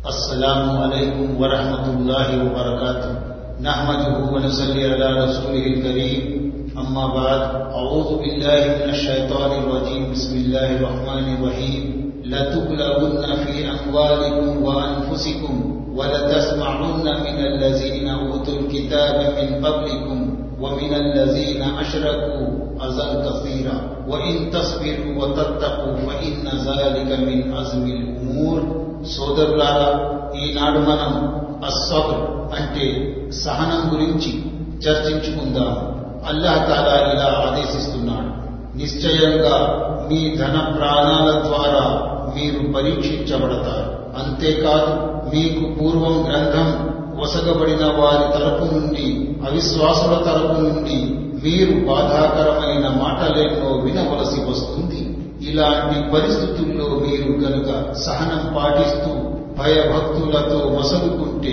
السلام عليكم ورحمة الله وبركاته. نحمده ونصلي على رسوله الكريم. أما بعد أعوذ بالله من الشيطان الرجيم. بسم الله الرحمن الرحيم. لتبلغن في أموالكم وأنفسكم ولتسمعن من الذين أوتوا الكتاب من قبلكم ومن الذين أشركوا أذى كثيرا. وإن تصبروا وتتقوا فإن ذلك من عزم الأمور. సోదరులారా ఈనాడు మనం అస్సబర్ అంటే సహనం గురించి చర్చించుకుందాం. అల్లాహ్ తాలా ఇలా ఆదేశిస్తున్నాడు. నిశ్చయంగా మీ ధన ప్రాణాల ద్వారా మీరు పరీక్షించబడతారు. అంతేకాదు మీకు పూర్వం గ్రంథం వసగబడిన వారి తరపు నుండి అవిశ్వాసుల తరపు నుండి మీరు బాధాకరమైన మాటలెన్నో వినవలసి వస్తుంది. ఇలాంటి పరిస్థితుల్లో మీరు కనుక సహనం పాటిస్తూ భయభక్తులతో మసలుకుంటే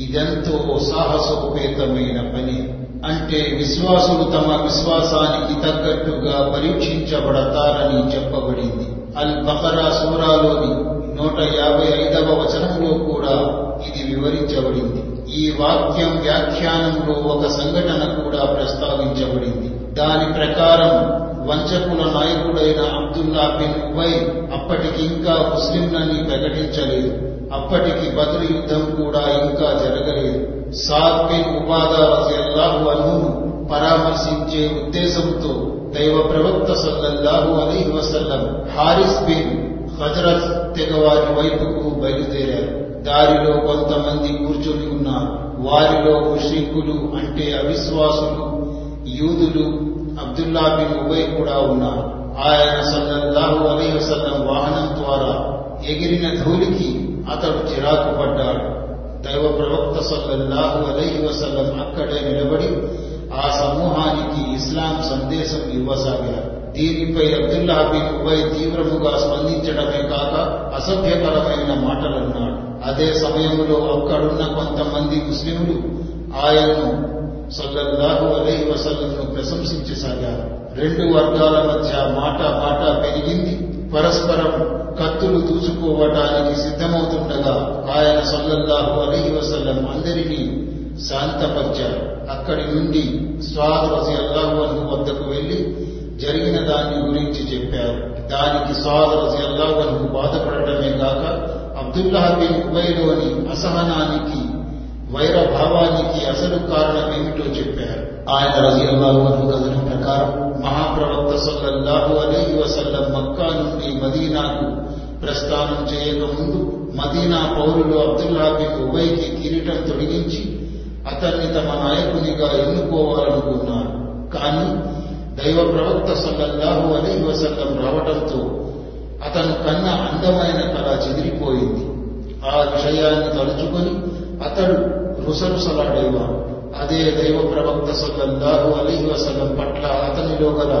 ఇదెంతో సాహసోపేతమైన పని. అంటే విశ్వాసులు తమ విశ్వాసానికి తగ్గట్టుగా పరీక్షించబడతారని చెప్పబడింది. అల్ బకరా సూరాలోని నూట యాభై ఐదవ వచనంలో కూడా ఇది వివరించబడింది. ఈ వాక్యం వ్యాఖ్యానంలో ఒక సంఘటన కూడా ప్రస్తావించబడింది. దాని ప్రకారం వంచకుల నాయకుడైన అబ్దుల్లా బిన్ ఉబై అప్పటికి ఇంకా ముస్లింలని ప్రకటించలేదు అప్పటికి బదులు యుద్ధం కూడా ఇంకా జరగలేదు. సాద్ బిన్ ఉబాదా రజల్లాహు పరామర్శించే ఉద్దేశంతో దైవ ప్రవక్త సల్లల్లాహు అలీ వసల్లం హారిస్ బిన్ హజరత్ తెగవారి వైపుకు బయలుదేరారు. దారిలో కొంతమంది కూర్చొని ఉన్నారు. వారిలో ముష్రికులు అంటే అవిశ్వాసులు యూదులు అబ్దుల్లా బిన్ ఉబై కూడా ఉన్నారు. ఆయన సల్లల్లాహు అలీ వసల్లం వాహనం ద్వారా ఎగిరిన ధూళికి అతడు చిరాకు పడ్డాడు. దైవ ప్రవక్త సల్లల్లాహు అలీ వసల్లం అక్కడే నిలబడి ఆ సమూహానికి ఇస్లాం సందేశం ఇవ్వసాగారు. దీనిపై అబ్దుల్లా బిన్ ఉబై తీవ్రముగా స్పందించడమే కాక అసభ్యకరమైన మాటలన్నాడు. అదే సమయంలో అక్కడున్న కొంతమంది ముస్లింలు ఆయన్ను సల్లల్లాహు అలైహి వసల్లంను ప్రశంసించసాగారు రెండు వర్గాల మధ్య మాట మాట పెరిగింది. పరస్పరం కత్తులు దూసుకోవటానికి సిద్ధమవుతుండగా ఆయన సల్లల్లాహు అలైహి వసల్లం అందరినీ శాంతపరిచారు. అక్కడి నుండి స్వాద్ రజి అల్లాహు వద్దకు వెళ్ళి జరిగిన దాని గురించి చెప్పారు. దానికి స్వాద్ రజి అల్లాహు బాధపడటమే కాక అబ్దుల్లా బిన్ కుబైలోని అసహనానికి వైరభావానికి అసలు కారణమేమిటో చెప్పారు. ఆయన రజి అల్లాహు కథనం ప్రకారం మహాప్రవక్త సల్లల్లాహు అలైహి వసల్లం మక్కా నుండి మదీనాకు ప్రస్థానం చేయకముందు మదీనా పౌరులు అబ్దుల్లా బిన్ ఉబైకి కిరీటం తొలగించి అతన్ని తమ నాయకునిగా ఎన్నుకోవాలనుకున్నారు. కానీ దైవ ప్రవక్త సల్లల్లాహు అలైహి వసల్లం రావడంతో అతను కన్న అందమైన కళ చెదిరిపోయింది. ఆ విషయాన్ని తలుచుకొని అతడు రుసరుసలాడేవాడు అదే దైవ ప్రవక్త సల్లల్లాహు అలీహి వసలం పట్ల అతనిలో గల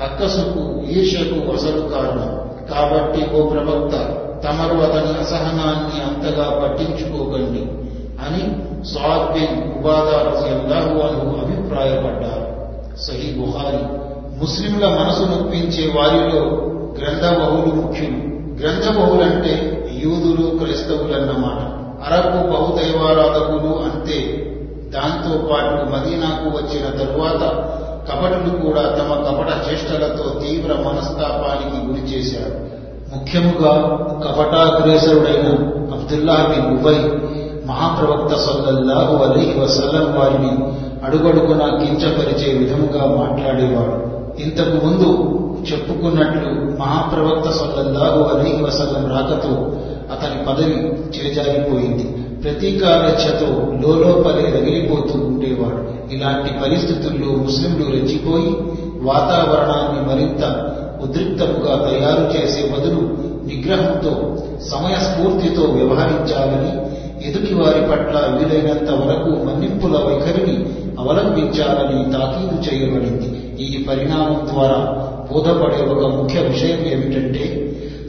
అక్కసుకు ఈర్షకు అసలు కారణం కాబట్టి ఓ ప్రవక్త తమరు అతని అసహనాన్ని అంతగా పట్టించుకోకండి అని సాద్ బిన్ ఉబాదా రజియల్లాహు అను అభిప్రాయపడ్డారు. సహీ బుహారి ముస్లింల మనసు నొప్పించే వారిలో గ్రంథబహులు ముఖ్యులు గ్రంథబహులంటే యూదులు క్రైస్తవులన్నమాట అరకు బహుదైవారాధకులు అంతే. దాంతో పాటు మదీనాకు వచ్చిన తరువాత కపటులు కూడా తమ కపట చేష్టలతో తీవ్ర మనస్తాపానికి గురి చేశారు. ముఖ్యముగా కపటాగ్రేసరుడైన అబ్దుల్లా బిన్ ఉబై మహాప్రవక్త సల్లల్లాహు అలీహి వసల్లం వారిని అడుగడుగునా కించపరిచే విధముగా మాట్లాడేవాడు ఇంతకు ముందు చెప్పుకున్నట్లు మహాప్రవక్త సల్లల్లాహు అలీహి వసల్లం రాకతో అతని పదవి చేజారిపోయింది. ప్రతీకారేచ్ఛతో లోలోపలే రగిలిపోతూ ఉండేవాడు. ఇలాంటి పరిస్థితుల్లో ముస్లింలు రెచ్చిపోయి వాతావరణాన్ని మరింత ఉద్రిక్తముగా తయారు చేసే బదులు నిగ్రహంతో సమయస్ఫూర్తితో వ్యవహరించాలని ఎదుటి వారి పట్ల వీలైనంత వరకు మన్నింపుల వైఖరిని అవలంబించాలని తాకీదు చేయబడింది. ఈ పరిణామం ద్వారా బోధపడే ఒక ముఖ్య విషయం ఏమిటంటే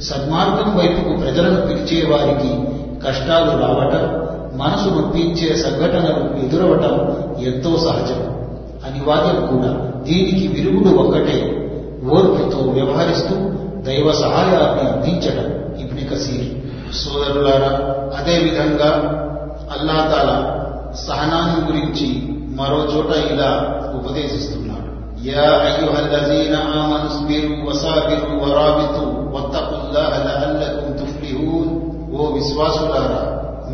సన్మార్గం వైపుకు ప్రజలను పిలిచే వారికి కష్టాలు రావటం మనసు నొప్పించే సంఘటనలు ఎదురవటం ఎంతో సహజం. అనివార్యం కూడా. దీనికి విరుగుడు ఒక్కటే. ఓర్పుతో వ్యవహరిస్తూ దైవ సహాయాన్ని అందించడం ఇబ్ని కసీర్ సోదరులారా అదేవిధంగా అల్లాతాల సహనాన్ని గురించి మరో చోట ఇలా يا أيها الذين آمنوا اصبروا وصابروا ورابطوا واتقوا الله لعلكم تفلحون. ఓ విశ్వాసులారా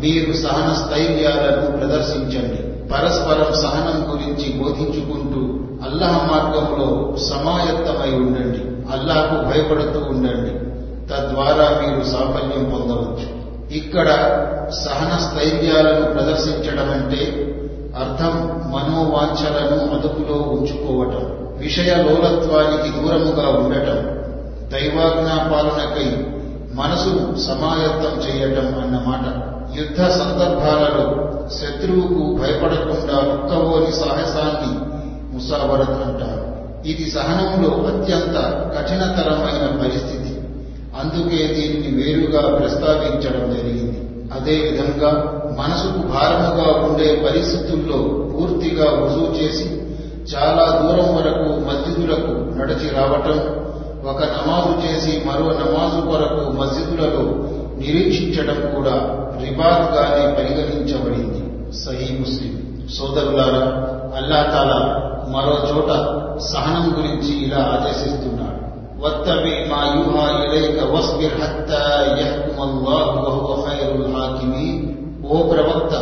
మీరు సహన స్థైర్యాలను ప్రదర్శించండి పరస్పరం సహనం గురించి బోధించుకుంటూ అల్లాహ్ మార్గంలో సమాయత్తమై ఉండండి అల్లాహకు భయపడుతూ ఉండండి తద్వారా మీరు సాఫల్యం పొందవచ్చు ఇక్కడ సహన స్థైర్యాలను ప్రదర్శించడం అంటే అర్థం మనోవాంఛలను అదుపులో ఉంచుకోవటం విషయ లోలత్వానికి దూరముగా ఉండటం దైవాజ్ఞాపాలనకై మనసును సమాయత్తం చేయటం అన్నమాట యుద్ధ సందర్భాలలో శత్రువుకు భయపడకుండా ఒక్కవోని సాహసాన్ని ముసావరత్ అంటారు. ఇది సహనంలో అత్యంత కఠినతరమైన పరిస్థితి. అందుకే దీనిని వేరుగా ప్రస్తావించడం జరిగింది. అదేవిధంగా మనసుకు భారముగా ఉండే పరిస్థితుల్లో పూర్తిగా రుజువు చేసి చాలా దూరం వరకు మస్జిదులకు నడిచి రావటం ఒక నమాజు చేసి మరో నమాజు కొరకు మస్జిదులలో నిరీక్షించడం కూడా రిబాద్ గానే పరిగణించబడింది. సహీ ముస్లిం సోదరులారా అల్లాతాల మరో చోట సహనం గురించి ఇలా ఆదేశిస్తున్నాడు. మా వస్బిర్ హత్తా యహ్కుమల్లాహు ఓ ప్రవక్త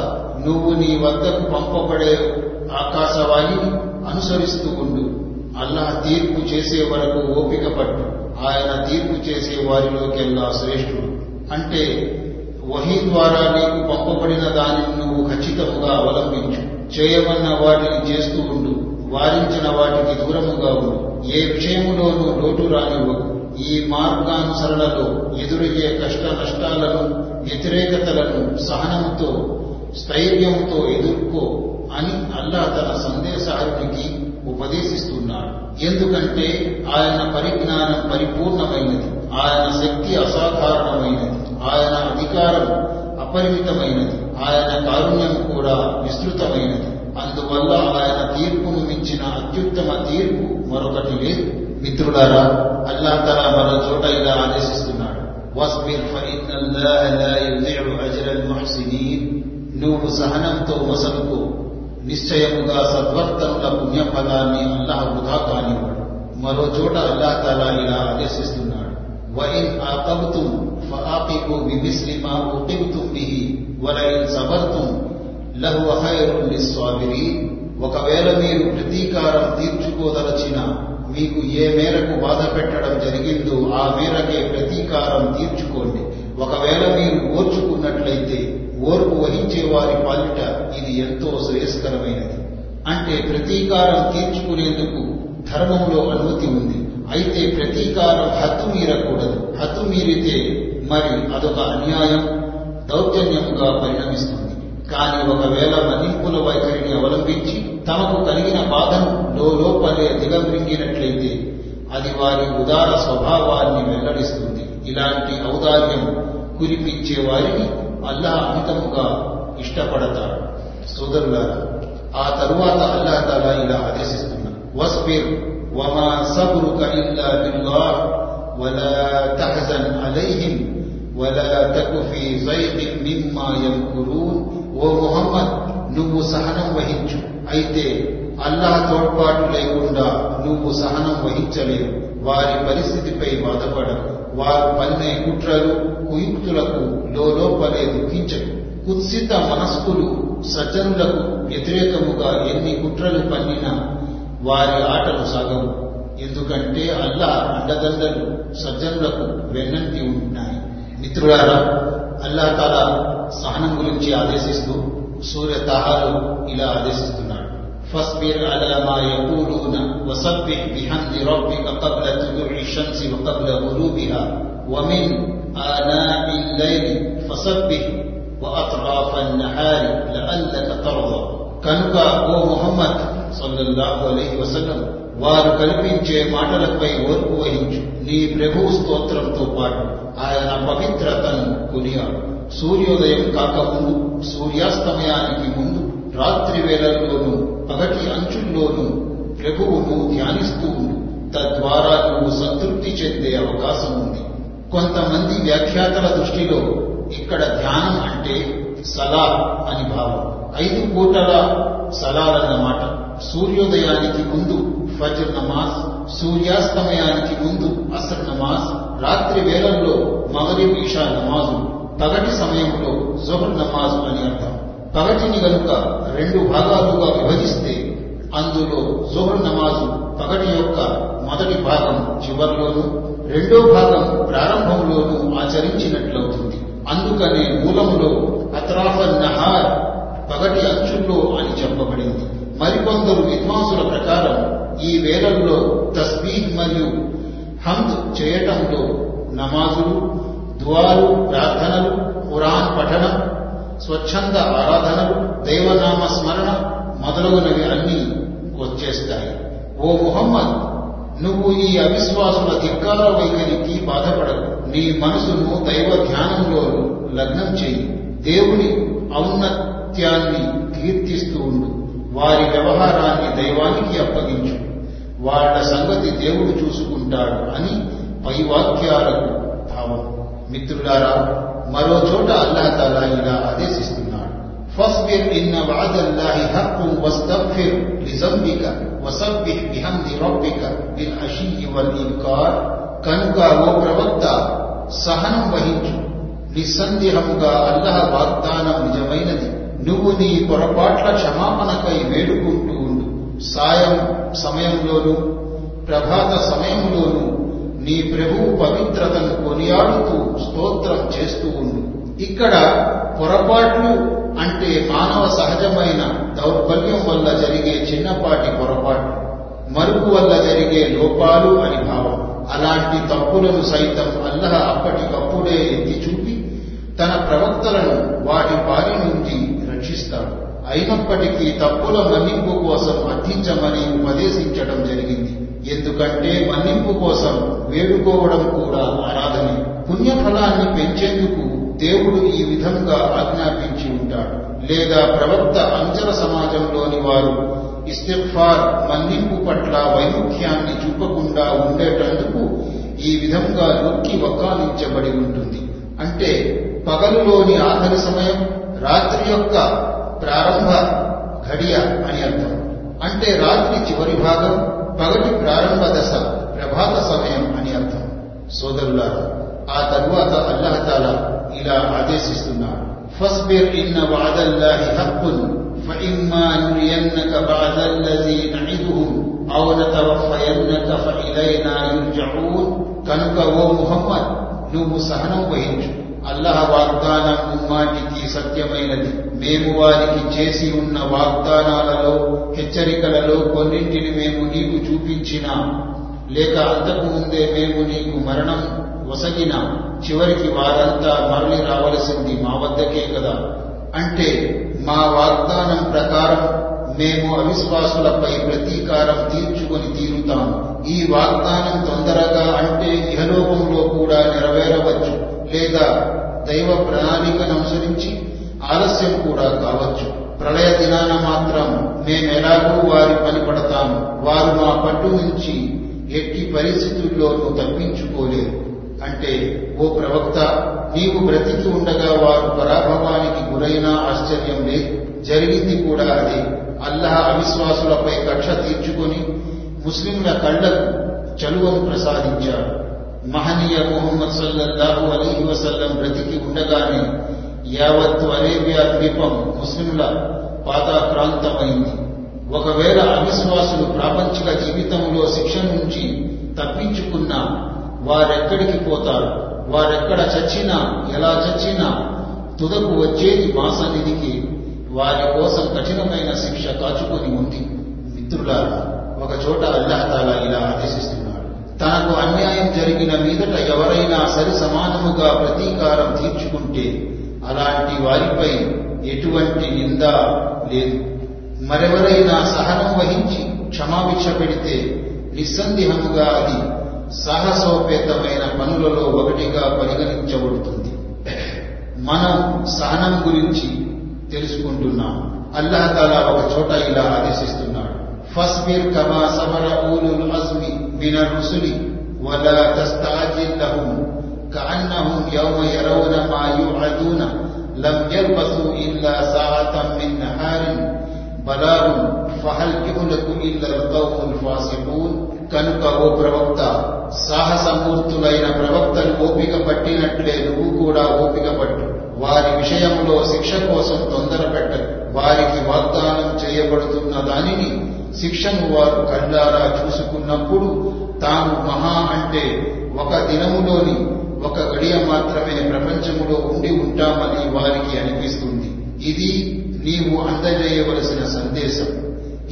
నువ్వు నీ వద్దకు పంపబడే ఆకాశవాణి అనుసరిస్తూ ఉండు. అల్లాహ్ తీర్పు చేసే వరకు ఓపిక పట్టు. ఆయన తీర్పు చేసే వారిలోకెల్లా శ్రేష్ఠుడు. అంటే వహీ ద్వారా నీకు పంపబడిన దానిని నువ్వు ఖచ్చితముగా అవలంబించు. చేయమన్న వాటిని చేస్తూ ఉండు. వారించిన వాటికి దూరముగా ఉండు. ఏ విషయములోనూ లోటు రానివ్వకు. ఈ మార్గానుసరణలో ఎదురయ్యే కష్ట నష్టాలను వ్యతిరేకతలను సహనంతో స్థైర్యంతో ఎదుర్కో అని అల్లా తన సందేశానికి ఉపదేశిస్తున్నాడు. ఎందుకంటే ఆయన పరిజ్ఞానం పరిపూర్ణమైనది ఆయన శక్తి అసాధారణమైనది ఆయన అధికారం అపరిమితమైనది ఆయన కారుణ్యం కూడా విస్తృతమైనది. అందువల్ల ఆయన తీర్పును మించిన అత్యుత్తమ తీర్పు మరొకటి లేదు. మిత్రులారా అల్లా తల మరో చోట ఇలా ఆదేశిస్తున్నాడు. వస్బిర్ ఫఇన్నల్లాహ లా యుజిఉ అజ్రల్ ముహ్సినీన్. నువ్వు సహనంతో మసలుకో నిశ్చయముగా సద్వర్తనుల పుణ్యఫలాన్ని అల్లాహ్ వృధా కానివ్వడు. మరో చోట అల్లాహ్ తాలా ఇలా ఆదేశిస్తున్నాడు. వఇన్ ఆకబతుం ఫఆకిబు బిమిస్లి మా ఉకిబతుం బిహి వలఇన్ సబర్తుం లహువ ఖైరున్ లిస్సాబిరీన్ ఒకవేళ మీరు ప్రతీకారం తీర్చుకోదలచిన మీకు ఏ మేరకు బాధ పెట్టడం జరిగిందో ఆ మేరకే ప్రతీకారం తీర్చుకోండి. ఒకవేళ మీరు ఓర్చుకున్నట్లయితే ఓర్పు వహించే వారి పాలిట ఇది ఎంతో శ్రేయస్కరమైనది. అంటే ప్రతీకారం తీర్చుకునేందుకు ధర్మంలో అనుమతి ఉంది. అయితే ప్రతీకారం హద్దు మీరకూడదు. హద్దు మీరితే మరి అదొక అన్యాయం దౌర్జన్యముగా పరిణమిస్తుంది. కానీ ఒకవేళ మదింపుల వైఖరిని అవలంబించి తమకు కలిగిన బాధను లోపలే దిగమృంగినట్లయితే అది వారి ఉదార స్వభావాన్ని వెల్లడిస్తుంది. ఇలాంటి ఔదార్యం కురిపించే వారిని అల్లా అమితముగా ఇష్టపడతాడు. సోదరులారా ఆ తరువాత అల్లా తాలా ఇలా ఆదేశిస్తున్నాడు వస్బిర్ వమా సబ్రుక ఇల్లా బిల్లాహ్ వలా తహజన్ అలైహిం వలా తకు ఫీ ఓ ముహమ్మద్ నువ్వు సహనం వహించు. అయితే అల్లాహ్ తోడ్పాటు లేకుండా నువ్వు సహనం వహించలేవు. వారి పరిస్థితిపై బాధపడవు వారు పన్నే కుట్రలు కుయుక్తులకు లోపలే దుఃఖించకు కుత్సిత మనస్కులు సజ్జనులకు వ్యతిరేకముగా ఎన్ని కుట్రలు పన్నినా వారి ఆటలు సాగవు. ఎందుకంటే అల్లా అండదండలు సజ్జనులకు వెన్నంటి ఉంటున్నాయి. మిత్రులారా అల్లా తాలా సహనం గురించి ఆదేశిస్తూ సూర్య తహాలు ఇలా ఆదేశిస్తున్నాడు فاصبر على ما يقولون وسبح بحمد ربك قبل طلوع الشمس وقبل غروبها ومن آناء الليل فسبح وأطراف النهار لعلك ترضى కనుక ఓ ముహమ్మద్ సల్లల్లాహు అలైహి వసల్లం వారు కల్పించే మాటలపై ఓర్పు వహించు. నీ ప్రభువు స్తోత్రంతో పాటు ఆయన పవిత్రతను కొనియాడు. సూర్యోదయం కాకముందు సూర్యాస్తమయానికి ముందు రాత్రి వేళల్లోనూ పగటి అంచుల్లోనూ ప్రభువును ధ్యానిస్తూ ఉండు. తద్వారా నువ్వు సంతృప్తి చెందే అవకాశం ఉంది. కొంతమంది వ్యాఖ్యాతల దృష్టిలో ఇక్కడ ధ్యానం అంటే సలా అని భావం. ఐదు పూటల సలాలన్నమాట. సూర్యోదయానికి ముందు ఫజర్ నమాజ్ సూర్యాస్తమయానికి ముందు అసర్ నమాజ్ రాత్రి వేళల్లో మగరిబ్ ఈషా నమాజు పగటి సమయంలో జొహర్ నమాజ్ అని అర్థం. పగటిని గనుక రెండు భాగాలుగా విభజిస్తే అందులో జోహర్ నమాజు పగటి యొక్క మొదటి భాగం చివరిలోనూ రెండో భాగం ప్రారంభంలోనూ ఆచరించినట్లవుతుంది. అందుకనే మూలంలో అత్రాఫ నహార్ పగటి అంచుల్లో అని చెప్పబడింది. మరికొందరు విద్వాంసుల ప్రకారం ఈ వేళల్లో తస్బీహ్ మరియు హంద్ చేయటంలో నమాజులు దువాలు ప్రార్థనలు ఖురాన్ పఠనం స్వచ్ఛంద ఆరాధనలు దైవనామ స్మరణ మొదలగునవి అన్నీ వచ్చేస్తాయి. ఓ ముహమ్మద్ నువ్వు ఈ అవిశ్వాసుల ధిక్కార వైఖరికి బాధపడవు నీ మనసును దైవ ధ్యానంలో లగ్నం చేయి దేవుని ఔన్నత్యాన్ని కీర్తిస్తూ ఉండు. వారి వ్యవహారాన్ని దైవానికి అప్పగించు. వాళ్ళ సంగతి దేవుడు చూసుకుంటాడు అని పై వాక్యాలకు భావం. మిత్రులారా మరో చోట అల్లాహతాలా ఇలా ఆదేశిస్తున్నాడు. ఫస్బిర్ ఇన్న వాదల్లాహి హక్కు వస్తగ్ఫిర్ లిజంబిక వసబ్బిహ్ బిహమ్ది రబ్బిక బిల్ అషియి వల్ ఇన్కార్. కనుక ఓ ప్రవక్త సహనం వహించు. నిస్సందేహముగా అల్లహ వాగ్దానం నిజమైనది. నువ్వు నీ పొరపాట్ల క్షమాపణకై వేడుకుంటూ ఉండు. సాయం సమయంలోనూ ప్రభాత సమయంలోనూ నీ ప్రభువు పవిత్రతను కొనియాడుతూ స్తోత్రం చేస్తూ ఉండు. ఇక్కడ పొరపాట్లు అంటే మానవ సహజమైన దౌర్బల్యం వల్ల జరిగే చిన్నపాటి పొరపాట్లు మరుపు వల్ల జరిగే లోపాలు అని భావం. అలాంటి తప్పులను సైతం అల్లహ అప్పటికప్పుడే ఎత్తి చూపి తన ప్రవక్తలను వాటి బారి నుండి శిక్షిస్తాడు అయినప్పటికీ తప్పుల మన్నింపు కోసం అర్థించమని ఉపదేశించడం జరిగింది. ఎందుకంటే మన్నింపు కోసం వేడుకోవడం కూడా ఆరాధనే. పుణ్యఫలాన్ని పెంచేందుకు దేవుడు ఈ విధంగా ఆజ్ఞాపించి ఉంటాడు. లేదా ప్రవక్త అంచర సమాజంలోని వారు ఇస్తిఫార్ మన్నింపు పట్ల వైముఖ్యాన్ని చూపకుండా ఉండేటందుకు ఈ విధంగా నొక్కి వక్కానించబడి ఉంటుంది. అంటే పగలులోని ఆఖరి సమయం రాత్రి యొక్క ప్రారంభ ఘడియ అని అర్థం అంటే రాత్రి చివరి భాగం పగటి ప్రారంభ దశ ప్రభాత సమయం అని అర్థం సోదరులారా ఆ తరువాత అల్లహతాల ఇలా ఆదేశిస్తున్నాడు ఫస్బిర్ ఇన్న వాదల్లాహి హక్కున్ فإما نرينك بعد الذي نعدهم أو نتوفينك فإلينا يرجعون కనుక ఓ ముహమ్మద్ నువ్వు సహనం వహించు అల్లహ వాగ్దానం ఉమ్మాటికి సత్యమైనది. మేము వారికి చేసి ఉన్న వాగ్దానాలలో హెచ్చరికలలో కొన్నింటిని మేము నీకు చూపించినా. లేక అంతకు ముందే మేము నీకు మరణం వసగిన చివరికి వారంతా మరలి రావలసింది మా వద్దకే కదా. అంటే మా వాగ్దానం ప్రకారం మేము అవిశ్వాసులపై ప్రతీకారం తీర్చుకొని తీరుతాం. ఈ వాగ్దానం తొందరగా అంటే ఇహలోకంలో కూడా నెరవేరవచ్చు. లేదా దైవ ప్రణాళికను అనుసరించి ఆలస్యం కూడా కావచ్చు. ప్రళయ దినాన మాత్రం మేమెలాగూ వారి పని పడతాము వారు మా పట్టు నుంచి ఎట్టి పరిస్థితుల్లోనూ తప్పించుకోలేరు. అంటే ఓ ప్రవక్త నీవు బ్రతికి ఉండగా వారు పరాభవానికి గురైనా ఆశ్చర్యం లేదు. జరిగింది కూడా అదే. అల్లహ అవిశ్వాసులపై కక్ష తీర్చుకొని ముస్లింల కళ్ళకు చలువను ప్రసాదించాడు. మహనీయ ముహమ్మద్ సల్లల్లాహు అలీహి వసల్లం బ్రతికి ఉండగానే యావత్తు అరేబియా ద్వీపం ముస్లింల పాతాక్రాంతమైంది. ఒకవేళ అవిశ్వాసులు ప్రాపంచిక జీవితంలో శిక్ష నుంచి తప్పించుకున్నా వారెక్కడికి పోతారు? వారెక్కడ చచ్చినా ఎలా చచ్చినా తుదకు వచ్చేది మాసనిధికి వారి కోసం కఠినమైన శిక్ష కాచుకొని ఉంది. మిత్రులారా ఒక చోట అల్లాహతాలా ఇలా ఆదేశిస్తున్నారు తనకు అన్యాయం జరిగిన మీదట ఎవరైనా సరి సమానముగా ప్రతీకారం తీర్చుకుంటే అలాంటి వారిపై ఎటువంటి నింద లేదు. మరెవరైనా సహనం వహించి క్షమాభిక్ష పెడితే నిస్సందేహముగా అది సాహసోపేతమైన పనులలో ఒకటిగా పరిగణించబడుతుంది. మనం సహనం గురించి తెలుసుకుంటున్నాం. అల్లాహతాలా ఒక చోట ఇలా ఆదేశిస్తున్నాడు. ఫస్బిర్ కమా సమర ఊలు అజ్మి. మిన రుసులి వలా తస్తాజిల్ లహుం كأنهم يوم يرون ما يوعدون لم يلبثوا إلا ساعة من نهار بلاغ فهل يهلك إلا القوم الفاسقون కనుక ఓ ప్రవక్త సాహసమూర్తులైన ప్రవక్తలు ఓపిక పట్టినట్లే నువ్వు కూడా ఓపిక పట్టు వారి విషయంలో శిక్ష కోసం తొందర పెట్టు వారికి వాగ్దానం చేయబడుతున్న దానిని శిక్షను వారు కళ్ళారా చూసుకున్నప్పుడు తాను మహా అంటే ఒక దినములోని ఒక గడియ మాత్రమే ప్రపంచములో ఉండి ఉంటామని వారికి అనిపిస్తుంది. ఇది నీవు అందజేయవలసిన సందేశం.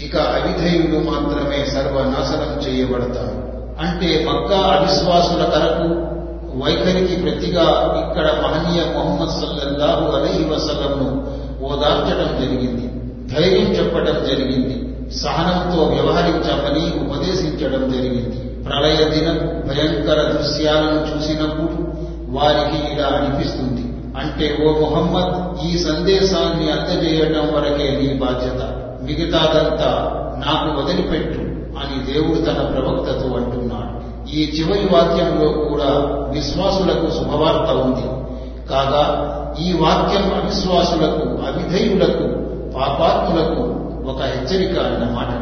ఇక అవిధేయులు మాత్రమే సర్వనాశనం చేయబడతారు. అంటే మక్కా అవిశ్వాసుల కరకు వైఖరికి ప్రతిగా ఇక్కడ మహనీయ మొహమ్మద్ సల్లల్లాహు అలైహి వసలంను ఓదార్చడం జరిగింది. ధైర్యం చెప్పడం జరిగింది. సహనంతో వ్యవహరించమని ఉపదేశించడం జరిగింది. ప్రళయ దినం భయంకర దృశ్యాలను చూసినప్పుడు వారికి ఇలా అనిపిస్తుంది. అంటే ఓ మొహమ్మద్ ఈ సందేశాన్ని అందజేయటం వరకే నీ బాధ్యత. మిగతాదంతా నాకు వదిలిపెట్టు అని దేవుడు తన ప్రవక్తతో అంటున్నాడు. ఈ చివరి వాక్యంలో కూడా విశ్వాసులకు శుభవార్త ఉంది. కాగా ఈ వాక్యం అవిశ్వాసులకు అవిధేయులకు పాపాత్ములకు ఒక హెచ్చరిక అన్నమాట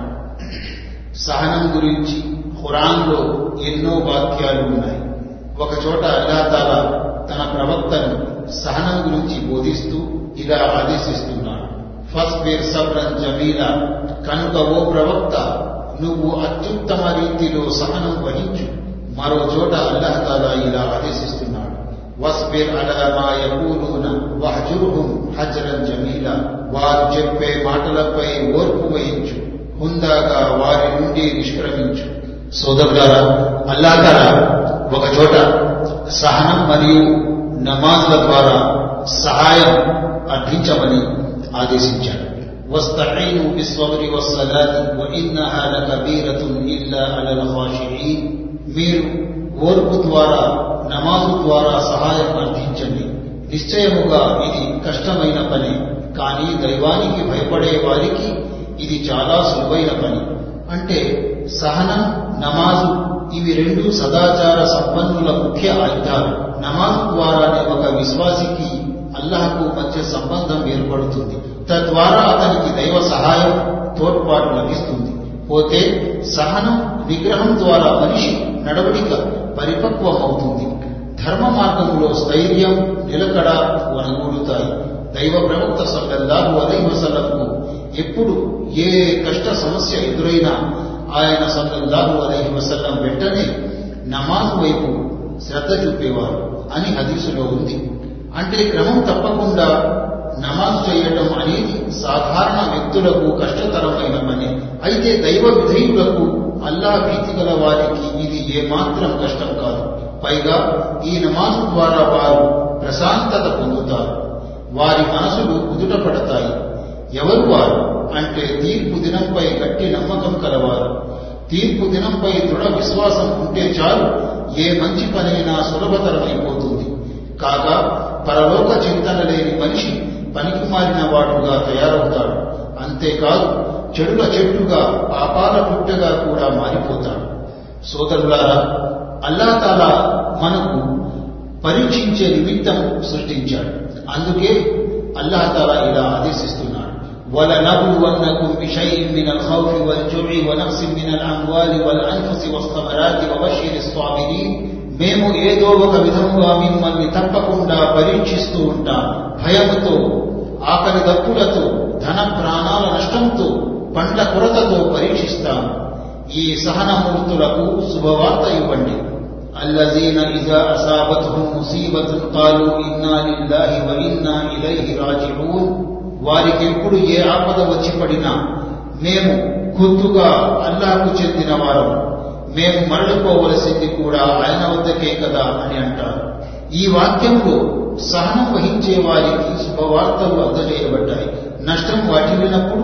సహనం గురించి ఖురాన్లో ఎన్నో వాక్యాలు ఉన్నాయి. ఒక చోట అల్లాతాలా తన ప్రవక్తను సహనం గురించి బోధిస్తూ ఇలా ఆదేశిస్తున్నాడు. ఫస్బీర్ సబ్రన్ జమీలా కనుక ఓ ప్రవక్త నువ్వు అత్యుత్తమ రీతిలో సహనం వహించు. మరో చోట అల్లాహతాలా ఇలా ఆదేశిస్తున్నాడు. వస్బిర్ అలా మా యకూలూన వహజురుహుం హజరన్ జమీలా వారు చెప్పే మాటలపై ఓర్పు వహించు హుందాగా వారి నుండి నిష్క్రమించు సోదరులారా అల్లాహతాలా ఒక చోట సహనం మరియు నమాజ్ల ద్వారా సహాయం అర్థించమని ఆదేశించాడు واستعينوا بالصبر والصلاة وإنها لكبيرة إلا على الخاشعين మీరు ఓర్పు ద్వారా నమాజు ద్వారా సహాయం అర్థించండి నిశ్చయముగా ఇది కష్టమైన పని కానీ దైవానికి భయపడే వారికి ఇది చాలా సులువైన పని. అంటే సహనం నమాజు ఇవి రెండు సదాచార సంపన్నుల ముఖ్య ఆయుధాలు నమాజ్ ద్వారానే ఒక విశ్వాసికి అల్లాహకు మధ్య సంబంధం ఏర్పడుతుంది. తద్వారా అతనికి దైవ సహాయం తోడ్పాటు లభిస్తుంది. పోతే సహనం నిగ్రహం ద్వారా మనిషి నడవడిక పరిపక్వం అవుతుంది ధర్మ మార్గంలో స్థైర్యం నిలకడ వనగూడుతాయి దైవ ప్రవక్త సల్లల్లాహు అలైహి వసల్లంకు ఎప్పుడు ఏ కష్ట సమస్య ఎదురైనా ఆయన సల్లల్లాహు అలైహి వసల్లం వెంటనే నమాజ్ వైపు శ్రద్ధ చూపేవారు అని హదీసులో ఉంది. అంటే క్రమం తప్పకుండా నమాజ్ చేయటం అనేది సాధారణ వ్యక్తులకు కష్టతరమైన పని అయితే దైవ విధేయులకు అల్లా భీతి గల వారికి ఇది ఏమాత్రం కష్టం కాదు. పైగా ఈ నమాజ్ ద్వారా వారు ప్రశాంతత పొందుతారు. వారి మనసులు కుదుట పడతాయి ఎవరు వారు? అంటే తీర్పు దినంపై గట్టి నమ్మకం కలవారు. తీర్పు దినంపై దృఢ విశ్వాసం ఉంటే చాలు ఏ మంచి పనైనా సులభతరమైపోతుంది. కాగా పరలోక చింతన లేని మనిషి పనికి మారిన వాడుగా తయారవుతాడు. అంతేకాదు చెడుల చెట్టుగా పాపాల పుట్టగా కూడా మారిపోతాడు సోదరులారా అల్లాతాలా మనకు పరీక్షించే నిమిత్తం సృష్టించాడు అందుకే అల్లాతాలా ఇలా ఆదేశిస్తున్నాడు ولنبلونكم بشيء من الخوف والجوع ونقص من الأموال والأنفس والثمرات وبشر الصابرين మేము ఏదో ఒక విధముగా మిమ్మల్ని తప్పకుండా పరీక్షిస్తూ ఉంటాం భయముతో ఆకలి దప్పులతో ధన ప్రాణాల నష్టంతో పండ్ల కొరతతో పరీక్షిస్తాం ఈ సహనమూర్తులకు శుభవార్త ఇవ్వండి الذين إذا أصابتهم مصيبة قالوا إنا لله وإنا إليه راجعون వారికెప్పుడు ఏ ఆపద వచ్చి పడినా మేము ఖుద్దుగా అల్లాహకు చెందిన వారం మేము మరలిపోవలసింది కూడా ఆయన వద్దకే కదా అని అంటారు ఈ వాక్యంలో సహనం వహించే వారికి శుభవార్తలు అందజేయబడ్డాయి నష్టం వాటిల్లినప్పుడు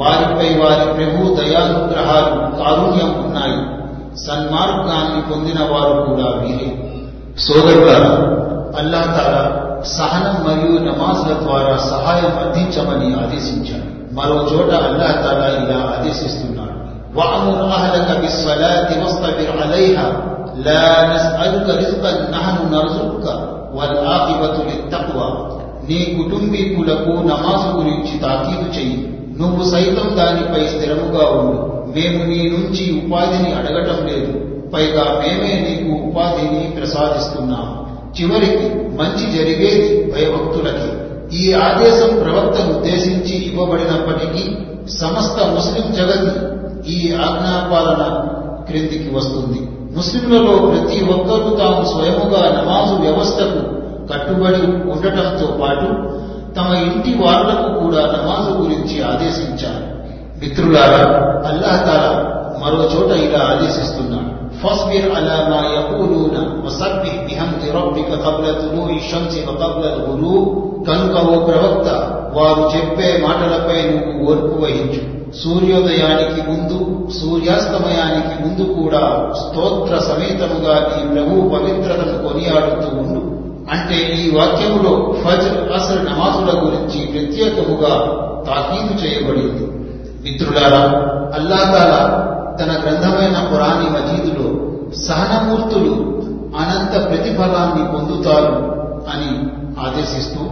వారిపై వారి ప్రభు దయానుగ్రహాలు కారుణ్యం ఉన్నాయి సన్మార్గాన్ని పొందిన వారు కూడా వీరే సోదరులారా అల్లాహ్ తాలా సహనం మరియు నమాజ్ల ద్వారా సహాయం అందించమని ఆదేశించాడు మరో చోట అల్లాహ్ తాలా ఇలా ఆదేశిస్తున్నాడు وأمر أهلك بالصلاة واصطبر عليها لا نسألك رزقا نحن نرزقك والعاقبة للتقوى నీ కుటుంబీకులకు నమాజు గురించి తాకీదు చెయ్యి నువ్వు సైతం దానిపై స్థిరముగా ఉండు. మేము నీ నుంచి ఉపాధిని అడగటం లేదు. పైగా మేమే నీకు ఉపాధిని ప్రసాదిస్తున్నాం. చివరికి మంచి జరిగేది భయభక్తులకి. ఈ ఆదేశం ప్రవక్తను ఉద్దేశించి ఇవ్వబడినప్పటికీ సమస్త ముస్లిం జగత్ ఈ ఆజ్ఞాపాలన క్రిందికి వస్తుంది. ముస్లింలలో ప్రతి ఒక్కరూ తాము స్వయముగా నమాజు వ్యవస్థకు కట్టుబడి ఉండటంతో పాటు తమ ఇంటి వాళ్ళకు కూడా నమాజు గురించి ఆదేశించారు. మిత్రులారా అల్లాహతాల మరో చోట ఇలా ఆదేశిస్తున్నాడు. ఫస్బిర్ అలా మా యకూలూన వసబ్బిహ్ బిహమ్ది రబ్బిక కబ్ల తులూయి షంసి వ కబ్ల కనుక ఓ ప్రవక్త వారు చెప్పే మాటలపై నువ్వు ఓర్పు వహించు. సూర్యోదయానికి ముందు సూర్యాస్తమయానికి ముందు కూడా స్తోత్ర సమేతముగా నీ ప్రభు పవిత్రతను కొనియాడుతూ ఉండు. అంటే ఈ వాక్యములో ఫజ్ర్ అసర్ నమాజుల గురించి ప్రత్యేకముగా తాకీదు చేయబడింది మిత్రులారా అల్లాతాల తన గ్రంథమైన పురాణి మజీదులో సహనమూర్తులు అనంత ప్రతిఫలాన్ని పొందుతారు అని ఆదేశిస్తూ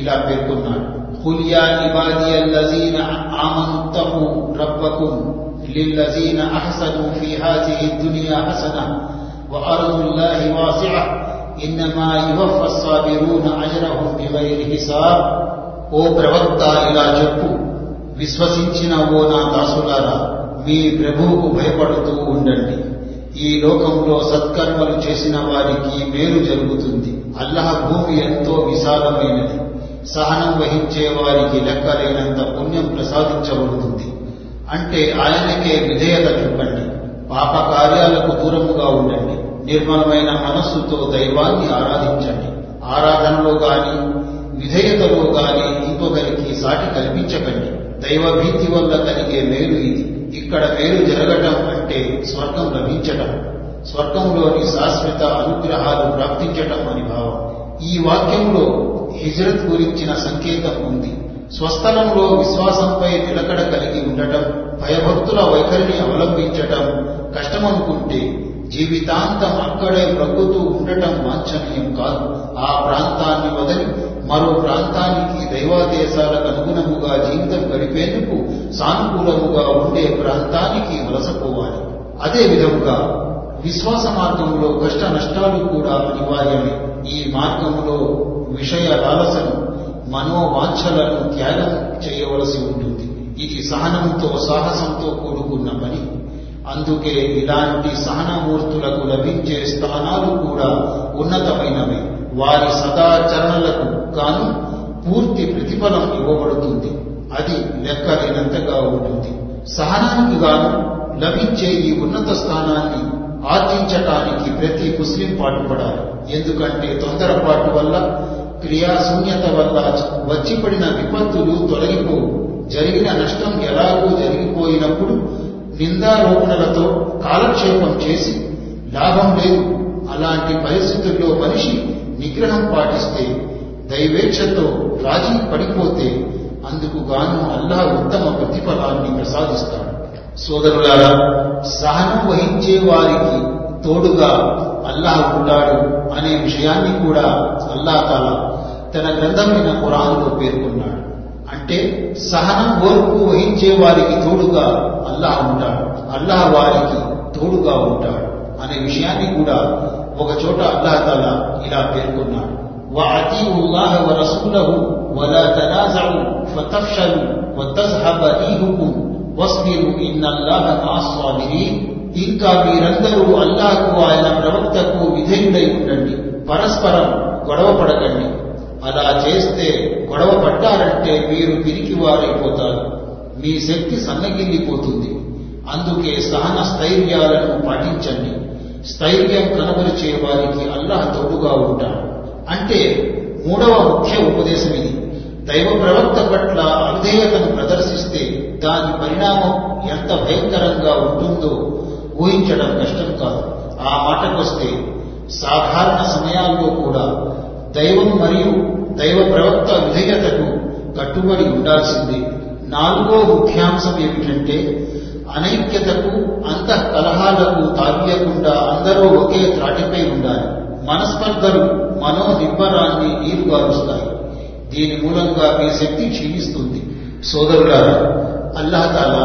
ఇలా పేర్కొన్నాడు قل يا عبادي الذين آمنوا اتقوا ربكم للذين أحسنوا في هذه الدنيا حسنة وأرض الله واسعة ఇన్నమ యువఫ సాబిరూన అజరహు బిగైరి హిసాబ్ ఓ ప్రవక్త ఇలా చెప్పు. విశ్వసించిన ఓ నా దాసులారా మీ ప్రభువుకు భయపడుతూ ఉండండి. ఈ లోకంలో సత్కర్మలు చేసిన వారికి మేలు జరుగుతుంది. అల్లహ భూమి ఎంతో విశాలమైనది. సహనం వహించే వారికి లెక్కలేనంత పుణ్యం ప్రసాదించబడుతుంది. అంటే ఆయనకే విధేయత చెప్పండి. పాప కార్యాలకు దూరముగా ఉండండి. నిర్మలమైన మనస్సుతో దైవాన్ని ఆరాధించండి. ఆరాధనలో గాని విధేయతలో గాని ఇంకొకరికి సాటి కల్పించకండి. దైవభీతి వల్ల కలిగే మేలు ఇది. ఇక్కడ మేలు జరగటం అంటే స్వర్గం లభించటం. స్వర్గంలోని శాశ్వత అనుగ్రహాలు ప్రాప్తించటం అని భావం. ఈ వాక్యంలో హిజ్రత్ గురించిన సంకేతం ఉంది. స్వస్థలంలో విశ్వాసంపై నిలకడ కలిగి ఉండటం భయభక్తుల వైఖరిని అవలంబించటం కష్టమనుకుంటే జీవితాంతం అక్కడే బ్రగ్గుతూ ఉండటం వాంఛనీయం కాదు. ఆ ప్రాంతాన్ని వదిలి మరో ప్రాంతానికి దైవాదేశాలకు అనుగుణముగా జీవితం గడిపేందుకు సానుకూలముగా ఉండే ప్రాంతానికి వలసపోవాలి. అదే విధముగా విశ్వాస మార్గంలో కష్ట నష్టాలు కూడా అనివార్యమే. ఈ మార్గంలో విషయ లాలసను మనోవాంఛలను త్యాగం చేయవలసి ఉంటుంది. ఇది సహనంతో సాహసంతో కూడుకున్న పని. అందుకే ఇలాంటి సహనమూర్తులకు లభించే స్థానాలు కూడా ఉన్నతమైనవి. వారి సదాచరణలకు గాను పూర్తి ప్రతిఫలం ఇవ్వబడుతుంది. అది లెక్కలేనంతగా ఉంటుంది. సహనానికి గాను లభించే ఈ ఉన్నత స్థానాన్ని ఆర్జించటానికి ప్రతి ముస్లిం పాటుపడాలి. ఎందుకంటే తొందరపాటు వల్ల క్రియాశూన్యత వల్ల వచ్చిపడిన విపత్తులు తొలగిపోవు. జరిగిన నష్టం ఎలాగూ జరిగిపోయినప్పుడు నిందారోపణలతో కాలక్షేపం చేసి లాభం లేదు. అలాంటి పరిస్థితుల్లో మనిషి నిగ్రహం పాటిస్తే దైవేచ్ఛతో రాజీ పడిపోతే అందుకు గాను అల్లా ఉత్తమ ప్రతిఫలాన్ని ప్రసాదిస్తాడు. సోదరులారా సహనం వహించే వారికి తోడుగా అల్లాహ్ ఉంటాడు అనే విషయాన్ని కూడా అల్లాహ్ తాలా తన గ్రంథమైన పురాణంలో పేర్కొన్నాడు. అంటే సహనం ఓర్పు వహించే వారికి తోడుగా అల్లాహ్ ఉంటాడు అల్లాహ్ వారికి తోడుగా ఉంటాడు అనే విషయాన్ని కూడా ఒక చోట అల్లాహ్ తాలా ఇలా పేర్కొన్నాడు وَأَطِيعُوا اللَّهَ وَرَسُولَهُ وَلَا تَنَازَعُوا فَتَفْشَلُوا وَتَذْهَبَ رِيحُكُمْ وَاصْبِرُوا إِنَّ اللَّهَ مَعَ الصَّابِرِينَ ఇంకా మీరందరూ అల్లాహకు ఆయన ప్రవక్తకు విధేయుడై ఉండండి పరస్పరం గొడవ పడకండి అలా చేస్తే గొడవ పడ్డారంటే మీరు పిరికివారైపోతారు మీ శక్తి సన్నగిల్లిపోతుంది. అందుకే సహన స్థైర్యాలను పాటించండి. స్థైర్యం కనబరిచే వారికి అల్లాహ్ తోడుగా ఉంటాడు. అంటే మూడవ ముఖ్య ఉపదేశం ఇది. దైవ ప్రవక్త పట్ల అవిధేయతను ప్రదర్శిస్తే దాని పరిణామం ఎంత భయంకరంగా ఉంటుందో ఊహించడం కష్టం కాదు. ఆ మాటకొస్తే సాధారణ సమయాల్లో కూడా దైవం మరియు దైవ ప్రవక్త విధేయతకు కట్టుబడి ఉండాల్సింది. నాలుగో ముఖ్యాంశం ఏమిటంటే అనైక్యతకు అంతః కలహాలకు తావీయకుండా అందరూ ఒకే త్రాటిపై ఉండాలి. మనస్పర్ధలు మనోదిబ్బరాన్ని నీరు గారుస్తాయి దీని మూలంగా మీ శక్తి క్షీణిస్తుంది. సోదరులారా అల్లహతాల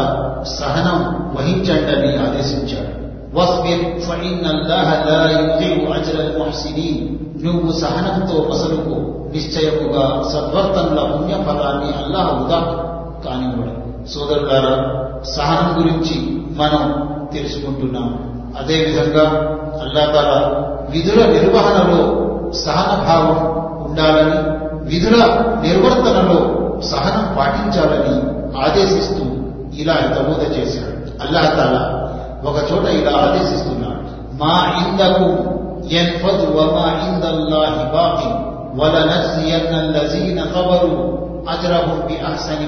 సహనం వహించండని ఆదేశించాడు. వస్బిర్ ఫఇన్నల్లాహ లా యుదిఉ అజ్రల్ ముహ్సినీన్ నువ్వు సహనంతో మసలుకు నిశ్చయముగా సద్వర్తనుల పుణ్య ఫలాన్ని అల్లాహ్ ఉదా కానివ్వడు. సోదరులారా సహనం గురించి మనం తెలుసుకుంటున్నాం. అదేవిధంగా అల్లాహతాల విధుల నిర్వహణలో సహనభావం ఉండాలని విధుల నిర్వర్తనలో సహనం పాటించాలని ఆదేశిస్తూ ఇలా హితబోధ చేశాడు. అల్లాహతాల ఒక చోట ఇలా ఆదేశిస్తున్నాడు. మా ఇందకు యన్ఫదు కబరు అజరహు బి అహ్సని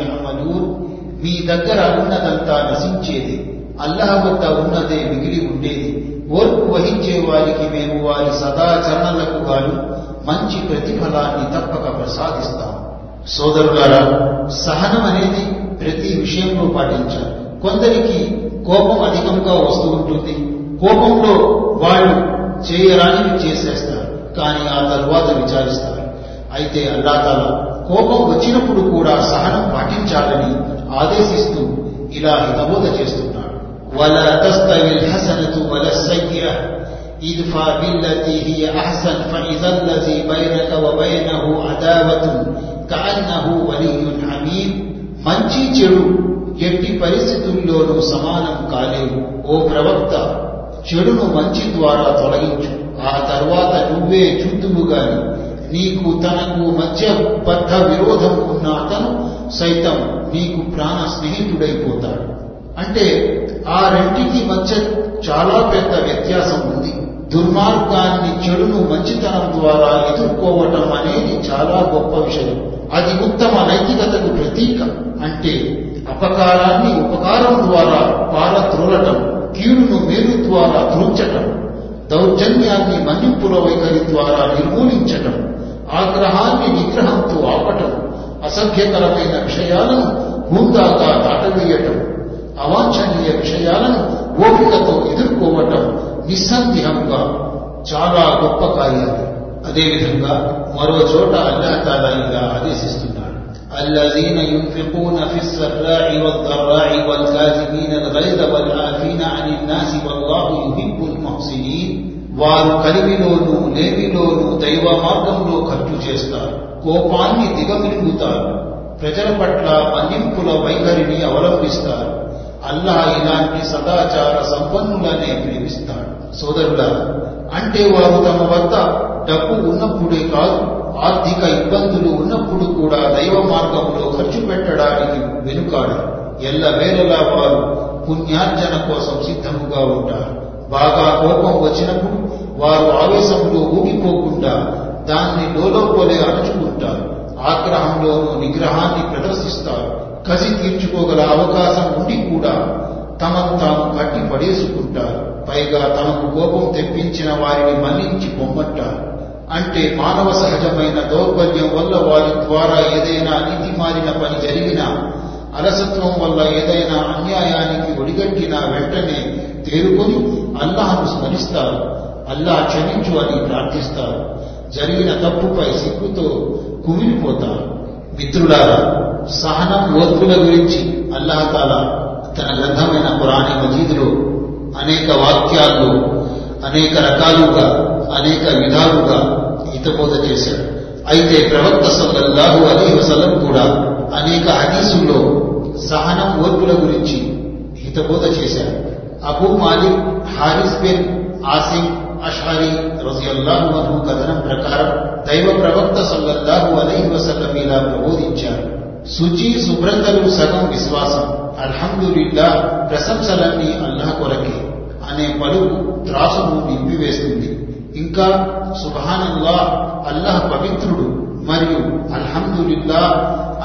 యహమలూన్. మీ దగ్గర ఉన్నదంతా నశించేది అల్లాహ్ వద్ద ఉన్నదే మిగిలి ఉండేది. ఓర్పు వహించే వారికి మేము వారి సదాచరణలకు గాను మంచి ప్రతిఫలాన్ని తప్పక ప్రసాదిస్తాం. సోదరుగారా సహనం అనేది ప్రతి విషయంలో పాటించాలి. కొందరికి కోపం అధికంగా వస్తూ ఉంటుంది. కోపంలో వాళ్ళు చేయరానివి చేసేస్తారు. కానీ ఆ తరువాత విచారిస్తారు. అయితే అల్లాతాల కోపం వచ్చినప్పుడు కూడా సహనం పాటించాలని ఆదేశిస్తూ ఇలా హితబోధ చేస్తున్నాడు. వల తస్తవి హసనతు వల సయ్య idfa billati hiya ahsan fa idha allazi bainaka wa మంచి చెడు ఎట్టి పరిస్థితుల్లోనూ సమానం కాలేవు. ఓ ప్రవక్త చెడును మంచి ద్వారా తొలగించు. ఆ తర్వాత నువ్వే చూద్దువు గాని నీకు తనకు మధ్య బద్ధ విరోధం ఉన్న అతను సైతం నీకు ప్రాణ స్నేహితుడైపోతాడు. అంటే ఆ రెంటికి మధ్య చాలా పెద్ద వ్యత్యాసం ఉంది. దుర్మార్గాన్ని చెడును మంచితనం ద్వారా ఎదుర్కోవటం అనేది చాలా గొప్ప విషయం. అది ఉత్తమ నైతికతకు ప్రతీక. అంటే అపకారాన్ని ఉపకారం ద్వారా పారద్రోలటం కీడును మేలు ద్వారా ధృంచటం దౌర్జన్యాన్ని మన్నింపుల వైఖరి ద్వారా నిర్మూలించటం ఆగ్రహాన్ని నిగ్రహంతో ఆపటం అసభ్యకరమైన విషయాలను ముందాగా దాటవేయటం అవాంఛనీయ విషయాలను ఓపికతో ఎదుర్కోవటం నిస్సందేహంగా చాలా గొప్ప కార్యాలు. అదేవిధంగా మరో చోట అల్లాహతాలా ఇలా الذين ينفقون في السراء والضراء والكاظمين الغيظ والعافين عن الناس والله يحب المحسنين వారు కలిమిలోనూ లేమిలోనూ దైవ మార్గంలో ఖర్చు చేస్తారు కోపాన్ని దిగమిలుగుతారు ప్రజల పట్ల మన్నింపుల వైఖరిని అవలంబిస్తారు అల్లా ఇలాంటి సదాచార సంపన్నులనే ప్రేమిస్తాడు సోదరుల అంటే వారు తమ వద్ద డబ్బు ఉన్నప్పుడే కాదు ఆర్థిక ఇబ్బందులు ఉన్నప్పుడు కూడా దైవ మార్గంలో ఖర్చు పెట్టడానికి వెనుకాడు ఎల్లవేళలా వారు పుణ్యార్జన కోసం సిద్ధముగా ఉంటారు. బాగా కోపం వచ్చినప్పుడు వారు ఆవేశంలో ఊగిపోకుండా దాన్ని లోలోపోలే అణుచుకుంటారు. ఆగ్రహంలోనూ నిగ్రహాన్ని ప్రదర్శిస్తారు. కసి తీర్చుకోగల అవకాశం ఉండి కూడా తమను తాము కట్టి పడేసుకుంటారు. పైగా తనకు కోపం తెప్పించిన వారిని మన్నించి పొమ్మంటారు అంటే మానవ సహజమైన దౌర్బల్యం వల్ల వారి ద్వారా ఏదైనా నీతి మారిన పని జరిగినా అలసత్వం వల్ల ఏదైనా అన్యాయానికి ఒడిగట్టినా వెంటనే తేరుకొని అల్లాహను స్మరిస్తారు. అల్లాహ్ క్షమించు అని ప్రార్థిస్తారు. జరిగిన తప్పుపై సిగ్గుతో కుమిలిపోతారు. మిత్రులారా సహనం ఓర్పుల గురించి అల్లాహతాల తన గ్రంథమైన పురాణి మజీదులో అనేక వాక్యాల్లో అనేక రకాలుగా అనేక విధాలుగా హితబోధ చేశాడు. అయితే ప్రవక్త సల్లల్లాహు అలీ వసలం కూడా అనేక హదీసుల్లో సహనం ఓర్పుల గురించి హితబోధ చేశారు Abu Malik Harith bin Asim Ashari రజియల్లాహు అన్హు కథనం ప్రకారం దైవ ప్రవక్త సల్లల్లాహు అలీ వసలం ఇలా ప్రబోధించారు. శుచి శుభ్రతలు సగం విశ్వాసం అల్హమ్దులిల్లా ప్రశంసలన్నీ అల్లాహ్ కొరకే. అనే పలువు త్రాసును నింపివేస్తుంది ఇంకా సుభానల్లా అల్లాహ్ పవిత్రుడు మరియు అల్హందుల్లా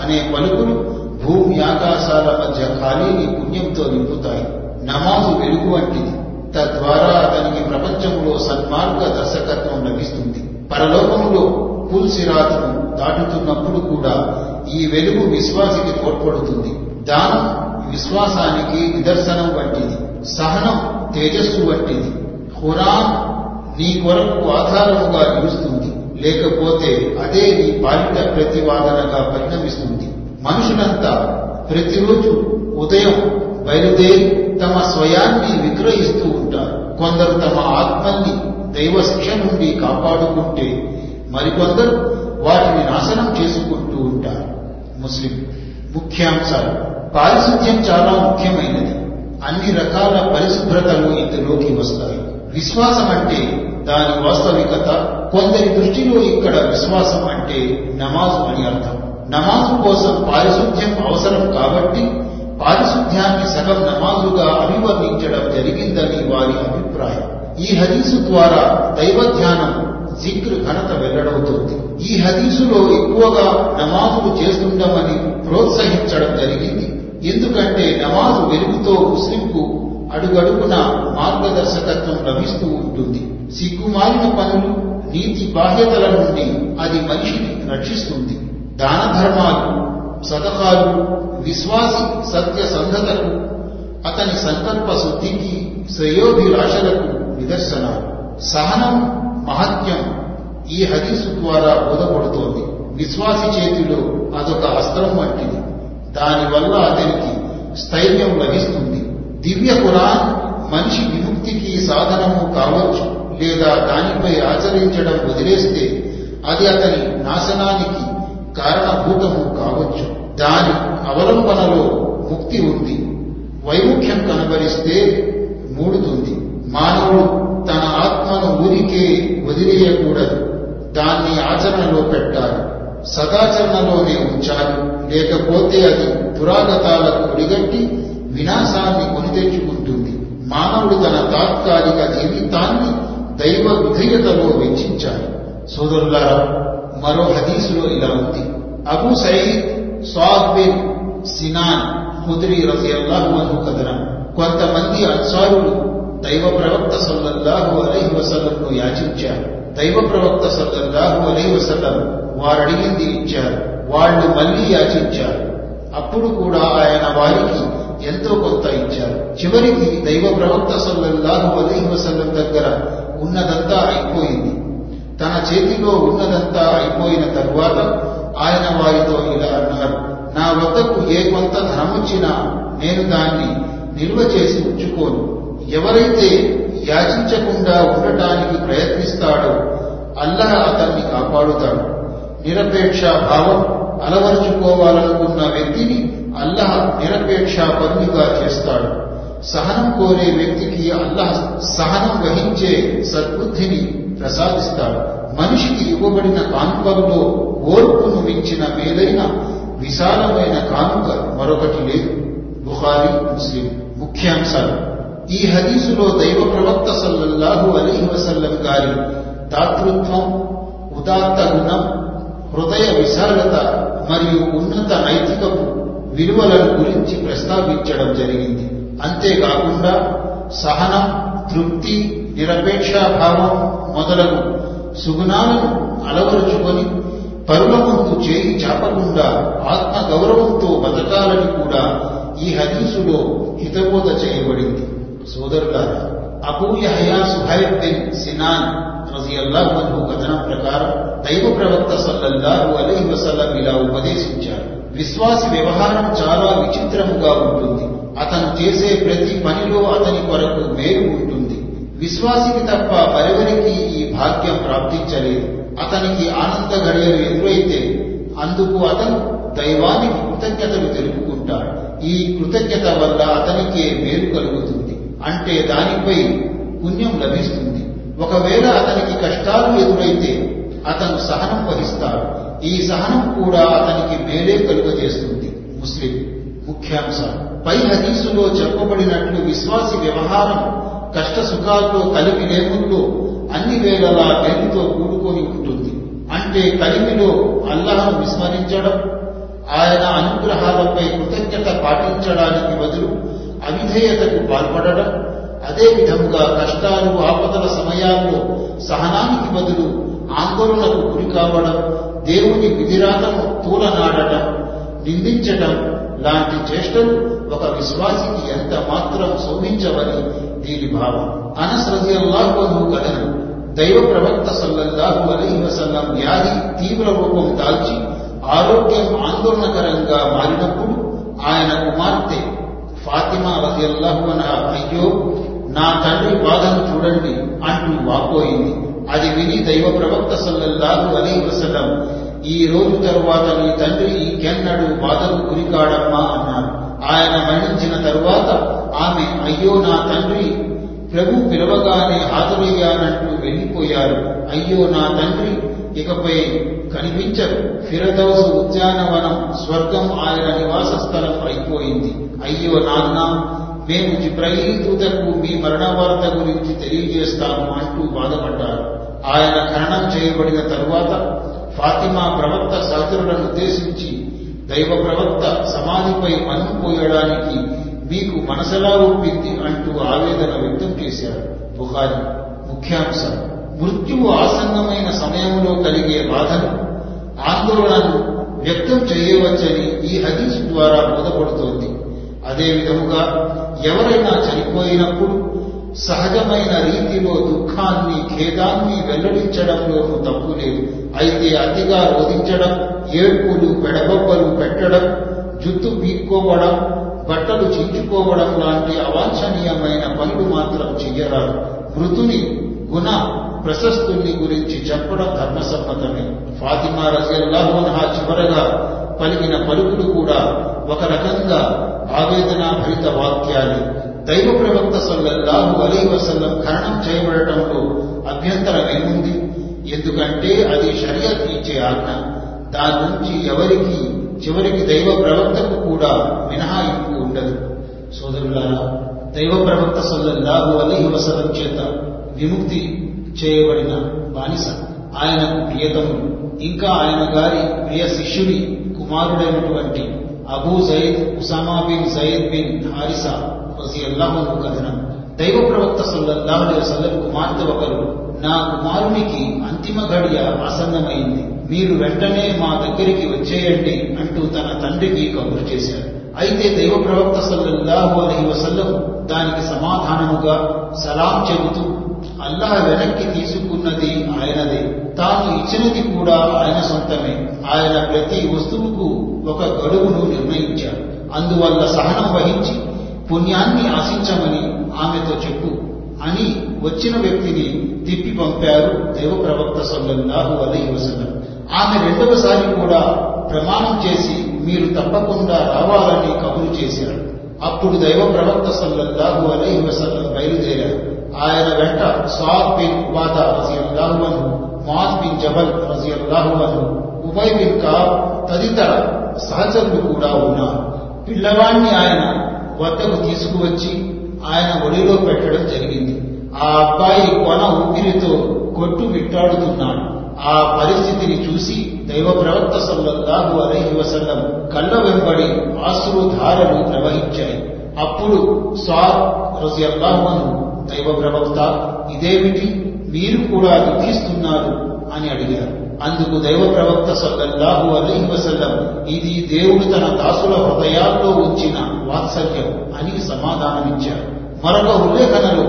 అనే పలుకులు భూమి ఆకాశాల మధ్య ఖాళీని పుణ్యంతో నింపుతాయి. నమాజు వెలుగు వంటిది. తద్వారా అతనికి ప్రపంచంలో సన్మార్గ దర్శకత్వం లభిస్తుంది. పరలోకంలో పుల్సిరాతును దాటుతున్నప్పుడు కూడా ఈ వెలుగు విశ్వాసికి తోడ్పడుతుంది. దానం విశ్వాసానికి నిదర్శనం వంటిది. సహనం తేజస్సు వంటిది. ఖురాన్ నీ కొరకు ఆధారముగా నిలుస్తుంది. లేకపోతే అదే నీ పాలిట ప్రతివాదనగా పరిణమిస్తుంది. మనుషులంతా ప్రతిరోజు ఉదయం బయలుదేరి తమ స్వయాన్ని విక్రయిస్తూ ఉంటారు. కొందరు తమ ఆత్మల్ని దైవ శిక్ష నుండి కాపాడుకుంటే మరికొందరు వాటిని నాశనం చేసుకుంటూ ఉంటారు. ముస్లిం ముఖ్యాంశాలు. పారిశుద్ధ్యం చాలా ముఖ్యమైనది. అన్ని రకాల పరిశుభ్రతలు ఇందులోకి వస్తాయి. విశ్వాసం అంటే దాని వాస్తవికత కొందరి దృష్టిలో ఇక్కడ విశ్వాసం అంటే నమాజ్ అని అర్థం. నమాజు కోసం పారిశుద్ధ్యం అవసరం కాబట్టి పారిశుద్ధ్యాన్ని సగం నమాజుగా అభివర్ణించడం జరిగిందని వారి అభిప్రాయం. ఈ హదీసు ద్వారా దైవ ధ్యానం జిక్ర్ ఘనత వెల్లడవుతుంది. ఈ హదీసులో ఎక్కువగా నమాజులు చేస్తుండమని ప్రోత్సహించడం జరిగింది. ఎందుకంటే నమాజు వెలుగుతో ముస్లింకు అడుగడుగున మార్గదర్శకత్వం లభిస్తూ ఉంటుంది. సిగ్గుమాలిన పనులు నీతి బాధ్యతల నుండి అది మనిషిని రక్షిస్తుంది. దాన ధర్మాలు సదకాలు విశ్వాసి సత్య సంధతకు అతని సంకల్ప శుద్ధికి శ్రేయోభిలాషలకు నిదర్శనాలు. సహనం మహత్యం ఈ హదీసు ద్వారా బోధపడుతోంది. విశ్వాసి చేతిలో అదొక అస్త్రం వంటిది. దానివల్ల అతనికి స్థైర్యం లభిస్తుంది దివ్య కురాన్ మనిషి విముక్తికి సాధనము కావచ్చు లేదా దానిపై ఆచరించడం వదిలేస్తే అది అతని నాశనానికి కారణభూతము కావచ్చు. దాని అవలంబనలో ముక్తి ఉంది. వైముఖ్యం కనబరిస్తే మూడుతుంది. మానవుడు తన ఆత్మను ఊరికే వదిలేయకూడదు. దాన్ని ఆచరణలో పెట్టాలి. సదాచరణలోనే ఉంచాలి. లేకపోతే అది దురాగతాలకు ఒడిగట్టి వినాశాన్ని కొని తెచ్చుకుంటుంది. మానవుడు తన తాత్కాలిక జీవితాన్ని దైవ విధేయతలో వెచ్చించాలి. సోదరులారా మరో హదీసులో ఇలా ఉంది. Abu Sayeed Saad bin Sinan Khudri రజియల్లాహు కథనం కొంతమంది అన్సారులు దైవ ప్రవక్త సల్లల్లాహు అలైహి వసల్లంను యాచించారు. దైవ ప్రవక్త సల్లల్లాహు అలైహి వసల్లం వారడిగింది ఇచ్చారు. వాళ్ళు మళ్ళీ యాచించారు. అప్పుడు కూడా ఆయన వారికి ఎంతో కొంత ఇచ్చారు. చివరికి దైవ ప్రవక్త సల్లల్లాహు అలైహి వసల్లం దగ్గర ఉన్నదంతా అయిపోయింది. తన చేతిలో ఉన్నదంతా అయిపోయిన తరువాత ఆయన వారితో ఇలా అన్నారు నా వద్దకు ఏ కొంత ధనమొచ్చినా నేను దాన్ని నిల్వ చేసి ఉంచుకోను. ఎవరైతే యాచించకుండా ఉండటానికి ప్రయత్నిస్తాడో అల్లాహ్ అతన్ని కాపాడుతాడు. నిరపేక్ష భావం అలవరుచుకోవాలనుకున్న వ్యక్తిని అల్లహ నిరపేక్ష పరునిగా చేస్తాడు. సహనం కోరే వ్యక్తికి అల్లహ సహనం వహించే సద్బుద్ధిని ప్రసాదిస్తాడు. మనిషికి ఇవ్వబడిన కానుకల్లో ఓర్పును మించిన మేలైన విశాలమైన కానుక మరొకటి లేదు. బుహారీ ముస్లిం ముఖ్యాంశాలు. ఈ హదీసులో దైవ ప్రవక్త సల్లల్లాహు అలీ వసల్లం గారి దాతృత్వం ఉదాత్త గుణం హృదయ విశాలత మరియు ఉన్నత నైతికపు విలువలను గురించి ప్రస్తావించడం జరిగింది. అంతేకాకుండా సహనం తృప్తి నిరపేక్షాభావం మొదలగు సుగుణాలను అలవరుచుకొని పరుల ముందు చేయి చాపకుండా ఆత్మ గౌరవంతో బతకాలని కూడా ఈ హదీసులో హితబోధ చేయబడింది. సోదరులారా Abu Yahya Suhaib bin Sinan రజియల్లాహు అన్హు కథనం ప్రకారం దైవ ప్రవక్త సల్లల్లాహు అలహి వసల్లం ఇలా ఉపదేశించారు. విశ్వాసి వ్యవహారం చాలా విచిత్రముగా ఉంటుంది. అతను చేసే ప్రతి పనిలో అతని కొరకు మేలు ఉంటుంది. విశ్వాసికి తప్ప మరెవరికి ఈ భాగ్యం ప్రాప్తించలేదు. అతనికి ఆనంద గడియలు ఎదురైతే అందుకు అతను దైవానికి కృతజ్ఞతలు తెలుపుకుంటాడు. ఈ కృతజ్ఞత వల్ల అతనికే మేలు కలుగుతుంది. అంటే దానిపై పుణ్యం లభిస్తుంది. ఒకవేళ అతనికి కష్టాలు ఎదురైతే అతను సహనం వహిస్తాడు. ఈ సహనం కూడా అతనికి మేలే కలుగజేస్తుంది. ముస్లిం ముఖ్యాంశం. పై హదీసులో చెప్పబడినట్లు విశ్వాసి వ్యవహారం కష్ట సుఖాల్లో కలిపి లేముందో అన్ని వేళలా వెలుగుతో కూడుకొని ఉంటుంది. అంటే కలిమిలో అల్లాహను విస్మరించడం ఆయన అనుగ్రహాలపై కృతజ్ఞత పాటించడానికి బదులు అవిధేయతకు పాల్పడడం అదే విధంగా కష్టాలు ఆపదల సమయాల్లో సహనానికి బదులు ఆందోళనకు గురి కావడం దేవుని విధిరాతను తూలనాడటం నిందించటం లాంటి చేష్టలు ఒక విశ్వాసికి ఎంత మాత్రం శోభించవని దీని భావం. అనస్ కథను. దైవ ప్రవక్త సల్లల్లాహు అలైహి వసల్లం వ్యాధి తీవ్ర రూపం దాల్చి ఆరోగ్యం ఆందోళనకరంగా మారినప్పుడు ఆయన కుమార్తె ఫాతిమా రజియల్లాహు అన అయ్యో నా తండ్రి బాధను చూడండి అంటూ వాపోయింది. అది విని దైవ ప్రవక్త సల్లల్లాహు అలీ వసలం ఈ రోజు తరువాత నీ తండ్రి ఇంకెన్నడూ బాధకు గురికాడమ్మా అన్నారు. ఆయన మరణించిన తరువాత ఆమె అయ్యో నా తండ్రి ప్రభు పిలవగానే హాజరయ్యానంటూ వెళ్ళిపోయారు. అయ్యో నా తండ్రి ఇకపై కనిపించరు. ఫిరదౌసు ఉద్యానవనం స్వర్గం ఆయన నివాస స్థలం అయిపోయింది. అయ్యో నాన్న మేము జిబ్రహీం దూతకు మీ మరణ వార్త గురించి తెలియజేస్తాము అంటూ బాధపడ్డారు. ఆయన ఖననం చేయబడిన తరువాత ఫాతిమా ప్రవక్త సహచరులను ఉద్దేశించి దైవ ప్రవక్త సమాధిపై మనం పోయడానికి మీకు మనసలా ఒప్పింది అంటూ ఆవేదన వ్యక్తం చేశారు. బుహారి ముఖ్యాంశం మృత్యువు ఆసన్నమైన సమయంలో కలిగే బాధను ఆందోళనను వ్యక్తం చేయవచ్చని ఈ హదీస్ ద్వారా బోధపడుతోంది. అదే విధముగా ఎవరైనా చనిపోయినప్పుడు సహజమైన రీతిలో దుఃఖాన్ని ఖేదాన్ని వెల్లడించడంలోనూ తప్పు లేదు. అయితే అతిగా రోధించడం ఏడ్పులు పెడబొబ్బలు పెట్టడం జుత్తు పీక్కోవడం బట్టలు చించుకోవడం లాంటి అవాంఛనీయమైన పనులు మాత్రం చెయ్యరాదు. మృతుని గుణ ప్రశస్తుల్ని గురించి చెప్పడం ధర్మసమ్మతమే. ఫాతిమా రజల్లాహోన్హా చివరగా పలికిన పలుకులు కూడా ఒక రకంగా ఆవేదన భరిత వాక్యాలు. దైవ ప్రవక్త సల్లల్లాహు అలీ వసల్లం ఖననం చేయబడటంలో అభ్యంతరం ఏముంది ఎందుకంటే అది షరియత్ ఇచ్చే ఆజ్ఞ. దాని నుంచి ఎవరికి చివరికి దైవ ప్రవక్తకు కూడా మినహాయింపు ఉండదు. సోదరులారా దైవ ప్రవక్త సల్లల్లాహు అలీ వసలం చేత విముక్తి చేయబడిన బానిస. ఆయనకు ప్రియతముడు ఇంకా ఆయన గారి ప్రియ శిష్యుడి కుమారుడైనటువంటి Abu Zaid Usama bin Zayd bin Haritha రజియల్లాహు కథనం. దైవ ప్రవక్త సల్లల్లాహు అలైహి వసల్లం కుమార్తె ఒకరు నా కుమారునికి అంతిమ గడియ ఆసన్నమైంది. మీరు వెంటనే మా దగ్గరికి వచ్చేయండి అంటూ తన తండ్రికి కబురు చేశారు అయితే దైవ ప్రవక్త సల్లల్లాహు అలైహి వసల్లం దానికి సమాధానముగా సలాం చెబుతూ అల్లాహ్ వెనక్కి తీసుకున్నది ఆయనదే. తాను ఇచ్చినది కూడా ఆయన సొంతమే. ఆయన ప్రతి వస్తువుకు ఒక గడువును నిర్ణయించాడు. అందువల్ల సహనం వహించి పుణ్యాన్ని ఆశించమని ఆమెతో చెప్పు అని వచ్చిన వ్యక్తిని తిప్పి పంపారు దేవ ప్రవక్త సల్లల్లాహు అలైహి వసల్లం. ఆమె రెండవసారి కూడా ప్రమాణం చేసి మీరు తప్పకుండా రావాలని కబురు చేశారు. అప్పుడు దైవ ప్రవక్త సల్లల్లాహు అలైహి వసల్లం బయలుదేరారు. ఆయన వెంట సాద్ బిన్ ఉబాద రజియల్లాహు అన్హు మాద్ బిన్ జబల్ రజియల్లాహు అన్హు ఉబై బిన్ కాబ్ తదితర సహచరులు కూడా ఉన్నారు. పిల్లవాణ్ణి ఆయన వద్దకు తీసుకువచ్చి ఆయన ఒడిలో పెట్టడం జరిగింది. ఆ అబ్బాయి కొన ఊపిరితో కొట్టు విట్టాడుతున్నాడు. ఆ పరిస్థితిని చూసి దైవ ప్రవక్త సల్లల్లాహు అలైహి వసల్లం కళ్ళ వెంబడి ఆశ్రుధారలు ప్రవహించాయి. అప్పుడు సార్ రజియల్లాహు దైవ ప్రవక్త ఇదేమిటి? మీరు కూడా దుఃఖిస్తున్నారు అని అడిగారు. అందుకు దైవ ప్రవక్త సల్లల్లాహు అలైహి వసల్లం ఇది దేవుడు తన దాసుల హృదయాల్లో ఉంచిన వాత్సల్యం అని సమాధానమిచ్చారు మరొక ఉల్లేఖనలో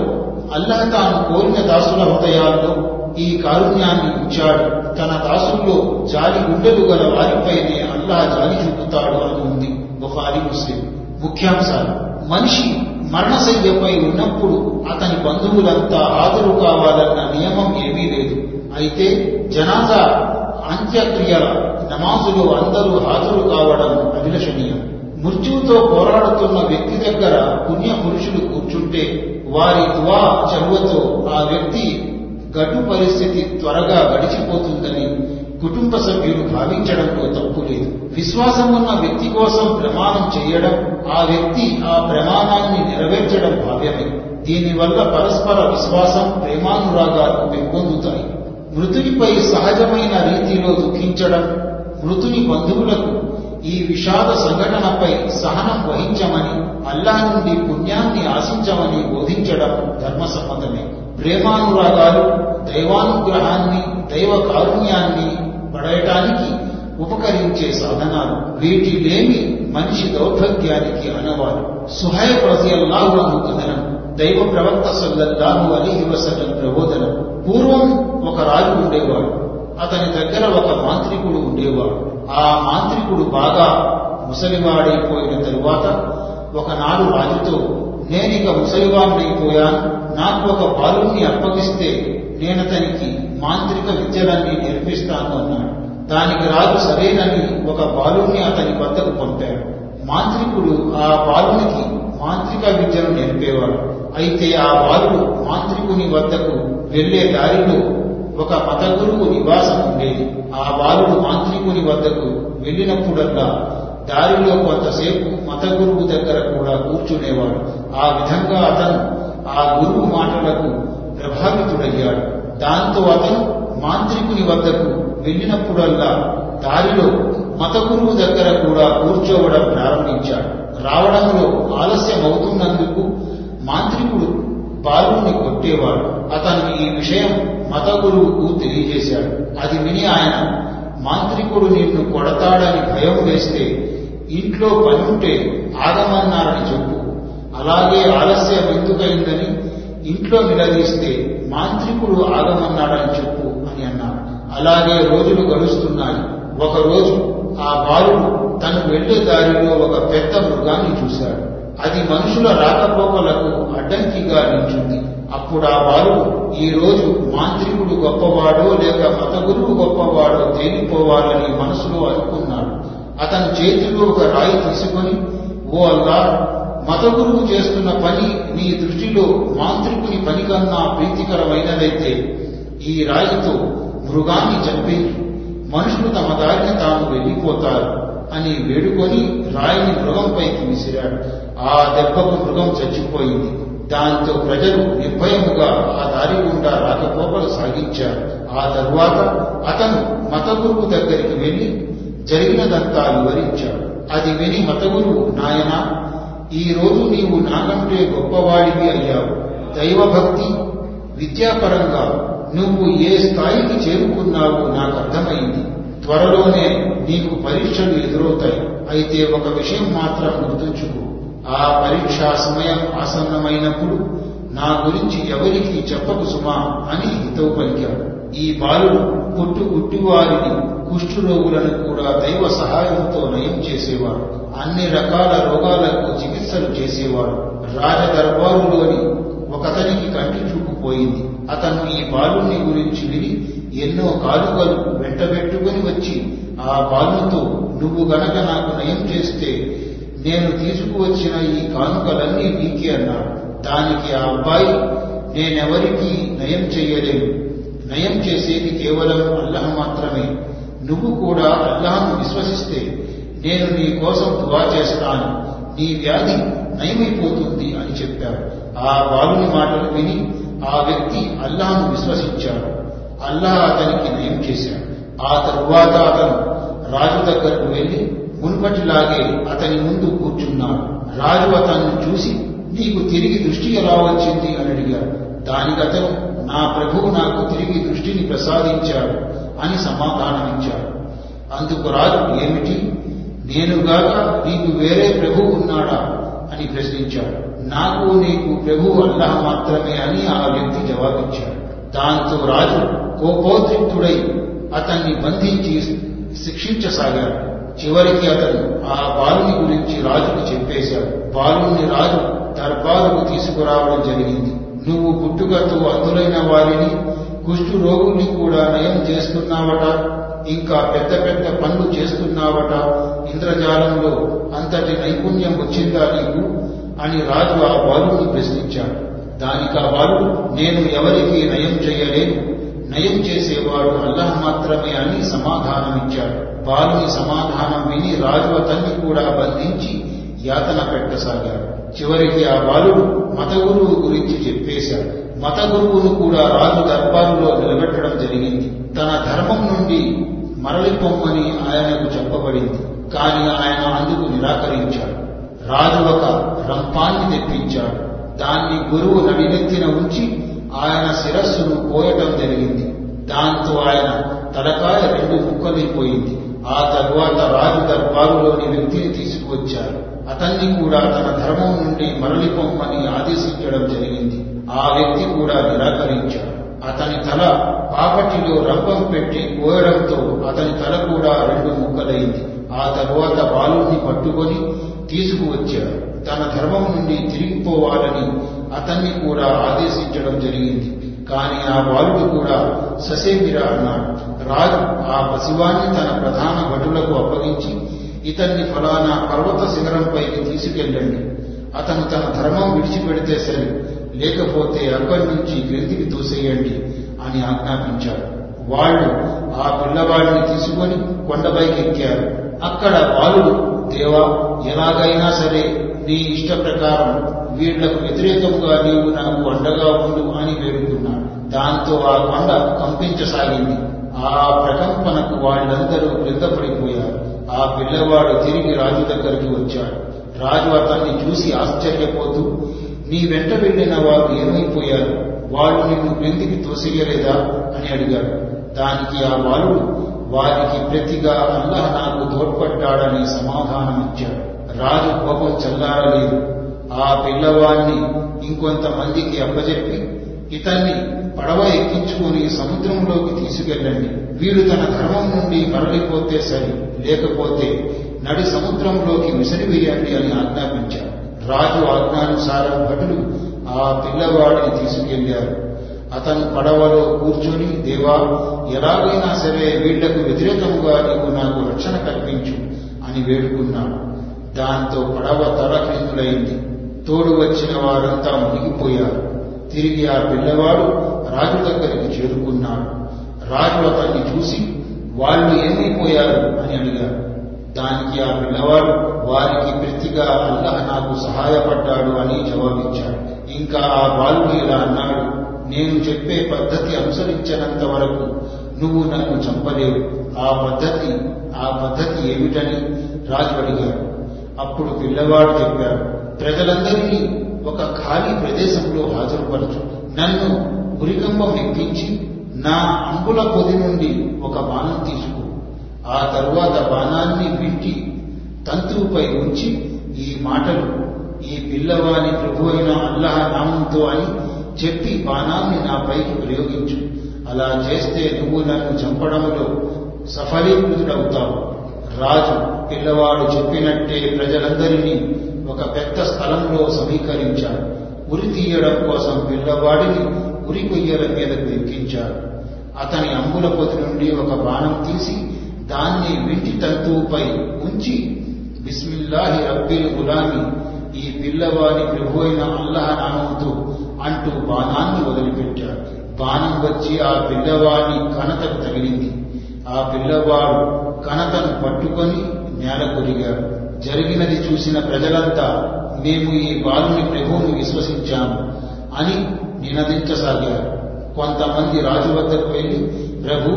అల్లాహ్ తాను కోరిన దాసుల హృదయాల్లో ఈ కారుణ్యాన్ని ఉంచాడు తన దాసుల్లో జాలి గుండెలు గల వారిపైనే అల్లాహ్ జాలి చూపుతాడు అని ఉంది బుహారి ముస్లిం. ముఖ్యాంశాలు మనిషి మరణశయ్యపై ఉన్నప్పుడు అతని బంధువులంతా హాజరు కావాలన్న నియమం ఏమీ లేదు. అయితే జనాజా అంత్యక్రియల నమాజులో అందరూ హాజరు కావడం అభిలషణీయం. మృత్యువుతో పోరాడుతున్న వ్యక్తి దగ్గర పుణ్య పురుషులు కూర్చుంటే వారి దువా చదువుతో ఆ వ్యక్తి గడ్డు పరిస్థితి త్వరగా గడిచిపోతుందని కుటుంబ సభ్యులు భావించడంలో తప్పు లేదు. విశ్వాసం ఉన్న వ్యక్తి కోసం ప్రమాణం చేయడం ఆ వ్యక్తి ఆ ప్రమాణాన్ని నెరవేర్చడం భావ్యమే. దీనివల్ల పరస్పర విశ్వాసం ప్రేమానురాగాలు పెంపొందుతాయి. మృతునిపై సహజమైన రీతిలో దుఃఖించడం మృతుని బంధువులకు ఈ విషాద సంఘటనపై సహనం వహించమని అల్లా నుండి పుణ్యాన్ని ఆశించమని బోధించడం ధర్మ సంబంధమే ప్రేమానురాగాలు దైవానుగ్రహాన్ని దైవ కారుణ్యాన్ని పడయటానికి ఉపకరించే సాధనాలు. వీటి లేమి మనిషి దౌర్భాగ్యానికి అనవారు. సుహైబ్ రజియల్లాహు అను కథనం దైవ ప్రవక్త సల్లల్లాహు అలీహి వసల్లం ప్రబోధనం. పూర్వం ఒక రాజు ఉండేవాడు. అతని దగ్గర ఒక మాంత్రికుడు ఉండేవాడు. ఆ మాంత్రికుడు బాగా ముసలివాడైపోయిన తరువాత ఒకనాడు రాజుతో నేనిక ముసలివాడినైపోయాను. నాకు ఒక బాలుని అప్పగిస్తే నేనతనికి మాంత్రిక విద్యలన్నీ నేర్పిస్తాను అన్నాడు. దానికి రాజు సరేనని ఒక బాలుని అతని వద్దకు పంపాడు. మాంత్రికుడు ఆ బాలునికి మాంత్రిక విద్యను నేర్పేవాడు. అయితే ఆ బాలుడు మాంత్రికుని వద్దకు వెళ్ళే దారిలో ఒక మత గురువు నివాసం ఉండేది. ఆ బాలుడు మాంత్రికుని వద్దకు వెళ్ళినప్పుడల్లా దారిలో కొంతసేపు మతగురువు దగ్గర కూడా కూర్చునేవాడు. ఆ విధంగా అతను ఆ గురువు మాటలకు ప్రభావితుడయ్యాడు. దాంతో అతను మాంత్రికుని వద్దకు వెళ్ళినప్పుడల్లా దారిలో మత గురువు దగ్గర కూడా కూర్చోవడం ప్రారంభించాడు. రావడంలో ఆలస్యం అవుతున్నందుకు మాంత్రికుడు బాలుని కొట్టేవాడు. అతను ఈ విషయం మత గురువుకు తెలియజేశాడు. అది విని ఆయన మాంత్రికుడు నిన్ను కొడతాడని భయం వేస్తే ఇంట్లో పనుంటే ఆగమన్నారని చెప్పు. అలాగే ఆలస్యం ఎందుకైందని ఇంట్లో నిలదీస్తే మాంత్రికుడు ఆగమన్నాడని చెప్పు అని అన్నాడు. అలాగే రోజులు గడుస్తున్నాయి. ఒకరోజు ఆ బాలుడు తను వెళ్ళే దారిలో ఒక పెద్ద మృగాన్ని చూశాడు. అది మనుషుల రాకపోకలకు అడ్డంకిగా నిలిచింది. అప్పుడు ఆ వారు ఈ రోజు మాంత్రికుడు గొప్పవాడో లేక మత గురువు గొప్పవాడో తేలిపోవాలని మనసులో అనుకున్నాడు. అతను చేతిలో ఒక రాయి తీసుకొని ఓ అల్లా మత గురువు చేస్తున్న పని నీ దృష్టిలో మాంత్రికుని పని కన్నా ప్రీతికరమైనదైతే ఈ రాయితో మృగాన్ని చంపి మనుషులు తమ దారిని తాము వెళ్ళిపోతారు. అని వేడుకొని రాయిని మృగంపైకి విసిరాడు. ఆ దెబ్బకు మృగం చచ్చిపోయింది. దాంతో ప్రజలు నిర్భయముగా ఆ దారి గుండా రాకపోకలు సాగించారు. ఆ తరువాత అతను మత గురువు దగ్గరికి వెళ్ళి జరిగినదంతా వివరించాడు. అది విని మత గురువు నాయనా ఈ రోజు నీవు నాకంటే గొప్పవాడివి అయ్యావు. దైవభక్తి విద్యాపరంగా నువ్వు ఏ స్థాయికి చేరుకున్నావో నాకు అర్థమైంది. త్వరలోనే నీకు పరీక్షలు ఎదురవుతాయి. అయితే ఒక విషయం మాత్రం గుర్తుంచుకో. ఆ పరీక్ష సమయం ఆసన్నమైనప్పుడు నా గురించి ఎవరికి చెప్పకు సుమా అని హితవు పలికాడు. ఈ బాలుడు పుట్టు గుట్టివారిని కుష్ఠురోగులను కూడా దైవ సహాయంతో నయం చేసేవాడు. అన్ని రకాల రోగాలకు చికిత్సలు చేసేవాడు. రాజదర్బారులోని ఒకతనికి కంటి చూపు పోయింది. అతను ఈ బాలుని గురించి విని ఎన్నో కాలుకలు వెంటబెట్టుకుని వచ్చి ఆ బాలుతో నువ్వు గనక నాకు నయం చేస్తే నేను తీసుకువచ్చిన ఈ కానుకలన్నీ నీకే అన్నాడు. దానికి ఆ అబ్బాయి నేనెవరికి నయం చేయలేను. నయం చేసేది కేవలం అల్లాహ్ మాత్రమే. నువ్వు కూడా అల్లహను విశ్వసిస్తే నేను నీ కోసం దువా చేస్తాను. నీ వ్యాధి నయమైపోతుంది అని చెప్పాడు. ఆ బాలుని మాటలు విని ఆ వ్యక్తి అల్లాను విశ్వసించాడు. అల్లా అతనికి నయం చేశాడు. ఆ తరువాత అతను రాజు దగ్గరకు వెళ్ళి మునుపటిలాగే అతని ముందు కూర్చున్నాడు. రాజు అతన్ని చూసి నీకు తిరిగి దృష్టి ఎలా వచ్చింది? అని అడిగాడు. దానికి అతను నా ప్రభువు నాకు తిరిగి దృష్టిని ప్రసాదించాడు అని సమాధానమిచ్చాడు. అందుకు రాజు ఏమిటి? నేనుగాక నీకు వేరే ప్రభువు ఉన్నాడా? అని ప్రశ్నించాడు. నాకు నీకు ప్రభు అల్లాహ్ మాత్రమే అని ఆ వ్యక్తి జవాబిచ్చాడు. దాంతో రాజు కోపోద్రిక్తుడై అతన్ని బంధించి శిక్షించసాగాడు. చివరికి అతను ఆ బాలుని గురించి రాజుకు చెప్పేశాడు. బాలుని రాజు దర్బారుకు తీసుకురావడం జరిగింది. నువ్వు పుట్టుకతో అందులైన వారిని కుష్టు రోగుల్ని కూడా నయం చేస్తున్నావట ఇంకా పెద్ద పెద్ద పనులు చేస్తున్నావట ఇంద్రజాలంలో అంతటి నైపుణ్యం వచ్చిందా నీకు? అని రాజు ఆ బాలుని ప్రశ్నించాడు. దానికి ఆ బాలుడు నేను ఎవరికి నయం చేయలేను నయం చేసేవాడు అల్లహ మాత్రమే అని సమాధానమిచ్చాడు. బాలుని సమాధానం విని రాజు అతన్ని కూడా బంధించి యాతన పెట్టసాగాడు. చివరికి ఆ బాలుడు మత గురువు గురించి చెప్పేశాడు. మత గురువును కూడా రాజు దర్బారులో నిలబెట్టడం జరిగింది. తన ధర్మం నుండి మరలిపొమ్మని ఆయనకు చెప్పబడింది. కాని ఆయన అందుకు నిరాకరించాడు. రాజు ఒక రంపాన్ని తెప్పించాడు. దాన్ని గురువు నడినెత్తిన ఉంచి ఆయన శిరస్సును కోయటం జరిగింది. దాంతో ఆయన తలకాయ రెండు ముక్కలైపోయింది ఆ తరువాత రాజు దర్బారులోని వ్యక్తిని తీసుకువచ్చారు అతన్ని కూడా తన ధర్మం నుండి మరలిపొమ్మని ఆదేశించడం జరిగింది. ఆ వ్యక్తి కూడా నిరాకరించాడు. అతని తల పాపటిలో రంపం పెట్టి కోయడంతో అతని తల కూడా రెండు ముక్కలైంది. ఆ తరువాత బాలుని పట్టుకొని తీసుకువచ్చాడు. తన ధర్మం నుండి తిరిగిపోవాలని అతన్ని కూడా ఆదేశించడం జరిగింది. కానీ ఆ బాలుడు కూడా ససేమిరా అన్నాడు. రాజు ఆ పసివాన్ని తన ప్రధాన భటులకు అప్పగించి ఇతన్ని ఫలానా పర్వత శిఖరంపైకి తీసుకెళ్ళండి. అతను తన ధర్మం విడిచిపెడితే సరే లేకపోతే అక్కడి నుంచి క్రిందికి తోసేయండి అని ఆజ్ఞాపించాడు. వాళ్ళు ఆ పిల్లవాడిని తీసుకొని కొండపైకి ఎక్కారు. అక్కడ బాలుడు దేవా ఎలాగైనా సరే నీ ఇష్ట ప్రకారం వీళ్ళకు వ్యతిరేకంగా నీవు నాకు అండగా ఉండు అని వేడుకున్నాడు దాంతో ఆ కొండ కంపించసాగింది. ఆ ప్రకంపనకు వాళ్ళందరూ క్రిందపడిపోయారు. ఆ పిల్లవాడు తిరిగి రాజు దగ్గరికి వచ్చాడు. రాజు అతన్ని చూసి ఆశ్చర్యపోతూ నీ వెంట వెళ్ళిన వారు ఏమైపోయారు? వాళ్ళు నిన్ను క్రిందికి తోసియలేదా అని అడిగాడు. దానికి ఆ బాలుడు వారికి ప్రతిగా అల్లహ నాకు తోడ్పడ్డాడని సమాధానం ఇచ్చాడు రాజు కోపం చల్లారలేదు ఆ పిల్లవాడిని ఇంకొంతమందికి అప్పజెప్పి ఇతన్ని పడవ ఎక్కించుకుని సముద్రంలోకి తీసుకెళ్ళండి. వీడు తన ధర్మం నుండి మరలిపోతే సరి లేకపోతే నడి సముద్రంలోకి విసిరివేయండి అని ఆజ్ఞాపించారు. రాజు ఆజ్ఞానుసారం భటులు ఆ పిల్లవాడిని తీసుకెళ్ళారు. అతను పడవలో కూర్చొని దేవా ఎలాగైనా సరే వీళ్ళకు వ్యతిరేకముగా నీవు నాకు రక్షణ కల్పించు అని వేడుకున్నాడు. దాంతో పడవ తలకిందులైంది. తోడు వచ్చిన వారంతా మునిగిపోయారు. తిరిగి ఆ పిల్లవాడు రాజు దగ్గరికి చేరుకున్నాడు. రాజు అతన్ని చూసి వాళ్ళు ఏమైపోయారు అని అడిగారు. దానికి ఆ పిల్లవాడు వారికి ప్రతిగా అల్లహ నాకు సహాయపడ్డాడు అని జవాబిచ్చాడు. ఇంకా ఆ బాలుడు ఇలా అన్నాడు నేను చెప్పే పద్ధతి అనుసరించినంత వరకు నువ్వు నన్ను చంపలేవు. ఆ పద్ధతి ఆ పద్ధతి ఏమిటని రాజు అడిగాడు. అప్పుడు పిల్లవాడు చెప్పాడు ప్రజలందరినీ ఒక ఖాళీ ప్రదేశంలో హాజరుపరచు. నన్ను ఉరికంబం ఎక్కించి నా అంకుల పొది నుండి ఒక బాణం తీసుకో. ఆ తరువాత బాణాన్ని వింటి తంతువుపై ఉంచి ఈ మాటలు ఈ పిల్లవాని ప్రభు అయిన అల్లహ నామంతో అని చెప్పి బాణాన్ని నాపైకి ప్రయోగించు. అలా చేస్తే నువ్వు నన్ను చంపడంలో సఫలీకృతుడవుతావు. రాజు పిల్లవాడు చెప్పినట్టే ప్రజలందరినీ ఒక పెద్ద స్థలంలో సమీకరించాడు. ఉరి తీయడం కోసం పిల్లవాడిని ఉరి కొయ్యల మీదకు ఎక్కించాడు. అతని అమ్ముల పొతి నుండి ఒక బాణం తీసి దాన్ని వింటి తంతువుపై ఉంచి బిస్మిల్లాహి రబ్బిల్ గులామి ఈ పిల్లవాడి ప్రభు అయిన అల్లాహ నామంతో అంటూ బాణాన్ని వదిలిపెట్టాడు. బాణం వచ్చి ఆ పిల్లవాడి కనతకు తగిలింది. ఆ పిల్లవాడు కనతను పట్టుకొని నేలకొరిగాడు జరిగినది చూసిన ప్రజలంతా మేము ఈ బాలుని ప్రభువును విశ్వసించాము అని నినదించసాగారు. కొంతమంది రాజు వద్దకు వెళ్ళి ప్రభు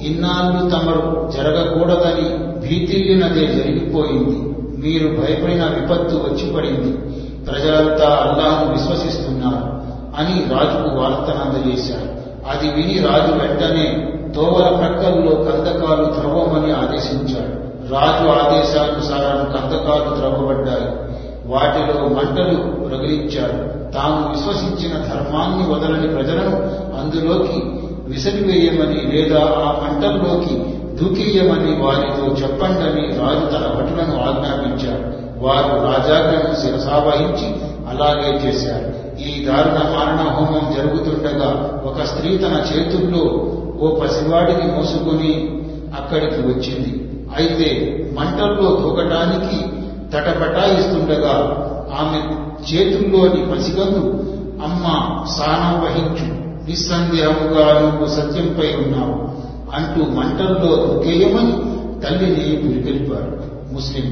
ఇన్నాళ్ళు తమరు జరగకూడదని భీతిల్లినదే జరిగిపోయింది. మీరు భయపడిన విపత్తు వచ్చి పడింది ప్రజలంతా అల్లాను విశ్వసిస్తున్నారు అని రాజుకు వార్తనందజేశారు. అది విని రాజు వెంటనే దోవల ప్రక్కల్లో కందకాలు ద్రవమని ఆదేశించాడు. రాజు ఆదేశానుసారం కందకాలు ద్రవబడ్డాయి. వాటిలో మంటలు రగిలించాడు. తాము విశ్వసించిన ధర్మాన్ని వదలని ప్రజలను అందులోకి విసిరివేయమని లేదా ఆ మంటల్లోకి దూకేయమని వారితో చెప్పండని రాజు తన భటులను ఆజ్ఞాపించాడు. వారు రాజాజ్ఞను శిరసావహించి అలాగే చేశారు. ఈ దారుణ మారణ హోమం జరుగుతుండగా ఒక స్త్రీ తన చేతుల్లో ఓ పసివాడిని మోసుకొని అక్కడికి వచ్చింది. అయితే మంటల్లో దూకటానికి తటపటాయిస్తుండగా ఆమె చేతుల్లోని పసిగందు అమ్మ సానం వహించు. నిస్సందేహముగా నువ్వు సత్యంపై ఉన్నావు అంటూ మంటల్లో దూకేయమని తల్లిని పురికెలిపారు ముస్లిం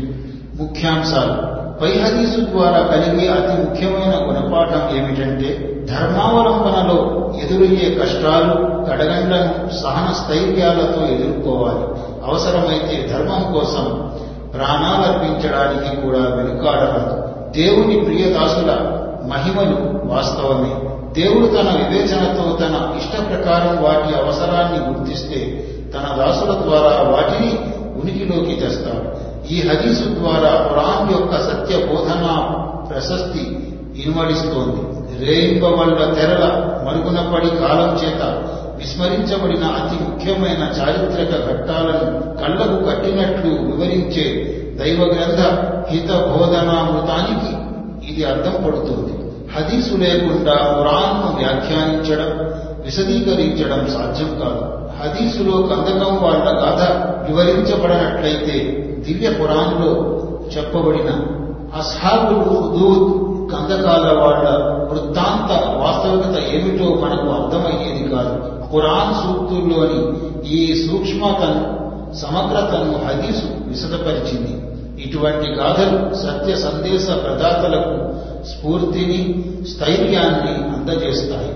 ముఖ్యాంశాలు. పై హదీసు ద్వారా కలిగే అతి ముఖ్యమైన గుణపాఠం ఏమిటంటే ధర్మావలంబనలో ఎదురయ్యే కష్టాలు కడగండ్లను సహన స్థైర్యాలతో ఎదుర్కోవాలి. అవసరమైతే ధర్మం కోసం ప్రాణాలర్పించడానికి కూడా వెనుకాడవద్దు. దేవుని ప్రియదాసుల మహిమలు వాస్తవమే. దేవుడు తన వివేచనతో తన ఇష్ట ప్రకారం వాటి అవసరాన్ని గుర్తిస్తే తన దాసుల ద్వారా వాటిని ఉనికిలోకి తెస్తాడు. ఈ హదీసు ద్వారా ఖురాన్ యొక్క సత్య బోధన ప్రశస్తి ఇన్వడిస్తోంది. రేయింబవళ్ళ తెరల మరుగున పడి కాలం చేత విస్మరించబడిన అతి ముఖ్యమైన చారిత్రక ఘట్టాలను కళ్ళకు కట్టినట్లు వివరించే దైవ గ్రంథ హిత బోధనామృతానికి ఇది అర్థం పడుతుంది. హదీసు లేకుండా ఖురాన్ను వ్యాఖ్యానించడం విశదీకరించడం సాధ్యం కాదు. హదీసులో కందకం వాళ్ళ గాథ వివరించబడినట్లయితే దివ్య ఖురాన్లో చెప్పబడిన అస్హాబుల్ హుదూద్ కందకాల వాళ్ళ వృత్తాంత వాస్తవికత ఏమిటో మనకు అర్థమయ్యేది కాదు. ఖురాన్ సూక్తుల్లోని ఈ సూక్ష్మతను సమగ్రతను హదీసు విశదపరిచింది ఇటువంటి గాథలు సత్య సందేశ ప్రదాతలకు స్ఫూర్తిని స్థైర్యాన్ని అందజేస్తాయి.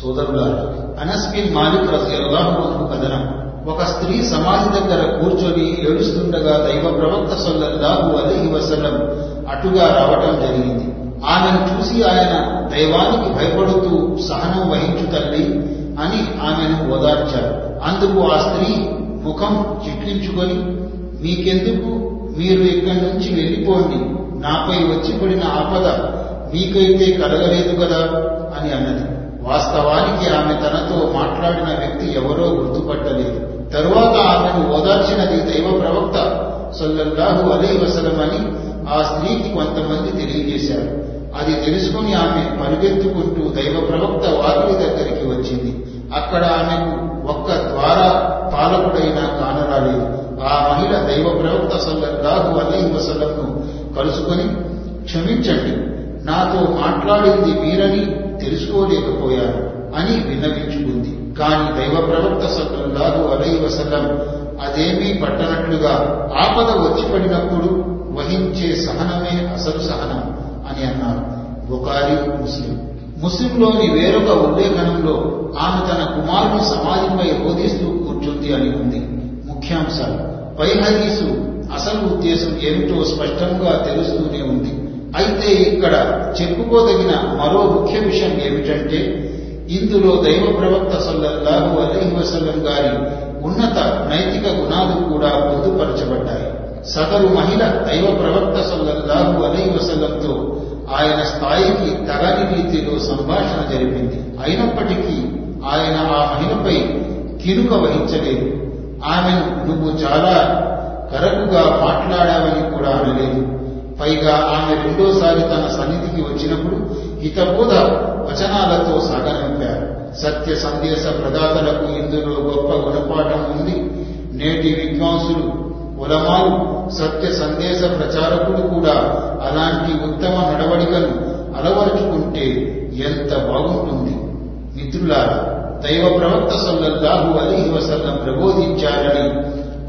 సోదరులారు అనస్బిన్ మాలిక్ రజల్లాహు కథనం. ఒక స్త్రీ సమాధి దగ్గర కూర్చొని ఏడుస్తుండగా దైవ ప్రవక్త సొల్లల్లాహు అలీ వసలం అటుగా రావటం జరిగింది. ఆమెను చూసి ఆయన దైవానికి భయపడుతూ సహనం వహించు తల్లి అని ఆమెను ఓదార్చారు. అందుకు ఆ స్త్రీ ముఖం చిట్లించుకొని మీకెందుకు? మీరు ఇక్కడి నుంచి వెళ్ళిపోండి. నాపై వచ్చి పడిన ఆపద మీకైతే కలగలేదు కదా? అని అన్నది. వాస్తవానికి ఆమె తనతో మాట్లాడిన వ్యక్తి ఎవరో గుర్తుపట్టలేదు. తరువాత ఆమెను ఓదార్చినది దైవ ప్రవక్త సొల్లల్లాహు అలీ వసలం అని ఆ స్త్రీకి కొంతమంది తెలియజేశారు. అది తెలుసుకుని ఆమె పరిగెత్తుకుంటూ దైవ ప్రవక్త వాకిలి దగ్గరికి వచ్చింది. అక్కడ ఆమెకు ఒక్క ద్వారా పాలకుడైనా కానరాలేదు. ఆ మహిళ దైవ ప్రవక్త సల్లల్లాహు అలీ వసలంను కలుసుకొని క్షమించండి నాతో మాట్లాడింది మీరని తెలుసుకోలేకపోయాను అని విన్నవించుకుంది. కాని దైవ ప్రవక్త సల్లల్లాహు అలై వసలం అదేమీ పట్టనట్లుగా ఆపద వచ్చి పడినప్పుడు వహించే సహనమే అసలు సహనం. అని అన్నారు. బుకారి ముస్లిం. ముస్లింలోని వేరొక ఉల్లేఖనంలో ఆమె తన కుమారుని సమాధిపై బోధిస్తూ కూర్చుంది అని ఉంది. ముఖ్యాంశాలు. పై హదీసు అసలు ఉద్దేశం ఏమిటో స్పష్టంగా తెలుస్తూనే ఉంది. అయితే ఇక్కడ చెప్పుకోదగిన మరో ముఖ్య విషయం ఏమిటంటే ఇందులో దైవ ప్రవక్త సల్లల్లాహు అలహి వసల్లం గారి ఉన్నత నైతిక గుణాలు కూడా పొందుపరచబడ్డాయి. సదరు మహిళ దైవ ప్రవక్త సల్లల్లాహు అలహి వసల్లంతో ఆయన స్థాయికి తగని రీతిలో సంభాషణ జరిపింది. అయినప్పటికీ ఆయన ఆ మహిళపై కిరుక వహించలేదు. ఆమెను నువ్వు చాలా కరకుగా మాట్లాడావని కూడా అనలేదు. పైగా ఆమె రెండోసారి తన సన్నిధికి వచ్చినప్పుడు హితబోధ వచనాలతో సాగనంపారు సత్య సందేశ ప్రదాతలకు ఇందులో గొప్ప గుణపాఠం ఉంది. నేటి విద్వాంసులు ఉలమాలు సత్య సందేశ ప్రచారకులు కూడా అలాంటి ఉత్తమ నడవడికను అలవరుచుకుంటే ఎంత బాగుంటుంది. మిత్రులారా దైవ ప్రవక్త సల్లల్లాహు అలీహి వసల్లం ప్రబోధించారని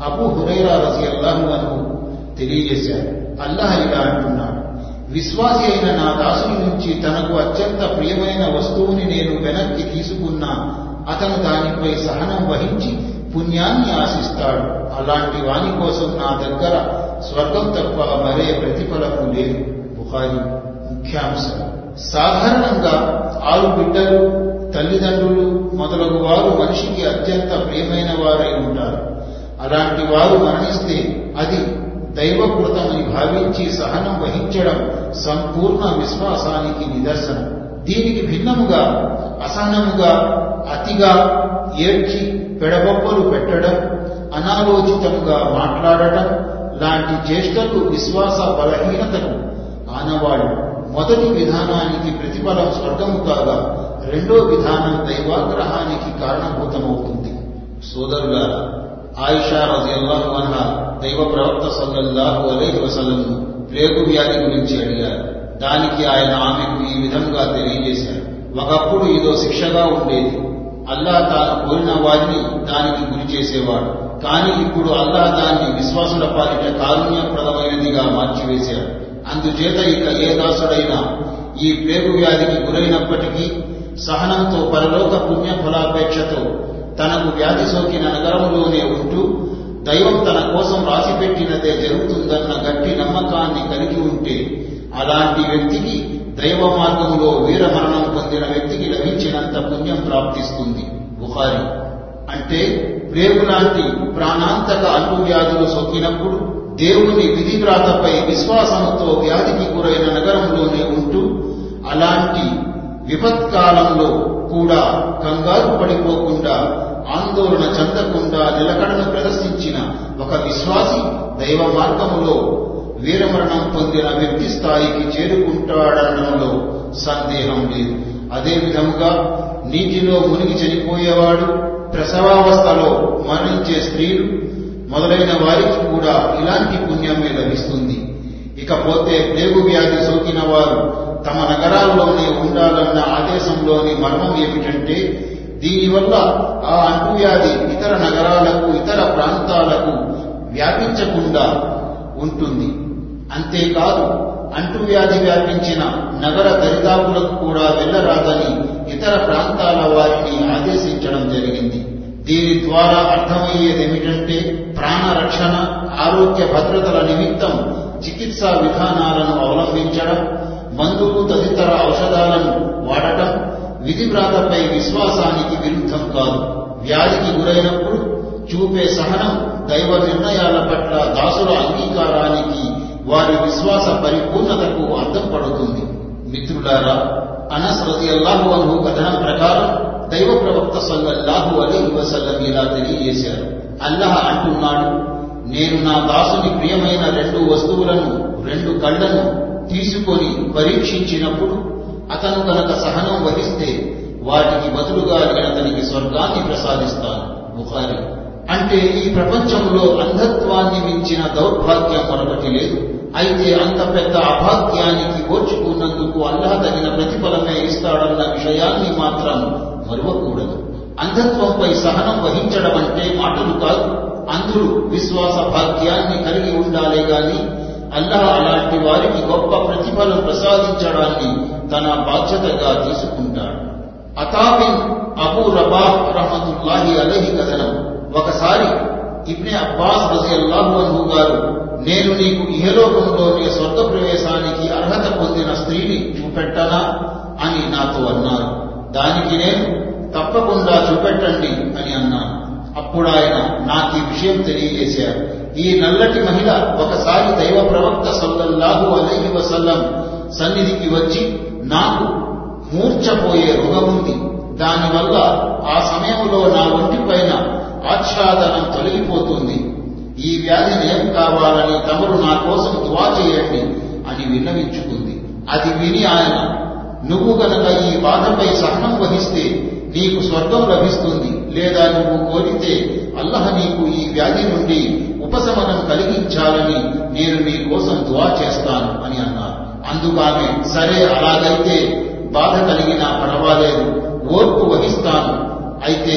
అబు హురైరా రజియల్లాహు అను తెలియజేశారు. అల్లాహ్ ఇలా అంటున్నాడు విశ్వాసి అయిన నా దాసుని నుంచి తనకు అత్యంత ప్రియమైన వస్తువుని నేను వెనక్కి తీసుకున్నా అతను దానిపై సహనం వహించి పుణ్యాన్ని ఆశిస్తాడు. అలాంటి వాని కోసం నా దగ్గర స్వర్గం తప్ప మరే ప్రతిఫలము లేదు. బుహారి ముఖ్యాంశం. సాధారణంగా ఆరు బిడ్డలు తల్లిదండ్రులు మొదలగు వారు మనిషికి అత్యంత ప్రియమైన వారై ఉంటారు. అలాంటి వారు మరణిస్తే అది దైవకృతమని భావించి సహనం వహించడం సంపూర్ణ విశ్వాసానికి నిదర్శనం. దీనికి భిన్నముగా అసహనముగా అతిగా ఏడ్చి పెడబొప్పలు పెట్టడం అనాలోచితంగా మాట్లాడటం లాంటి చేష్టలు విశ్వాస బలహీనతను ఆనవాడు మొదటి విధానానికి ప్రతిఫలం స్వర్గము కాగా రెండో విధానం దైవాగ్రహానికి కారణభూతమవుతుంది. సోదరుగా ఆయిషా రజియల్లాహు అన్హా దైవ ప్రవక్త సల్లల్లాహు అలైహి వసలను ప్రేగు వ్యాధి గురించి అడిగారు. దానికి ఆయన ఆమెకు ఈ విధంగా తెలియజేశారు. ఒకప్పుడు ఇదో శిక్షగా ఉండేది. అల్లా తాను కోరిన వారిని దానికి గురి చేసేవాడు. కానీ ఇప్పుడు అల్లా దాన్ని విశ్వాసుల పాలిట కారుణ్యప్రదమైనదిగా మార్చివేశాడు అందుచేత ఇక ఏ దాసుడైనా ఈ పేరు వ్యాధికి గురైనప్పటికీ సహనంతో పరలోక పుణ్య ఫలాపేక్షతో తనకు వ్యాధి సోకిన నగరంలోనే ఉంటూ దైవం తన కోసం రాసిపెట్టినదే జరుగుతుందన్న గట్టి నమ్మకాన్ని కలిగి ఉంటే అలాంటి వ్యక్తికి దైవ మార్గంలో వీరమరణం పొందిన వ్యక్తికి లభించినంత పుణ్యం ప్రాప్తిస్తుంది. బుహారి అంటే ప్రేగు లాంటి ప్రాణాంతక అంటువ్యాధులు సోకినప్పుడు దేవుని విధివ్రాతపై విశ్వాసంతో వ్యాధికి గురైన నగరంలోనే ఉంటూ అలాంటి విపత్కాలంలో కూడా కంగారు పడిపోకుండా ఆందోళన చెందకుండా నిలకడను ప్రదర్శించిన ఒక విశ్వాసి దైవ మార్గములో వీరమరణం పొందిన వ్యక్తి స్థాయికి చేరుకుంటాడనడంలో సందేహం లేదు. అదేవిధంగా నీటిలో మునిగి చనిపోయేవాడు ప్రసవావస్థలో మరణించే స్త్రీలు మొదలైన వారికి కూడా ఇలాంటి పుణ్యమే లభిస్తుంది. ఇకపోతే ప్లేగు వ్యాధి సోకిన వారు తమ నగరాల్లోనే ఉండాలన్న ఆదేశంలోని మర్మం ఏమిటంటే దీనివల్ల ఆ అంటువ్యాధి ఇతర నగరాలకు ఇతర ప్రాంతాలకు వ్యాపించకుండా ఉంటుంది. అంతేకాదు అంటువ్యాధి వ్యాపించిన నగర దరిదాపులకు కూడా వెళ్ళరాదని ఇతర ప్రాంతాల వారిని ఆదేశించడం జరిగింది. దీని ద్వారా అర్థమయ్యేదేమిటంటే ప్రాణరక్షణ ఆరోగ్య భద్రతల నిమిత్తం చికిత్సా విధానాలను అవలంబించడం మందులు తదితర ఔషధాలను వాడటం విధివ్రాతపై విశ్వాసానికి విరుద్ధం కాదు. వ్యాధికి గురైనప్పుడు చూపే సహనం దైవ నిర్ణయాల పట్ల దాసుల అంగీకారానికి వారి విశ్వాస పరిపూర్ణతకు అర్థం పడుతుంది మిత్రులారా అనస్ రజియల్లాహు అను కథనం ప్రకారం దైవ ప్రవక్త సల్లల్లాహు అలీ వసల్లం ఇలా తెలియజేశారు. అల్లహ అంటున్నాడు నేను నా దాసుని ప్రియమైన రెండు వస్తువులను రెండు కళ్ళను తీసుకొని పరీక్షించినప్పుడు అతను కనుక సహనం వహిస్తే వాటికి బదులుగా నేను అతనికి స్వర్గాన్ని ప్రసాదిస్తాను. బుఖారి అంటే ఈ ప్రపంచంలో అంధత్వాన్ని మించిన దౌర్భాగ్యం మరొకటి లేదు. అయితే అంత పెద్ద అభాగ్యానికి ఓర్చుకున్నందుకు అల్లాహ తగిన ప్రతిఫలమే ఇస్తాడన్న విషయాన్ని మాత్రం మరువకూడదు. అంధత్వంపై సహనం వహించడం అంటే మాటలు కాదు. అందరూ విశ్వాస భాగ్యాన్ని కలిగి ఉండాలే గాని అల్లాహ్ అలాంటి వారికి గొప్ప ప్రతిఫలం ప్రసాదించడాన్ని తన బాధ్యతగా తీసుకుంటాడు. అతాబిన్ అబూ రబా రహమతుల్లాహి అలహి కథనం. ఒకసారి ఇబ్నె అబ్బాస్ రజి అల్లాహు గారు నేను నీకు ఇహలోకంలోని స్వర్గ ప్రవేశానికి అర్హత పొందిన స్త్రీని చూపెట్టనా? అని నాతో అన్నారు. దానికి నేను తప్పకుండా చూపెట్టండి అని అన్నాను. అప్పుడు ఆయన నాకు ఈ విషయం తెలియజేశారు. ఈ నల్లటి మహిళ ఒకసారి దైవ ప్రవక్త సల్లల్లాహు అలహి వసల్లం సన్నిధికి వచ్చి నాకు మూర్చపోయే రోగముంది దానివల్ల ఆ సమయంలో నా ఒంటి పైన ఆచ్ఛాదనం తొలగిపోతుంది. ఈ వ్యాధి నయం కావాలని తమరు నా కోసం దువా చేయండి అని విన్నవించుకుంది. అది విని ఆయన నువ్వు గనక ఈ బాధపై సహనం వహిస్తే నీకు స్వర్గం లభిస్తుంది లేదా నువ్వు కోరితే అల్లహ నీకు ఈ వ్యాధి నుండి ఉపశమనం కలిగించాలని నేను నీ కోసం దువా చేస్తాను అని అన్నారు. అందుకు ఆమె సరే అలాగైతే బాధ కలిగినా పర్వాలేదు ఓర్పు వహిస్తాను. అయితే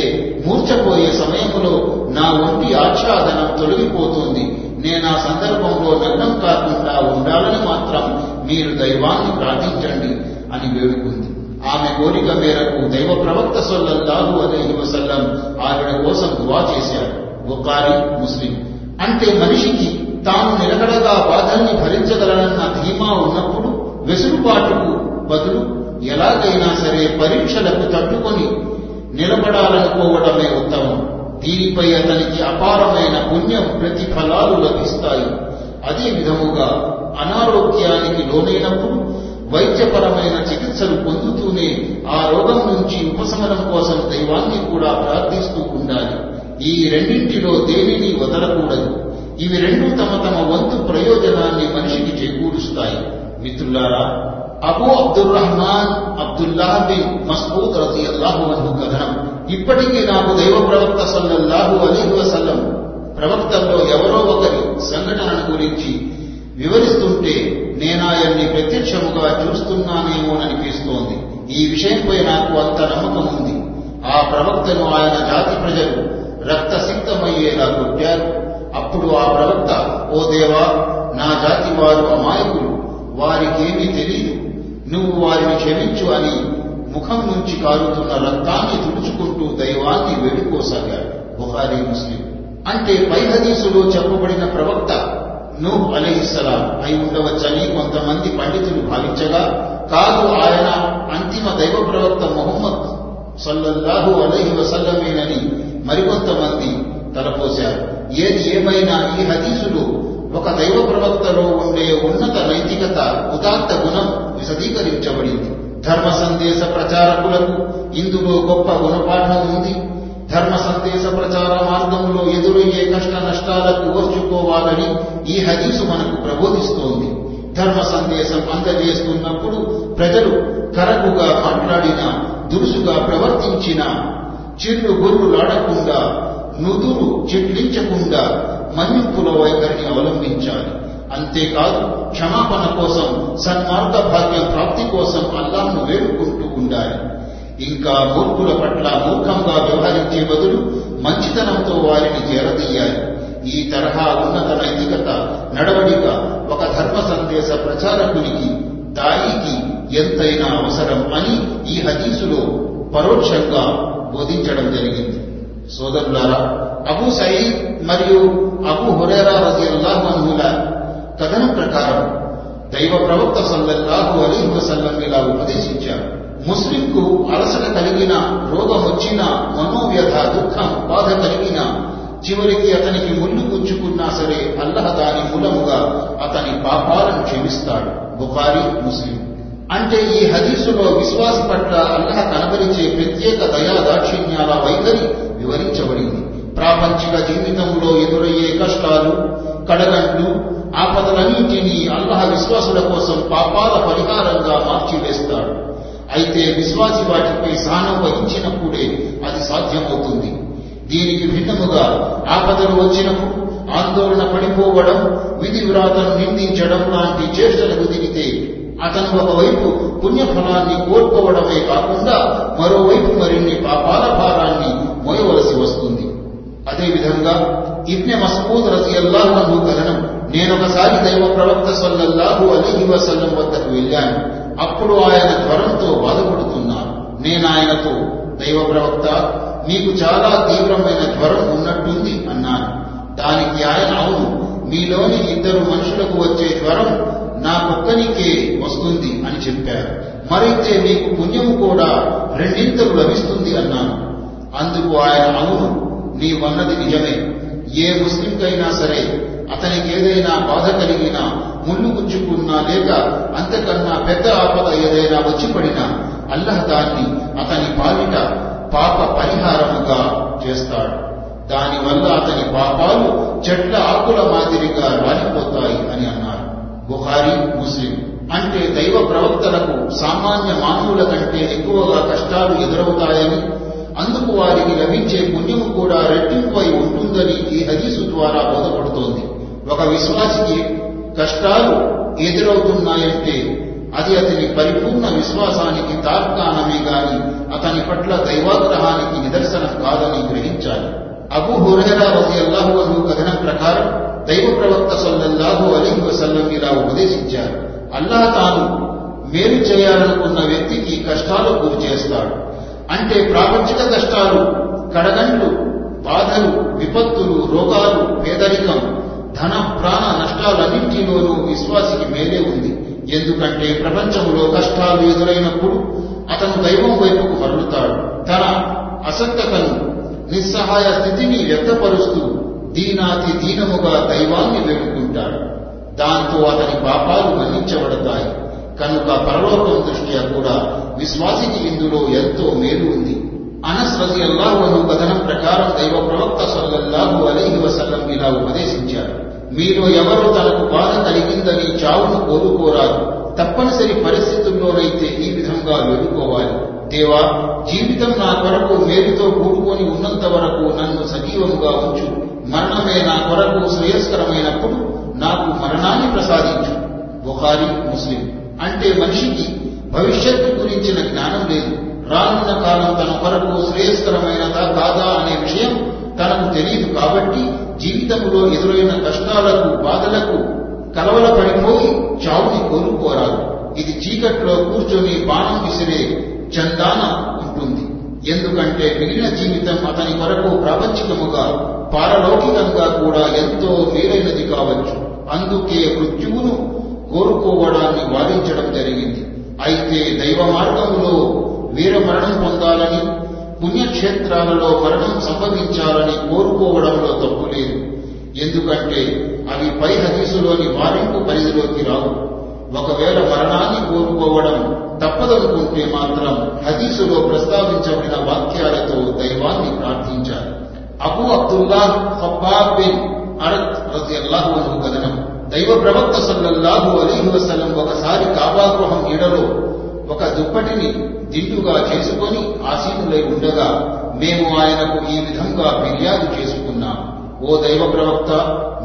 మూర్చపోయే సమయంలో నా ఒంటి ఆచ్ఛాదనం తొలగిపోతుంది. నేను ఆ సందర్భంలో నగ్నం కాకుండా ఉండాలని మాత్రం మీరు దైవాన్ని ప్రార్థించండి అని వేడుకుంది. ఆమె కోరిక మేరకు దైవ ప్రవక్త సొల్లల్లాహు అలైహి వసల్లం ఆవిడ కోసం దువా చేశారు. బుకారి ముస్లిం. అంటే మనిషికి తాను నిలకడగా బాధల్ని భరించగలనన్న ధీమా ఉన్నప్పుడు వెసులుబాటుకు బదులు ఎలాగైనా సరే పరీక్షలకు తట్టుకొని నిలబడాలనుకోవడమే ఉత్తమం. దీనిపై అతనికి అపారమైన పుణ్యం ప్రతిఫలాలు లభిస్తాయి. అదే విధముగా అనారోగ్యానికి లోనైనప్పుడు వైద్యపరమైన చికిత్సలు పొందుతూనే ఆ రోగం నుంచి ఉపశమనం కోసం దైవాన్ని కూడా ప్రార్థిస్తూ ఉండాలి. ఈ రెండింటిలో దేనిని వదలకూడదు. ఇవి రెండు తమ తమ వంతు ప్రయోజనాన్ని మనిషికి చేకూరుస్తాయి. మిత్రులారా Abu Abdul Rahman Abdullah bin Masood Razi అల్లాహు అన్హు కథనం ఇప్పటికీ నాకు దైవ ప్రవక్త సల్లల్లాహు అలీహు వసల్లం ప్రవక్తల్లో ఎవరో ఒకరి సంఘటనను గురించి వివరిస్తుంటే నేనాయన్ని ప్రత్యక్షముగా చూస్తున్నానేమోననిపిస్తోంది ఈ విషయంపై నాకు అంత నమ్మకం ఉంది. ఆ ప్రవక్తను ఆయన జాతి ప్రజలు రక్తసిక్తమయ్యేలా కొట్టారు. అప్పుడు ఆ ప్రవక్త ఓ దేవా నా జాతి వారు అమాయకులు. వారికేమీ తెలియదు నువ్వు వారిని క్షమించు అని ముఖం నుంచి కారుతున్న రక్తాన్ని తుడుచుకుంటూ దైవాన్ని వేడుకోసాగాడు బుహారీ ముస్లిం. అంటే పై హదీసులో చెప్పబడిన ప్రవక్త నూహ్ అలహిస్సలాం అయి ఉండవచ్చని కొంతమంది పండితులు భావించగా కాదు ఆయన అంతిమ దైవ ప్రవక్త మొహమ్మద్ సల్లల్లాహు అలహి వసల్లమేనని మరికొంతమంది తలపోశారు. ఏది ఏమైనా ఈ హదీసులు ఒక దైవ ప్రవక్తలో ఉండే ఉన్నత నైతికత ఉదాత్త గుణం విశదీకరించబడింది. ధర్మ సందేశ ప్రచారకులకు ఇందులో గొప్ప గుణపాఠం ఉంది. ధర్మ సందేశ ప్రచార మార్గంలో ఎదురయ్యే కష్ట నష్టాలకు ఓర్చుకోవాలని ఈ హదీసు మనకు ప్రబోధిస్తోంది. ధర్మ సందేశం అందజేస్తున్నప్పుడు ప్రజలు కరకుగా మాట్లాడినా దురుసుగా ప్రవర్తించినా చిల్లు గొర్రులాడకుండా నుదురు చెట్లించకుండా మన్నింపులో వైఖరిని అవలంబించాలి. అంతేకాదు క్షమాపణ కోసం సన్మార్గ భాగ్యం ప్రాప్తి కోసం అల్లాహ్ను వేడుకుంటూ ఉండాలి. ఇంకా మూర్ఖుల పట్ల మూర్ఖంగా వ్యవహరించే బదులు మంచితనంతో వారిని చేరదీయాలి. ఈ తరహా ఉన్నత నైతికత నడవడిక ఒక ధర్మ సందేశ ప్రచారకునికి దాయికి ఎంతైనా అవసరం అని ఈ హదీసులో పరోక్షంగా బోధించడం జరిగింది. సోదరులారా అబూ సయీద్ మరియు అబూ హురేరా రజియల్లాహు అన్హుల కథనం ప్రకారం దైవ ప్రవక్త సల్లల్లాహు అలీ వసల్లం ఇలా ఉపదేశించారు. ముస్లింకు అలసట కలిగిన రోగం వచ్చిన మనోవ్యధ దుఃఖం బాధ కలిగిన చివరికి అతనికి ముళ్ళు గుచ్చుకున్నా సరే అల్లహ దాని మూలముగా అతని పాపాలను క్షమిస్తాడు. బుఖారి ముస్లిం. అంటే ఈ హదీసులో విశ్వాస పట్ల అల్లహ కనబరిచే ప్రత్యేక దయా దాక్షిణ్యాల వైఖరి వివరించబడింది. ప్రాపంచిక జీవితంలో ఎదురయ్యే కష్టాలు కడగంట్లు ఆపదలన్నింటినీ అల్లహ విశ్వాసుల కోసం పాపాల పరిహారంగా మార్చివేస్తాడు. అయితే విశ్వాసి వాటిపై సహనం వహించినప్పుడే అది సాధ్యమవుతుంది. దీనికి భిన్నముగా ఆపదలు వచ్చినప్పుడు ఆందోళన పడిపోవడం విధి వ్రాతను నిందించడం లాంటి చేష్టలకు దిగితే అతను ఒకవైపు పుణ్యఫలాన్ని కోల్పోవడమే కాకుండా మరోవైపు మరిన్ని పాపాల భారాన్ని మోయవలసి వస్తుంది. అదేవిధంగా ఇబ్నె మసూద్ రజియల్లాహు అన్హు కథనం నేనొకసారి దైవ ప్రవక్త సల్లల్లాహు అలీహి వసల్లం వద్దకు వెళ్ళాను. అప్పుడు ఆయన జ్వరంతో బాధపడుతున్నారు. నేను ఆయనతో దైవ ప్రవక్త మీకు చాలా తీవ్రమైన జ్వరం ఉన్నట్టుంది అన్నాను. దానికి ఆయన అవును మీలోని ఇద్దరు మనుషులకు వచ్చే జ్వరం నాకొక్కనికే వస్తుంది అని చెప్పారు. మరైతే మీకు పుణ్యము కూడా రెండింతలు లభిస్తుంది అన్నాను. అందుకు ఆయన అవును నీవన్నది నిజమే. ఏ ముస్లింకైనా సరే అతనికి ఏదైనా బాధ కలిగినా ముళ్ళు గుచ్చుకున్నా లేక అంతకన్నా పెద్ద ఆపద ఏదైనా వచ్చి పడినా అల్లహ దాన్ని అతని పాలిట పాప పరిహారముగా చేస్తాడు. దానివల్ల అతని పాపాలు చెట్ల ఆకుల మాదిరిగా రాలిపోతాయి అని అన్నారు. బుహారీ ముస్లిం. అంటే దైవ ప్రవక్తలకు సామాన్య మానవుల కంటే ఎక్కువగా కష్టాలు ఎదురవుతాయని అందుకు వారికి లభించే పుణ్యము కూడా రెట్టింపై ఉంటుందని ఈ హదీసు ద్వారా బోధపడుతోంది. ఒక విశ్వాసికి కష్టాలు ఎదురవుతున్నాయంటే అది అతని పరిపూర్ణ విశ్వాసానికి తార్కాణమే గాని అతని పట్ల దైవాగ్రహానికి నిదర్శనం కాదని గ్రహించాలి. అబు హురహరా రజియల్లాహు అల్లాహు కథనం ప్రకారం దైవ ప్రవక్త సల్లల్లాహు అలీ వసల్లం ఇలా ఉపదేశించారు. అల్లాహ్ తాను మేలు చేయాలనుకున్న వ్యక్తికి కష్టాలు గురి చేస్తాడు. అంటే ప్రాపంచిక కష్టాలు కడగండ్లు బాధలు విపత్తులు రోగాలు పేదరికం ధన ప్రాణ నష్టాలన్నింటిలోనూ విశ్వాసికి మేలే ఉంది. ఎందుకంటే ప్రపంచంలో కష్టాలు ఎదురైనప్పుడు అతను దైవం వైపుకు మరలుతాడు. తన అసక్తతను నిస్సహాయ స్థితిని వ్యక్తపరుస్తూ దీనాతి దీనముగా దైవాన్ని వేడుకుంటాడు. దాంతో అతని పాపాలు మన్నించబడతాయి. కనుక పరలోకం దృష్ట్యా కూడా విశ్వాసికి ఇందులో ఎంతో మేలు ఉంది. అనస్ రజి కథనం ప్రకారం దైవ ప్రవక్త సల్లల్లాహు అలీహి వసల్లం ఇలా ఉపదేశించారు. మీలో ఎవరో తనకు బాధ కలిగిందని చావును కోరుకోరాదు తప్పనిసరి పరిస్థితుల్లోనైతే ఈ విధంగా వేడుకోవాలి దేవా జీవితం నా కొరకు మేలుతో కూడుకొని ఉన్నంత వరకు నన్ను సజీవముగా ఉంచు. మరణమే నా కొరకు శ్రేయస్కరమైనప్పుడు నాకు మరణాన్ని ప్రసాదించు. బుఖారి ముస్లిం. అంటే మనిషికి భవిష్యత్తు గురించిన జ్ఞానం లేదు. రానున్న కాలం తన కొరకు శ్రేయస్కరమైనదా కాదా అనే విషయం తనకు తెలియదు కాబట్టి జీవితంలో ఎదురైన కష్టాలకు బాధలకు కలవల పడిపోయి చావుని కోరుకోరాదు ఇది చీకట్లో కూర్చొని బాణం విసిరే చందాన ఉంటుంది. ఎందుకంటే మిగిలిన జీవితం అతని కొరకు ప్రాపంచికముగా పారలౌకికంగా కూడా ఎంతో మేలైనది కావచ్చు. అందుకే మృత్యువును కోరుకోవడాన్ని వాదించడం జరిగింది. అయితే దైవ మార్గంలో వీర మరణం పొందాలని పుణ్యక్షేత్రాలలో మరణం సంభవించాలని కోరుకోవడంలో తప్పు లేదు. ఎందుకంటే అవి పై హదీసులోని వారింపు పరిధిలోకి రావు. ఒకవేళ మరణాన్ని కోరుకోవడం తప్పదనుకుంటే మాత్రం హదీసులో ప్రస్తావించబడిన వాక్యాలతో దైవాన్ని ప్రార్థించారు Abu Abdullah Khabbab bin Arat కథనం. దైవ ప్రవక్త సల్లల్లాహు అలీహి వసలం ఒకసారి కాబాగృహం ఈడలో ఒక దుప్పటిని దిండుగా చేసుకొని ఆసీనులై ఉండగా మేము ఆయనకు ఈ విధంగా ఫిర్యాదు చేసుకున్నాం. ఓ దైవ ప్రవక్త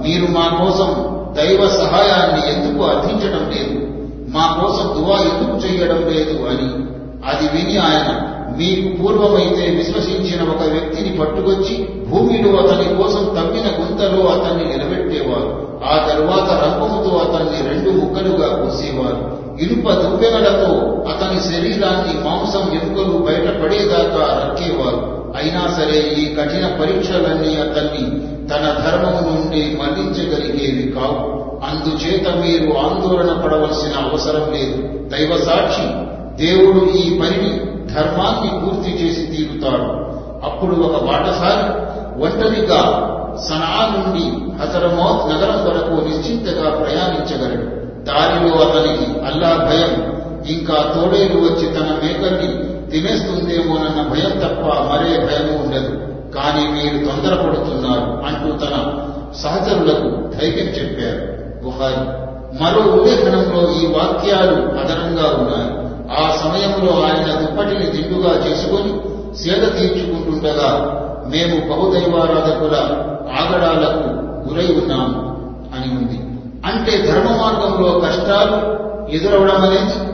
మీరు మా కోసం దైవ సహాయాన్ని ఎందుకు అర్థించడం లేదు? మా కోసం దువా ఎందుకు చేయడం లేదు అని. అది విని ఆయన మీకు పూర్వమైతే విశ్వసించిన ఒక వ్యక్తిని పట్టుకొచ్చి భూమిలో అతని కోసం తవ్విన గుంతలో అతన్ని నిలబెట్టేవారు. ఆ తరువాత రంపముతో అతన్ని రెండు ముక్కలుగా కోసేవారు ఇనుప దువ్వెనలతో అతని శరీరాన్ని మాంసం ఎముకలు బయటపడేదాకా రక్కేవారు. అయినా సరే ఈ కఠిన పరీక్షలన్నీ అతన్ని తన ధర్మము నుండి మళ్ళించగలిగేవి కావు. అందుచేత మీరు ఆందోళన పడవలసిన అవసరం లేదు. దైవ సాక్షి దేవుడు ఈ పనిని ధర్మాన్ని పూర్తి చేసి తీరుతాడు. అప్పుడు ఒక బాటసారి ఒంటరిగా సనా నుండి హజరమౌత్ నగరం వరకు నిశ్చింతగా ప్రయాణించగలడు. దారిలో అతనికి అల్లా భయం. ఇంకా తోడేలు వచ్చి తన మేకల్ని తినేస్తుందేమోనన్న భయం తప్ప మరే భయము ఉండదు. కానీ మీరు తొందరపడుతున్నారు అంటూ తన సహచరులకు ధైర్యం చెప్పారు. బుహారి మరో ఉల్లేఖనంలో ఈ వాక్యాలు అదనంగా ఉన్నాయి. ఆ సమయంలో ఆయన దుప్పటిని దిండుగా చేసుకొని సేద తీర్చుకుంటుండగా మేము బహుదైవారాధకుల ఆగడాలకు గురై ఉన్నాము అని ఉంది. అంటే ధర్మ మార్గంలో కష్టాలు ఎదురవడం అనేది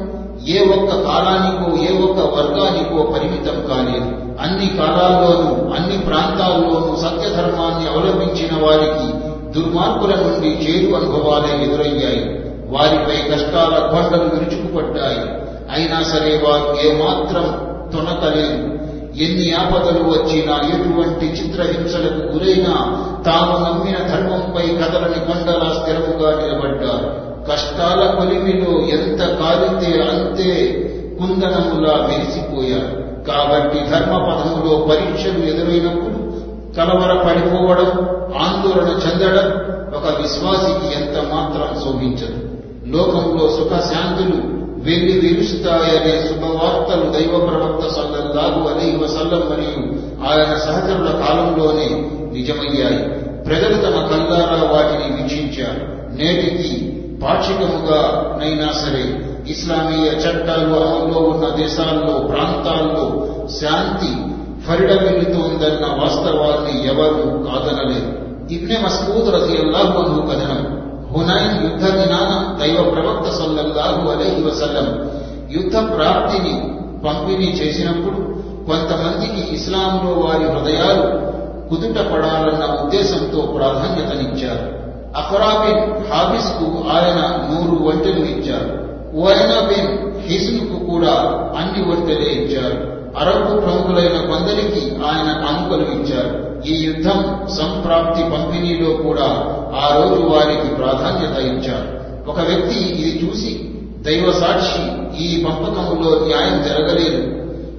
ఏ ఒక్క కాలానికో ఏ ఒక్క వర్గానికో పరిమితం కాలేదు. అన్ని కాలాల్లోనూ అన్ని ప్రాంతాల్లోనూ సత్యధర్మాన్ని అవలంబించిన వారికి దుర్మార్గుల నుండి చేరు అనుభవాలే ఎదురయ్యాయి. వారిపై కష్టాల కొండలు విరుచుకుపడ్డాయి. అయినా సరే వారు ఏమాత్రం తొనకలేదు. ఎన్ని ఆపదలు వచ్చినా ఎటువంటి చిత్రహింసలకు గురైనా తాము నమ్మిన ధర్మంపై కథలని కొండలా స్థిరముగా నిలబడ్డారు. కష్టాల కొలిమిలో ఎంత కాలితే అంతే కుందనములా మెరిసిపోయారు. కాబట్టి ధర్మపథములో పరీక్షలు ఎదురైనప్పుడు కలవర పడిపోవడం ఆందోళన చెందడం ఒక విశ్వాసికి ఎంత మాత్రం శోభించదు. లోకంలో సుఖశాంతులు వెళ్ళి విరుస్తాయనే శుభవార్తలు దైవ ప్రవక్త సల్లల్లాహు అలైహి వసల్లం మరియు ఆయన సహచరుల కాలంలోనే నిజమయ్యాయి. ప్రజలు తమ కల్లారా వాటిని వీక్షించారు. నేటికి పాక్షికముగా నైనా సరే ఇస్లామీయ చట్టాలు అమల్లో ఉన్న దేశాల్లో ప్రాంతాల్లో శాంతి ఫరిడమిల్లుతోందన్న వాస్తవాన్ని ఎవరూ కాదనలేరు. ఇబ్నె మస్కూద్ రజియల్లాహు అన్హు కథనం. హునైన్ యుద్ధ దినాన దైవ ప్రవక్త సల్లల్లాహు అలైహి వసల్లం. యుద్ధ ప్రాప్తిని పంపిణీ చేసినప్పుడు కొంతమందికి ఇస్లాంలో వారి హృదయాలు కుదుట పడాలన్న ఉద్దేశంతో ప్రాధాన్యతనిచ్చారు. అఫరాబిన్ హాబిస్కు ఆయన నూరు ఒంటెలు ఇచ్చారు. ఓయనా బిన్కు కూడా అన్ని ఒంటెలే ఇచ్చారు. అరబ్ ప్రముఖులైన కొందరికి ఆయన కానుకలు ఇచ్చారు. ఈ యుద్ధం సంప్రాప్తి పంపిణీలో కూడా ఆ రోజు వారికి ప్రాధాన్యత ఇచ్చారు. ఒక వ్యక్తి ఇది చూసి దైవ సాక్షి ఈ పంపకంలో న్యాయం జరగలేదు.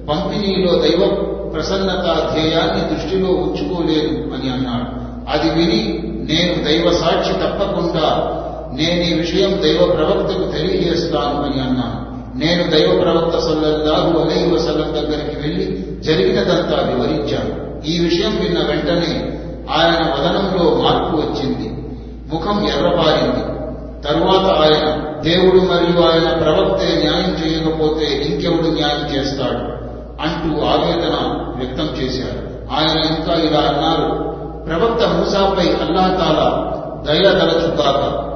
పంపిణీలో దైవ ప్రసన్నత ధ్యేయాన్ని దృష్టిలో ఉంచుకోలేదు అని అన్నాడు. అది విని నేను దైవ సాక్షి తప్పకుండా నేను ఈ విషయం దైవ ప్రవక్తకు తెలియజేస్తాను అని అన్నాను. నేను దైవ ప్రవక్త సల్లల్లాహు అలైహి వసల్లం దగ్గరికి వెళ్ళి జరిగినదంతా వివరించాను. ఈ విషయం విన్న వెంటనే ఆయన వదనంలో మార్పు వచ్చింది. ముఖం ఎర్రబారింది. తరువాత ఆయన దేవుడు మరియు ఆయన ప్రవక్తే న్యాయం చేయకపోతే ఇంకెవడు న్యాయం చేస్తాడు? అంటూ ఆవేదన వ్యక్తం చేశారు. ఆయన ఇంకా ఇలా అన్నారు ప్రవక్త మూసాపై అల్లాహతాల దయ తలచుగాక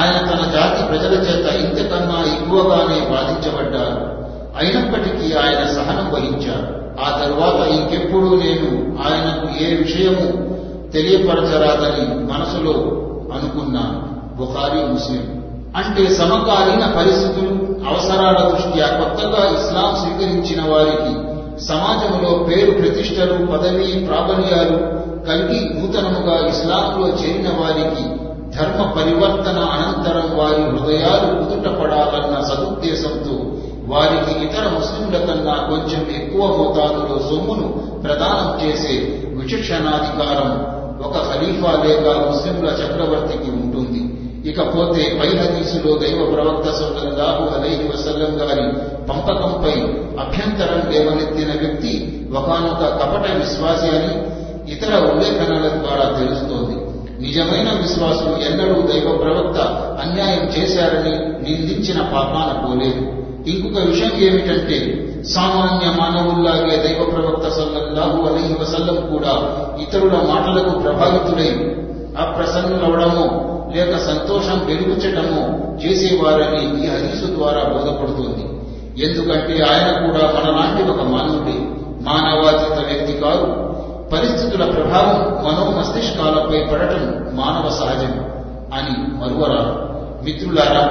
ఆయన తన జాతి ప్రజల చేత ఇంతకన్నా ఎక్కువగానే బాధించబడ్డారు. అయినప్పటికీ ఆయన సహనం వహించారు. ఆ తరువాత ఇంకెప్పుడు నేను ఆయనకు ఏ విషయము తెలియపరచరాదని మనసులో అనుకున్నాను బుఖారీ ముస్లిం. అంటే సమకాలీన పరిస్థితులు అవసరాల దృష్ట్యా కొత్తగా ఇస్లాం స్వీకరించిన వారికి సమాజంలో పేరు ప్రతిష్టలు పదవి ప్రాబల్యాలు కలిగి నూతనముగా ఇస్లాంలో చేరిన వారికి ధర్మ పరివర్తన అనంతరం వారి హృదయాలు కుదుటపడాలన్న సదుద్దేశంతో వారికి ఇతర ముస్లింల కన్నా కొంచెం ఎక్కువ మోతాదులో సొమ్మును ప్రదానం చేసే విచక్షణాధికారం ఒక ఖలీఫా లేక ముస్లింల చక్రవర్తికి ఉంటుంది. ఇకపోతే పై హదీసులో దైవ ప్రవక్త సల్లల్లాహు అలైహి వసల్లం గారి పంపకంపై అభ్యంతరం లేవనెత్తిన వ్యక్తి ఒకనొక కపట విశ్వాసి అని ఇతర ఉల్లేఖనాల ద్వారా తెలుస్తోంది. నిజమైన విశ్వాసులు ఎన్నడూ దైవ ప్రవక్త అన్యాయం చేశారని నిందించిన పాపాన పోలేదు. ఇంకొక విషయం ఏమిటంటే సామాన్య మానవుల్లాగే దైవ ప్రవక్త సల్లల్లాహు అలహి వసల్లం కూడా ఇతరుల మాటలకు ప్రభావితులై అప్రసన్నులవడము లేక సంతోషం వెలుగుచ్చటమో చేసేవారని ఈ హరీసు ద్వారా బోధపడుతోంది. ఎందుకంటే ఆయన కూడా మనలాంటి ఒక మానవుడే మానవాతీత వ్యక్తి కాదు. పరిస్థితుల ప్రభావం మనోమస్తిష్కాలపై పడటం మానవ సహజం అని మరువరా మిత్రులారా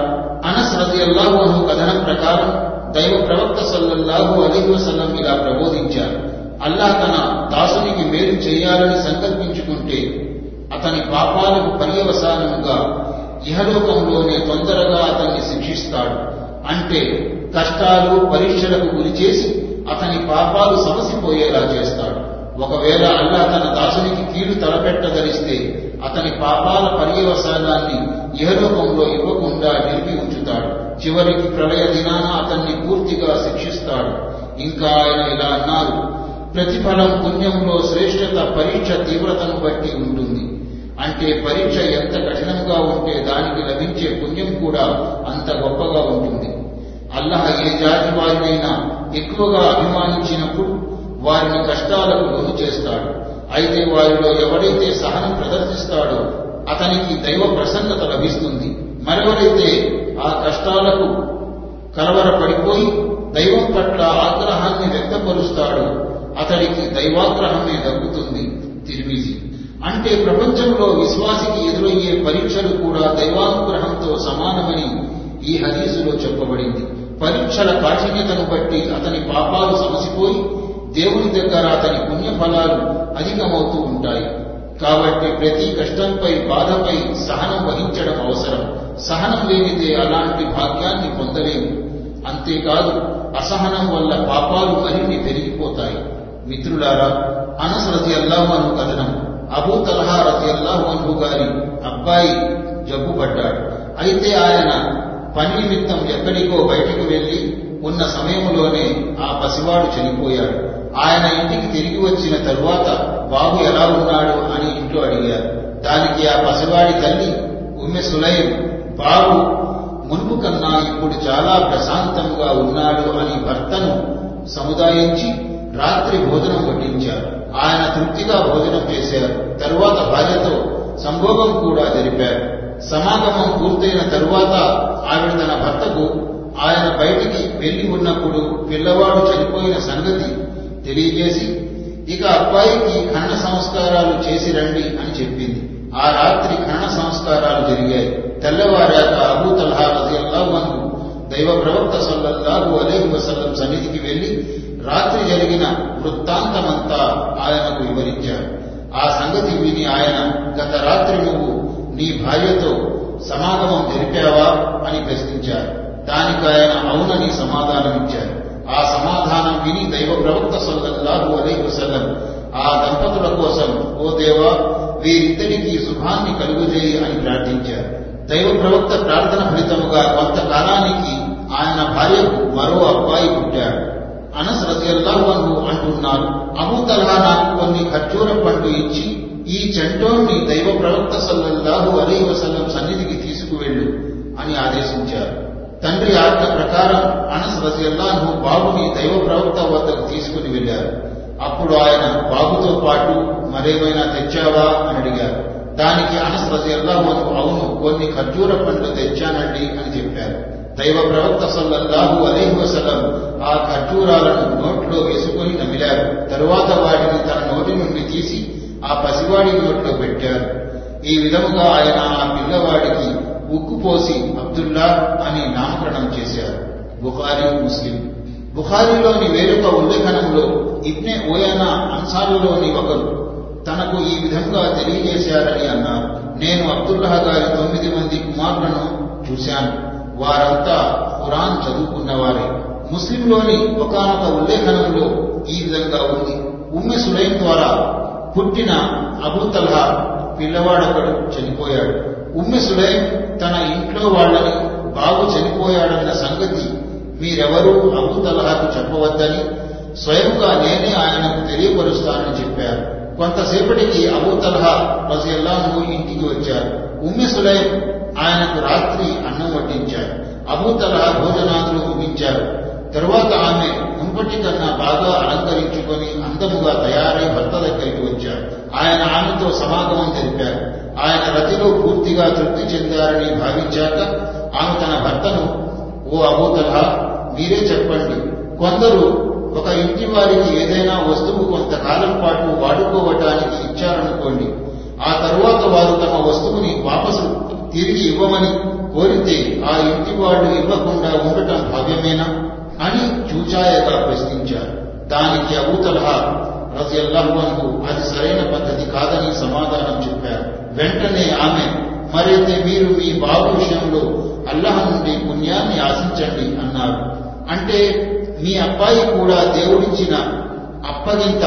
అనస్ రజియల్లాహు అను కథనం ప్రకారం దైవ ప్రవక్త సల్లల్లాహు అలీ వసల్లం ఇలా ప్రబోధించారు. అల్లాహ్ తన దాసునికి మేలు చేయాలని సంకల్పించుకుంటే అతని పాపాలకు పర్యవసానముగా ఇహలోకంలోనే తొందరగా అతన్ని శిక్షిస్తాడు. అంటే కష్టాలు పరీక్షలకు గురిచేసి అతని పాపాలు సమసిపోయేలా చేస్తాడు. ఒకవేళ అల్లా తన దాసునికి కీడు తలపెట్టదలిస్తే అతని పాపాల పర్యవసానాన్ని ఇహలోకంలో ఇవ్వకుండా నిలిపి ఉంచుతాడు. చివరికి ప్రళయ దినాన అతన్ని పూర్తిగా శిక్షిస్తాడు. ఇంకా ఆయన ఇలా అన్నారు ప్రతిఫలం పుణ్యంలో శ్రేష్టత పరీక్ష తీవ్రతను బట్టి ఉంటుంది. అంటే పరీక్ష ఎంత కఠినంగా ఉంటే దానికి లభించే పుణ్యం కూడా అంత గొప్పగా ఉంటుంది. అల్లహ ఏ జాతి వారినైనా ఎక్కువగా అభిమానించినప్పుడు వారిని కష్టాలకు లోను చేస్తాడు. అయితే వారిలో ఎవరైతే సహనం ప్రదర్శిస్తాడో అతనికి దైవ ప్రసన్నత లభిస్తుంది. మరెవరైతే ఆ కష్టాలకు కలవరపడిపోయి దైవం పట్ల ఆగ్రహాన్ని వ్యక్తపరుస్తాడో అతడికి దైవాగ్రహమే దక్కుతుంది తిరిమిజి అంటే ప్రపంచంలో విశ్వాసికి ఎదురయ్యే పరీక్షలు కూడా దైవానుగ్రహంతో సమానమని ఈ హదీసులో చెప్పబడింది. పరీక్షల కాఠిన్యతను బట్టి అతని పాపాలు సమసిపోయి దేవుని దగ్గర అతని పుణ్యఫలాలు అధికమవుతూ ఉంటాయి. కాబట్టి ప్రతి కష్టంపై బాధపై సహనం వహించడం అవసరం. సహనం లేనిదే అలాంటి భాగ్యాన్ని పొందలేము. అంతేకాదు అసహనం వల్ల పాపాలు మరిన్ని పెరిగిపోతాయి. మిత్రులారా అనస్ రతి అల్లాహను కథనం అబూ తలహా రతి అల్లాహు గారి అబ్బాయి జబ్బుపడ్డాడు అయితే ఆయన పని నిమిత్తం ఎక్కడికో బయటకు వెళ్ళి ఉన్న సమయంలోనే ఆ పసివాడు చనిపోయాడు. ఆయన ఇంటికి తిరిగి వచ్చిన తరువాత బాబు ఎలా ఉన్నాడు? అని ఇంట్లో అడిగారు. దానికి ఆ పసివాడి తల్లి ఉమ్మె సులైం బాబు మునుపు కన్నా ఇప్పుడు చాలా ప్రశాంతంగా ఉన్నాడు అని భర్తను సముదాయించి రాత్రి భోజనం వడ్డించారు. ఆయన తృప్తిగా భోజనం చేశారు. తరువాత భార్యతో సంభోగం కూడా జరిపారు. సమాగమం పూర్తయిన తరువాత ఆవిడ తన భర్తకు ఆయన బయటికి వెళ్ళి ఉన్నప్పుడు పిల్లవాడు చనిపోయిన సంగతి తెలియజేసి ఇక అబ్బాయికి ఖండ సంస్కారాలు చేసి రండి అని చెప్పింది. ఆ రాత్రి ఖండ సంస్కారాలు జరిగాయి. తెల్లవారాక అబూ తల్హా రజియల్లాహు దైవ ప్రవక్త సల్లల్లాహు అలైహి వసల్లం సన్నిధికి వెళ్ళి రాత్రి జరిగిన వృత్తాంతమంతా ఆయనకు వివరించారు ఆ సంగతి విని ఆయన గత రాత్రి నువ్వు నీ భార్యతో సమాగమం జరిపావా? అని ప్రశ్నించారు దానికి ఆయన అవునని సమాధానమిచ్చారు ఆ సమాధానం విని దైవ ప్రవక్త సల్లల్లాహు అలైహి వసల్లం ఆ దంపతుల కోసం ఓ దేవా వీరిద్దరికి శుభాన్ని కలుగుజేయి అని ప్రార్థించారు. దైవ ప్రవక్త ప్రార్థన ఫలితముగా కొంతకాలానికి ఆయన భార్యకు మరో అబ్బాయి పుట్టాడు. అనస్ రజల్లాహు అంటున్నారు అబూ నాకు కొన్ని ఖర్జూర పండు ఇచ్చి ఈ చెంటోన్ని దైవ ప్రవక్త సల్లల్లాహు అలీ వసల్లం సన్నిధికి తీసుకువెళ్ళు అని ఆదేశించారు. తండ్రి ఆజ్ఞ ప్రకారం అనస్ రజియల్లాహు బాబుని దైవ ప్రవక్త వద్దకు తీసుకుని వెళ్ళారు అప్పుడు ఆయన బాబుతో పాటు మరేమైనా తెచ్చావా అని అడిగారు. దానికి అనస్ రజియల్లాహు అవును కొన్ని ఖర్జూర పండ్లు తెచ్చానండి అని చెప్పారు. దైవ ప్రవక్త సల్లల్లాహు అలైహి వసలం ఆ ఖర్జూరాలను నోట్లో వేసుకొని నమిలారు. తరువాత వాటిని తన నోటి నుండి తీసి ఆ పసివాడి నోట్లో పెట్టారు. ఈ విధముగా ఆయన ఆ పిల్లవాడికి ఉక్కుపోసి అబ్దుల్లా అని నామకరణం చేశారు. బుఖారీ ముస్లిం. బుఖారీలోని వేరొక ఉల్లేఖనంలో ఇబ్నే ఓయానా అన్సారులోని ఒకరు తనకు ఈ విధంగా తెలియజేశారని అన్నారు. నేను అబ్దుల్లా గారి తొమ్మిది మంది కుమారులను చూశాను. వారంతా ఖురాన్ చదువుకున్నవారే. ముస్లింలోని ఒకనొక ఉల్లేఖనంలో ఈ విధంగా ఉంది. ఉమ్మె సులైం ద్వారా పుట్టిన అబూతల్హా పిల్లవాడొకడు చనిపోయాడు. ఉమ్మి సులైం తన ఇంట్లో వాళ్ళని బాబు చనిపోయాడన్న సంగతి మీరెవరూ తలహాకు చెప్పవద్దని స్వయంగా నేనే ఆయనకు తెలియపరుస్తానని చెప్పారు. కొంతసేపటికి అబూతల్హా రజియల్లాహు ఇంటికి వచ్చారు. ఉమ్మి సులైం ఆయనకు రాత్రి అన్నం వడ్డించారు. అబూతల్హా భోజనాదులు ముగించారు. తరువాత ఆమె మునుపటి కన్నా బాగా అలంకరించుకొని అందముగా తయారై భర్త దగ్గరికి వచ్చారు. ఆయన ఆమెతో సమాగమం జరిపారు. ఆయన రతిలో పూర్తిగా తృప్తి చెందారని భావించాక ఆమె తన భర్తను ఓ అబూతలా మీరే చెప్పండి. కొందరు ఒక ఇంటి వారికి ఏదైనా వస్తువు కొంతకాలం పాటు వాడుకోవటానికి ఇచ్చారనుకోండి. ఆ తరువాత వారు తమ వస్తువుని వాపసు తిరిగి ఇవ్వమని కోరితే ఆ ఇంటి వాళ్ళు ఇవ్వకుండా ఉండటం భావ్యమేనా? అని చూచాయగా ప్రశ్నించారు. దానికి అబూతలహా రజల్లాహు అది సరైన పద్ధతి కాదని సమాధానం చెప్పారు. వెంటనే ఆమె మరైతే మీరు మీ బాబు విషయంలో అల్లాహ్ నుండి పుణ్యాన్ని ఆశించండి అన్నారు. అంటే మీ అబ్బాయి కూడా దేవుడిచ్చిన అప్పగింత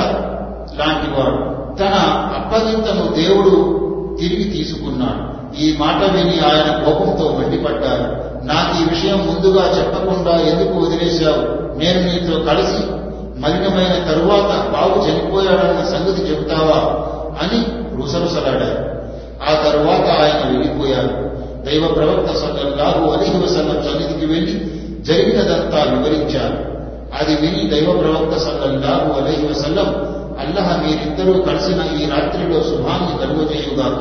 లాంటివాడు తన అప్పగింతను దేవుడు తిరిగి తీసుకున్నాడు. ఈ మాట విని ఆయన కోపంతో మండిపడ్డారు. నాకు ఈ విషయం ముందుగా చెప్పకుండా ఎందుకు వదిలేశావు? నేను నీతో కలిసి మలినమైన తరువాత బాబు చనిపోయాడన్న సంగతి చెబుతావా? అని రుసరుసలాడారు. ఆ తరువాత ఆయన వెళ్ళిపోయారు దైవ ప్రవక్త సల్లల్లాహు అలీహి వసల్లం సన్నిధికి వెళ్ళి జరిగినదంతా వివరించారు. అది విని దైవ ప్రవక్త సల్లల్లాహు అలీహి వసల్లం అల్లహ మీరిద్దరూ కలిసిన ఈ రాత్రిలో శుభాన్ని కలుగజేయుగాక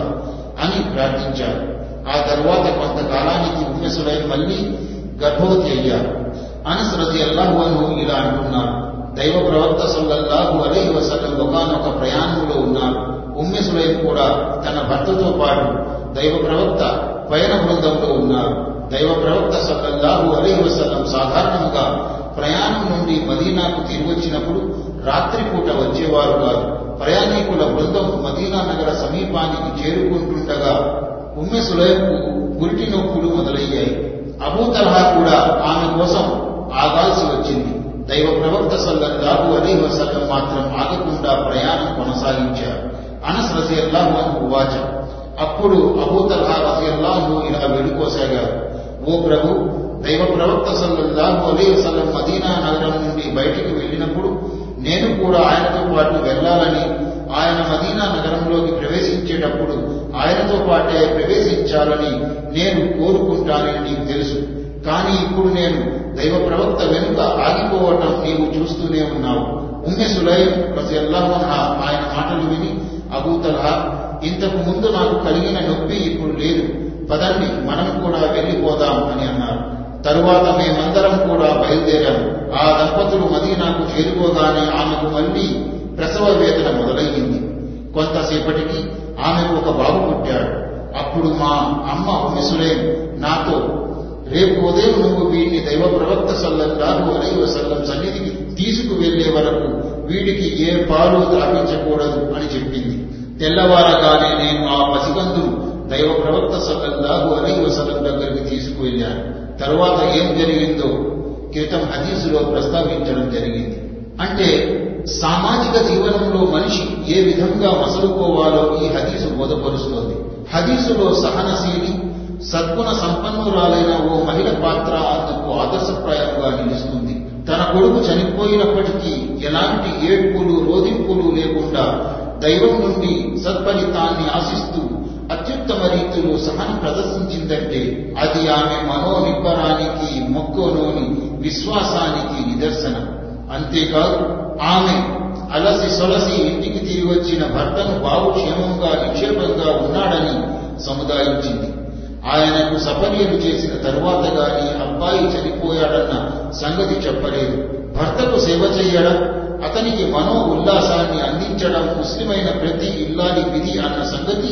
అని ప్రార్థించారు. ఆ తరువాత కొంతకాలానికి ఉమ్మెసులై మళ్ళీ గర్భవతి అయ్యారు. అనస్ రజి అల్లాహు అను ఇలా అంటున్నారు. దైవ ప్రవక్త సల్లల్లాహు అలీహి వసల్లం ఒకనొక ప్రయాణంలో ఉన్నారు. ఉమ్మెసులై కూడా తన భర్తతో పాటు దైవ ప్రవక్త పయన బృందంలో ఉన్నారు దైవ ప్రవక్త సల్లల్లాహు అలీ వసలం సాధారణంగా ప్రయాణం నుండి మదీనాకు తిరిగి వచ్చినప్పుడు రాత్రిపూట వచ్చేవారు కాదు. ప్రయాణికుల బృందం మదీనా నగర సమీపానికి చేరుకుంటుండగా ఉమ్మె సులైకు గురిటి నొప్పులు మొదలయ్యాయి. అబూ తలహా కూడా ఆమె కోసం ఆగాల్సి వచ్చింది. దైవ ప్రవక్త సల్లల్లాహు అలీ వసలం మాత్రం ఆగకుండా ప్రయాణం కొనసాగించారు. అనస్ రజియల్లాహు అన్హు వాచ అప్పుడు అబూతల్హా తలహా రజియల్లాహు ఇలా వెళ్ళిపోసాగారు ఓ ప్రభు దైవ ప్రవక్త సల్లల్లాహు అలీ వసల్లం మదీనా నగరం నుండి బయటికి వెళ్ళినప్పుడు నేను కూడా ఆయనతో పాటు వెళ్ళాలని ఆయన మదీనా నగరంలోకి ప్రవేశించేటప్పుడు ఆయనతో పాటే ప్రవేశించాలని నేను కోరుకుంటానని నీకు తెలుసు. కానీ ఇప్పుడు నేను దైవ ప్రవక్త వెనుక ఆగిపోవటం నీవు చూస్తూనే ఉన్నావు. ఉమ్మె సులైం రజల్లాహన్హా ఆయన మాటలు విని అబూతల్హా ఇంతకు ముందు నాకు కలిగిన నొప్పి ఇప్పుడు లేదు. పదండి మనం కూడా వెళ్ళిపోదాం అని అన్నారు. తరువాత మేమందరం కూడా బయలుదేరాం. ఆ దంపతులు మదీనాకు చేరుకోగానే ఆమెకు మళ్ళీ ప్రసవ వేదన మొదలయ్యింది. కొంతసేపటికి ఆమెకు ఒక బాబు పుట్టాడు. అప్పుడు మా అమ్మ ఉమ్మిసులేం నాతో రేపు ఉదయం నువ్వు వీడిని దైవ ప్రవక్త సల్లల్లాహు అలై వసల్లం సన్నిధికి తీసుకువెళ్ళే వరకు వీడికి ఏ పాలు త్రాపించకూడదు అని చెప్పింది. తెల్లవారగానే నేను ఆ పసికందును దైవ ప్రవక్త సల్లల్లాహు అలై వసల్లం దగ్గరికి తీసుకువెళ్ళాను. తరువాత ఏం జరిగిందో క్రితం హదీసులో ప్రస్తావించడం జరిగింది. అంటే సామాజిక జీవనంలో మనిషి ఏ విధంగా మసలుకోవాలో ఈ హదీసు బోధపరుస్తోంది. హదీసులో సహనశీలి సద్గుణ సంపన్నురాలైన ఓ మహిళ పాత్ర అందుకు ఆదర్శప్రాయంగా నిలుస్తుంది. తన కొడుకు చనిపోయినప్పటికీ ఎలాంటి ఏడ్పులు రోధింపులు లేకుండా దైవం నుండి సత్ఫలితాన్ని ఆశిస్తూ అత్యుత్తమ రీతిలో సహనం ప్రదర్శించిందంటే అది ఆమె మనోనిబ్బరానికి మొక్కలోని విశ్వాసానికి నిదర్శనం. అంతేకాదు ఆమె అలసి సొలసి ఇంటికి తిరిగి వచ్చిన భర్తను బాబు క్షేమంగా నిక్షేపంగా ఉన్నాడని సముదాయించింది. ఆయనకు సపర్యలు చేసిన తరువాత గాని అబ్బాయి చనిపోయాడన్న సంగతి చెప్పలేదు. భర్తకు సేవ చేయడం అతనికి మనో ఉల్లాసాన్ని అందించడం ముస్లిమైన ప్రతి ఇల్లాని విధి అన్న సంగతి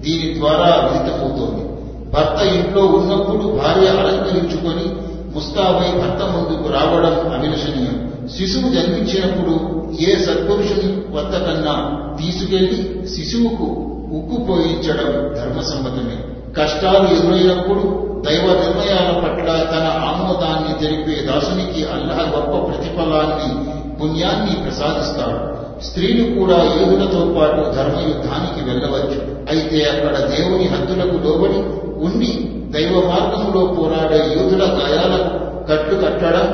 దీని ద్వారా విదితమవుతోంది. భర్త ఇంట్లో ఉన్నప్పుడు భార్య అలంకరించుకొని ముస్తాబై భర్త ముందుకు రావడం అభిలషణీయం శిశువు జన్మించినప్పుడు ఏ సత్పురుషుని వద్ద కన్నా తీసుకెళ్ళి శిశువుకు ఉక్కు పోయించడం ధర్మసమ్మతమే. కష్టాలు ఎదురైనప్పుడు దైవ నిర్ణయాల పట్ల తన ఆమోదాన్ని తెలిపే దాసునికి అల్లహ గొప్ప ప్రతిఫలాన్ని పుణ్యాన్ని ప్రసాదిస్తాడు. స్త్రీలు కూడా యోధులతో పాటు ధర్మయుద్ధానికి వెళ్ళవచ్చు. అయితే అక్కడ దేవుని హద్దులకు లోబడి ఉండి దైవ మార్గంలో పోరాడే యోధుల గాయాలకు కట్లు కట్టడం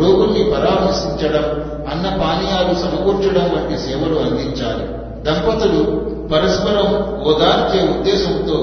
రోగుల్ని పరామర్శించడం అన్న పానీయాలు సమకూర్చడం వంటి సేవలు అందించాలి. దంపతులు పరస్పరం ఓదార్చే ఉద్దేశంతో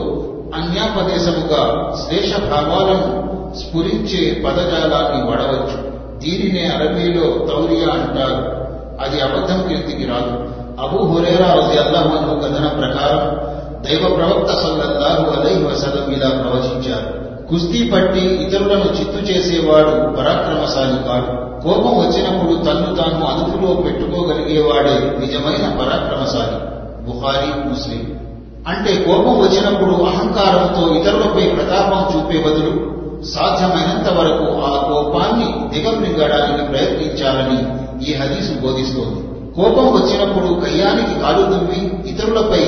అన్యాపదేశముగా శ్లేష భావాలను స్ఫురించే పదజాలాన్ని వాడవచ్చు. దీనినే అరబీలో తౌరియా అంటారు. అది అబద్ధం కీర్తికి రాదు. అబు హురేరా రజి అల్లాహు కథన ప్రకారం దైవ ప్రవక్త సల్లల్లాహు అలైహి వసలం ఇలా ప్రవచించారు. కుస్తీ పట్టి ఇతరులను చిత్తు చేసేవాడు పరాక్రమశాలి కాడు. కోపం వచ్చినప్పుడు తన్ను తాను అదుపులో పెట్టుకోగలిగేవాడే నిజమైన పరాక్రమశాలి. బుహారీ ముస్లిం. అంటే కోపం వచ్చినప్పుడు అహంకారంతో ఇతరులపై ప్రతాపం చూపే బదులు సాధ్యమైనంత వరకు ఆ కోపాన్ని దిగమింగడానికి ప్రయత్నించాలని ఈ హదీసు బోధిస్తోంది. కోపం వచ్చినప్పుడు కయ్యానికి కాలు దుమ్మి ఇతరులపై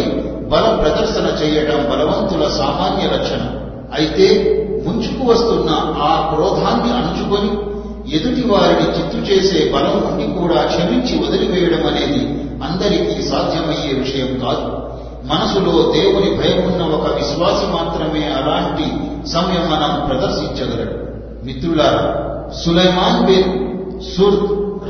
బల ప్రదర్శన చేయడం బలవంతుల సామాన్య లక్షణం. అయితే ముంచుకు వస్తున్న ఆ క్రోధాన్ని అణుచుకొని ఎదుటి వారిని చిత్తు చేసే బలం నుండి కూడా క్షమించి వదిలివేయడం అనేది అందరికీ సాధ్యమయ్యే విషయం కాదు. మనసులో దేవుని భయం ఉన్న ఒక విశ్వాసి మాత్రమే అలాంటి సంయమనం ప్రదర్శించగలడు. మిత్రులారా సులైమాన్ బిన్ సుర్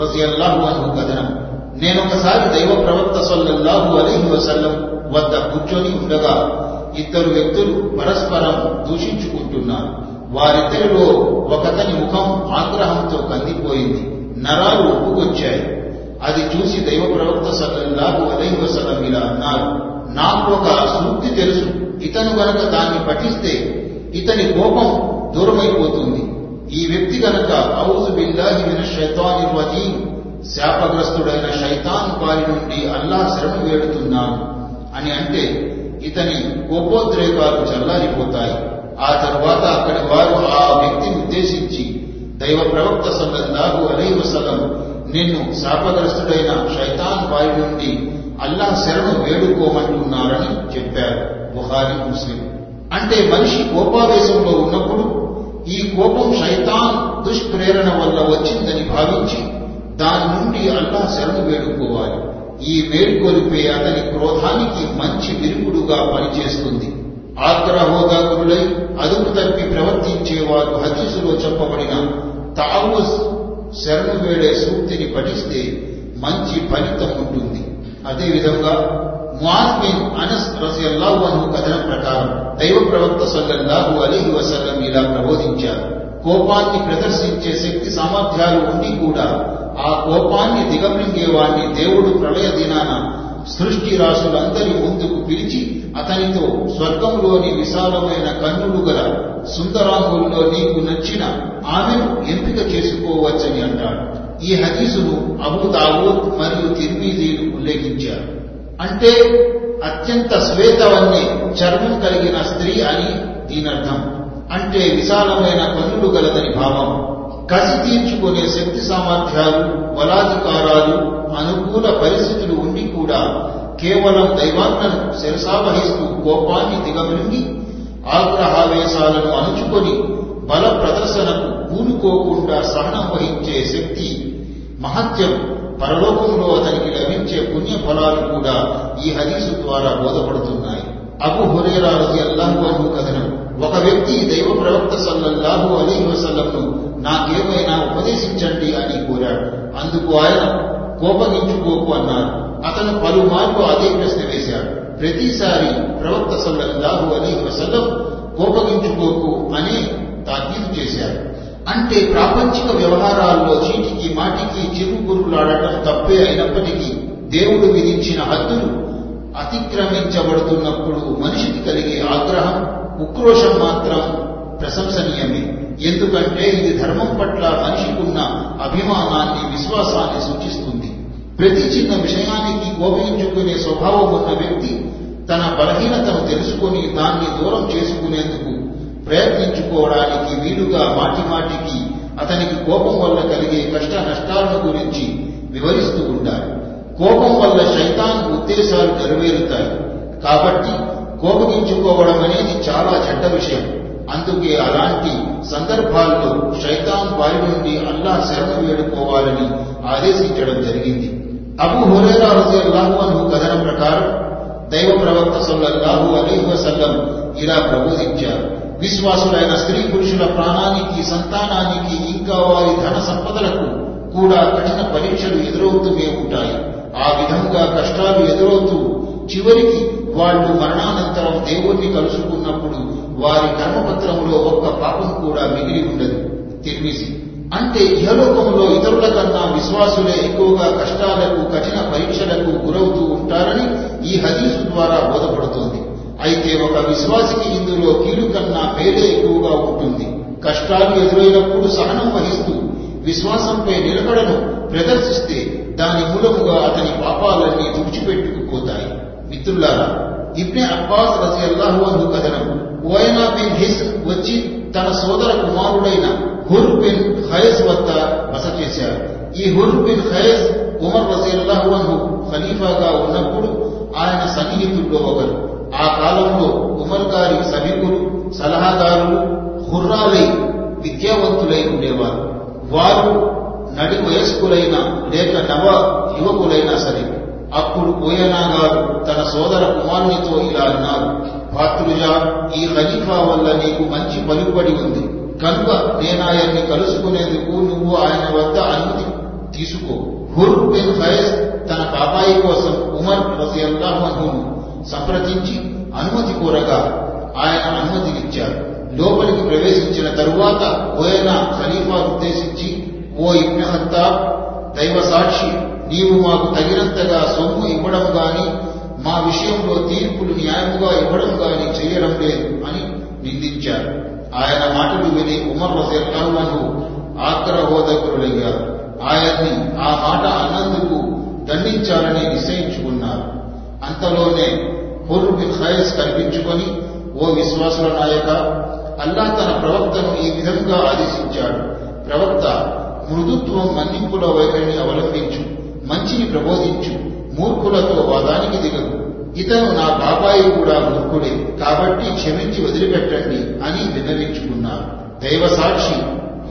రజియల్లాహు అను కథనం. నేనొకసారి దైవ ప్రవక్త సల్లల్లాహు అలైహి వసల్లం వద్ద కూర్చొని ఉండగా ఇద్దరు వ్యక్తులు పరస్పరం దూషించుకుంటున్నారు. వారిద్దరిలో ఒకతని ముఖం ఆగ్రహంతో కందిపోయింది. నరాలు ఒప్పుకొచ్చాయి అది చూసి దైవ ప్రవక్త సల్లల్లాహు అలైహి వసలం ఇలా అన్నారు నాకు ఒక సూక్తి తెలుసు. ఇతను గనక దాన్ని పఠిస్తే ఇతని కోపం దూరమైపోతుంది. ఈ వ్యక్తి గనక ఔజు బిల్లాహి మిన శైతాని రజీం శాపగ్రస్తుడైన శైతాన్ వారి నుండి అల్లా శరణు వేడుతున్నాను అని అంటే ఇతని కోపోద్రేకాలు చల్లారిపోతాయి. ఆ తరువాత అక్కడి వారు ఆ వ్యక్తిని ఉద్దేశించి దైవ ప్రవక్త సల్లల్లాహు అలైహి వసల్లం నిన్ను శాపగ్రస్తుడైన శైతాన్ వారి నుండి అల్లా శరణు వేడుకోమంటున్నారని చెప్పారు బుహారి ముస్లిం. అంటే మనిషి కోపావేశంలో ఉన్నప్పుడు ఈ కోపం శైతాన్ దుష్ప్రేరణ వల్ల వచ్చిందని భావించి దాని నుండి అల్లా శరణు వేడుకోవాలి. ఈ వేడుకొలిపే అతని క్రోధానికి మంచి విరుగుడుగా పనిచేస్తుంది. ఆగ్రహోదాకులై అదుపు తప్పి ప్రవర్తించేవారు హదీసులో చెప్పబడిన తావుస్ శరణు వేడే సూక్తిని పఠిస్తే మంచి ఫలితం ఉంటుంది. అదేవిధంగా ముఆజ్ బిన్ అనస్ రజియల్లాహు అన్హు కథనం ప్రకారం దైవ ప్రవక్త సల్లల్లాహు అలీహి వసల్లం ఇలా ప్రబోధించారు. కోపాన్ని ప్రదర్శించే శక్తి సామర్థ్యాలు ఉండి కూడా ఆ కోపాన్ని దిగమింగేవాణ్ణి దేవుడు ప్రళయ దినాన సృష్టి రాసులందరి ముందుకు పిలిచి అతనితో స్వర్గంలోని విశాలమైన కన్నులు గల సుందరాంగుల్లో నీకు నచ్చిన ఆమెను ఎంపిక చేసుకోవచ్చని అంటాడు. ఈ హదీసును అబు దావూద్ మరియు తిర్మీజీలు ఉల్లేఖించారు. అంటే అత్యంత శ్వేతవన్నే చర్మం కలిగిన స్త్రీ అని దీనర్థం. అంటే విశాలమైన కన్నులు గలదని భావం. కసి తీర్చుకునే శక్తి సామర్థ్యాలు బలాధికారాలు అనుకూల పరిస్థితులు ఉండి కూడా కేవలం దైవాజ్ఞను శిరసావహిస్తూ కోపాన్ని దిగమింగి ఆగ్రహావేశాలను అణుచుకొని బల ప్రదర్శనకు పూనుకోకుండా సహనం వహించే శక్తి మహత్యం పరలోకంలో అతనికి లభించే పుణ్య ఫలాలు కూడా ఈ హదీసు ద్వారా బోధపడుతున్నాయి. అబు హురేరా రజి అల్లాహు అను కథనం ఒక వ్యక్తి దైవ ప్రవక్త సల్లల్లాహు అలీ వసల్లంను నాకేమైనా ఉపదేశించండి అని కోరాడు. అందుకు ఆయన కోపగించుకోకు అన్నారు. అతను పలుమార్లు అదే ప్రశ్న వేశాడు. ప్రతిసారి ప్రవక్త సల్లల్లాహు అలీ వసల్లం కోపగించుకోకు అని తాకీదు చేశారు అంటే ప్రాపంచిక వ్యవహారాల్లో చీటికి మాటికి చిరుగురులాడటం తప్పే అయినప్పటికీ దేవుడు విధించిన హద్దులు అతిక్రమించబడుతున్నప్పుడు మనిషికి కలిగే ఆగ్రహం ఉక్రోషం మాత్రం ప్రశంసనీయమే. ఎందుకంటే ఇది ధర్మం పట్ల మనిషికున్న అభిమానాన్ని విశ్వాసాన్ని సూచిస్తుంది. ప్రతి చిన్న విషయానికి కోపించుకునే స్వభావం ఉన్న వ్యక్తి తన బలహీనతను తెలుసుకుని దాన్ని దూరం చేసుకునేందుకు ప్రయత్నించుకోవడానికి వీలుగా మాటి మాటికి అతనికి కోపం వల్ల కలిగే కష్ట నష్టాలను గురించి వివరిస్తూ ఉంటారు కోపం వల్ల శైతాన్ ఉద్దేశాలు నెరవేరుతాయి. కాబట్టి కోపగించుకోవడం అనేది చాలా చెడ్డ విషయం. అందుకే అలాంటి సందర్భాల్లో శైతాన్ వారి నుండి అల్లా శరణ వేడుకోవాలని ఆదేశించడం జరిగింది. అబు హురేరా రజల్లాహు అను కథనం ప్రకారం దైవ ప్రవక్త సొల్లహు అలీహి వసల్లం ఇలా ప్రబోధించారు. విశ్వాసులైన స్త్రీ పురుషుల ప్రాణానికి సంతానానికి ఇంకా వారి ధన సంపదలకు కూడా కఠిన పరీక్షలు ఎదురవుతూనే ఉంటాయి. ఆ విధంగా కష్టాలు ఎదురవుతూ చివరికి వాళ్ళు మరణానంతరం దేవుణ్ణి కలుసుకున్నప్పుడు వారి కర్మపత్రంలో ఒక్క పాపం కూడా మిగిలి ఉండదు. తిరిమిసి. అంటే ఇహలోకంలో ఇతరుల కన్నా విశ్వాసులే ఎక్కువగా కష్టాలకు కఠిన పరీక్షలకు గురవుతూ ఉంటారని ఈ హదీసు ద్వారా బోధపడుతోంది. అయితే ఒక విశ్వాసికి ఇందులో కీడు కన్నా మేలే ఎక్కువగా ఉంటుంది. కష్టాలు ఎదురైనప్పుడు సహనం వహిస్తూ విశ్వాసంపై నిలబడను ప్రదర్శిస్తే దాని మూలముగా అతని పాపాలన్నీ తుడిచిపెట్టుకుపోతాయి మిత్రులారా ఇబ్నే అబ్బాస్ రసి అల్లాహు అను కథనం ఓయనా బిన్ హిస్ వచ్చి తన సోదర కుమారుడైన హుర్ బిన్ ఖయస్ వద్ద బస చేశారు ఈ హుర్ బిన్ ఖయస్ ఉమర్ రసి అల్లాహు అను ఖలీఫాగా ఉన్నప్పుడు ఆయన సన్నిహితుల్లో ఒకరు. ఆ కాలంలో ఉమర్ గారి సభికులు సలహాదారులు హుర్రాలై విద్యావంతులై ఉండేవారు. వారు నడి వయస్కులైన లేక నవ యువకులైనా సరే అప్పుడు కోయనా గారు తన సోదర కుమారునితో ఇలా అన్నారు భాతృజా ఈ ఖలీఫా వల్ల నీకు మంచి పలుకుబడి ఉంది. కనుక నేనాయన్ని కలుసుకునేందుకు నువ్వు ఆయన వద్ద అనుమతి తీసుకో. హుర్ బిన్ ఫయస్ తన బాబాయి కోసం ఉమర్ రజియల్లాహును సంప్రదించి అనుమతి కోరగా ఆయన అనుమతినిచ్చారు. లోపలికి ప్రవేశించిన తరువాత ఓయన ఖలీఫా ఉద్దేశించి ఓ ఇబ్న హత్తాబ్ దైవ సాక్షి నీవు మాకు తగినంతగా సొమ్ము ఇవ్వడం గాని మా విషయంలో తీర్పులు న్యాయముగా ఇవ్వడం గాని చేయడం లేదు అని నిందించారు. ఆయన మాటలు విని ఉమర్ రజల్లాహు ఆగ్రహోదకులయ్యారు ఆయన్ని ఆ మాట అన్నందుకు దండించాలని నిశ్చయించుకున్నారు. అంతలోనే హుర్ బిన్ ఖైస్ కల్పించుకొని ఓ విశ్వాసుల నాయక అల్లా తన ప్రవక్తను ఈ విధంగా ఆదేశించాడు. ప్రవక్త మృదుత్వం మన్నింపుల వైఖరిని అవలంబించు మంచిని ప్రబోధించు మూర్ఖులతో వాదానికి దిగదు. ఇతను నా బాబాయి కూడా మూర్ఖుడే కాబట్టి క్షమించి వదిలిపెట్టండి అని విన్నవించుకున్నారు. దైవ సాక్షి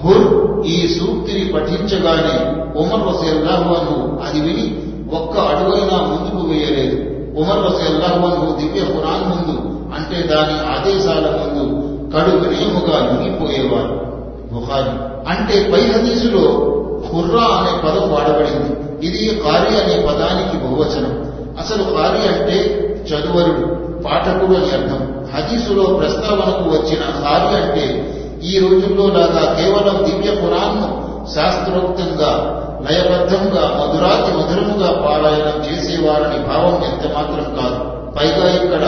హుర్ ఈ సూక్తిని పఠించగానే ఉమర్ వసల్లాహును అది విని ఒక్క అడుగైనా ముందుకు వేయలేదు. ఉమర్ వసల్లాహును దివ్య ఖురాన్ ముందు అంటే దాని ఆదేశాల ముందు కడు వినయముగా లొంగిపోయేవారు బుహారి అంటే పై హదీసులో హుర్రా అనే పదం వాడబడింది. ఇది కారి అనే పదానికి బహువచనం. అసలు కారి అంటే చదువరుడు పాఠకుడు అని అర్థం. హదీసులో ప్రస్తావనకు వచ్చిన కారి అంటే ఈ రోజుల్లో లాగా కేవలం దివ్య ఖురాన్ను శాస్త్రోక్తంగా లయబద్ధంగా మధురాతి మధురముగా పారాయణం చేసేవారని భావం ఎంత మాత్రం కాదు. పైగా ఇక్కడ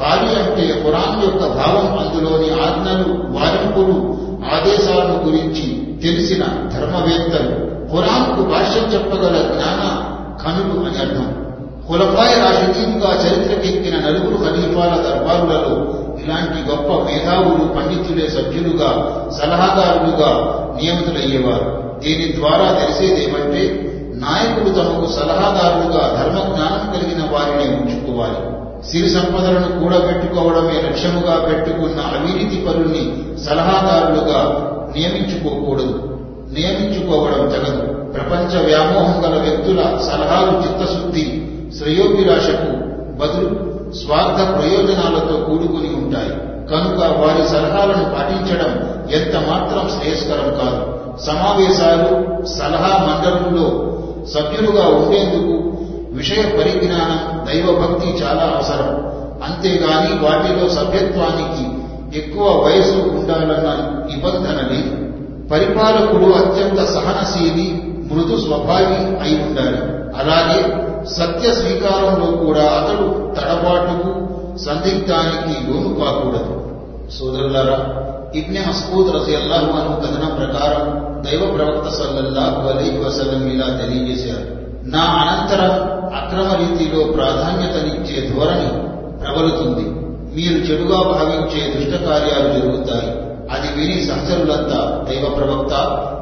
ఖాళీ అంటే ఖురాన్ యొక్క భావం అందులోని ఆజ్ఞలు వారింపులు ఆదేశాలను గురించి తెలిసిన ధర్మవేత్తలు. ఖురాన్కు భాష్యం చెప్పగల జ్ఞాన ఖనులు అని అర్థం. కులపాయ రాజకీయంగా చరిత్రకెక్కిన నలుగురు ఖలీఫాల దర్బారులలో ఇలాంటి గొప్ప మేధావులు పండితులే సభ్యులుగా సలహాదారులుగా నియమితులయ్యేవారు. దీని ద్వారా తెలిసేదేమంటే నాయకుడు తమకు సలహాదారులుగా ధర్మ జ్ఞానం కలిగిన వారిని ఉంచుకోవాలి. సిరి సంపదలను కూడబెట్టుకోవడమే లక్ష్యముగా పెట్టుకున్న అవినీతి పరుల్ని సలహాదారులుగా నియమించుకోకూడదు. నియమించుకోవడం తగదు. ప్రపంచ వ్యామోహం గల వ్యక్తుల సలహాలు చిత్తశుద్ధి శ్రేయోభిలాషకు బదులు స్వార్థ ప్రయోజనాలతో కూడుకుని ఉంటాయి. కనుక వారి సలహాలను పాటించడం ఎంత మాత్రం శ్రేయస్కరం కాదు. సమావేశాలు సలహా మండలంలో సభ్యులుగా ఉండేందుకు విషయ పరిజ్ఞానం దైవభక్తి చాలా అవసరం. అంతేగాని వాటిలో సభ్యత్వానికి ఎక్కువ వయసు ఉండాలన్న నిబంధన లేదు పరిపాలకుడు అత్యంత సహనశీలి మృదు స్వభావి అయి ఉండాలి. అలాగే సత్య స్వీకారంలో కూడా అతడు తడబాటుకు సందిగ్ధానికి లోను కాకూడదు సోదరులారా ఇబ్నె మస్కూద్ రజి అల్లాహు అను కథనం ప్రకారం దైవ ప్రవక్త సల్లల్లాహు అలీ వసలం ఇలా తెలియజేశారు. నా అనంతరం అక్రమ రీతిలో ప్రాధాన్యతనిచ్చే ధోరణి ప్రబలుతుంది మీరు చెడుగా భావించే దుష్ట కార్యాలు జరుగుతాయి. అది విని సహచరులంతా దైవ ప్రవక్త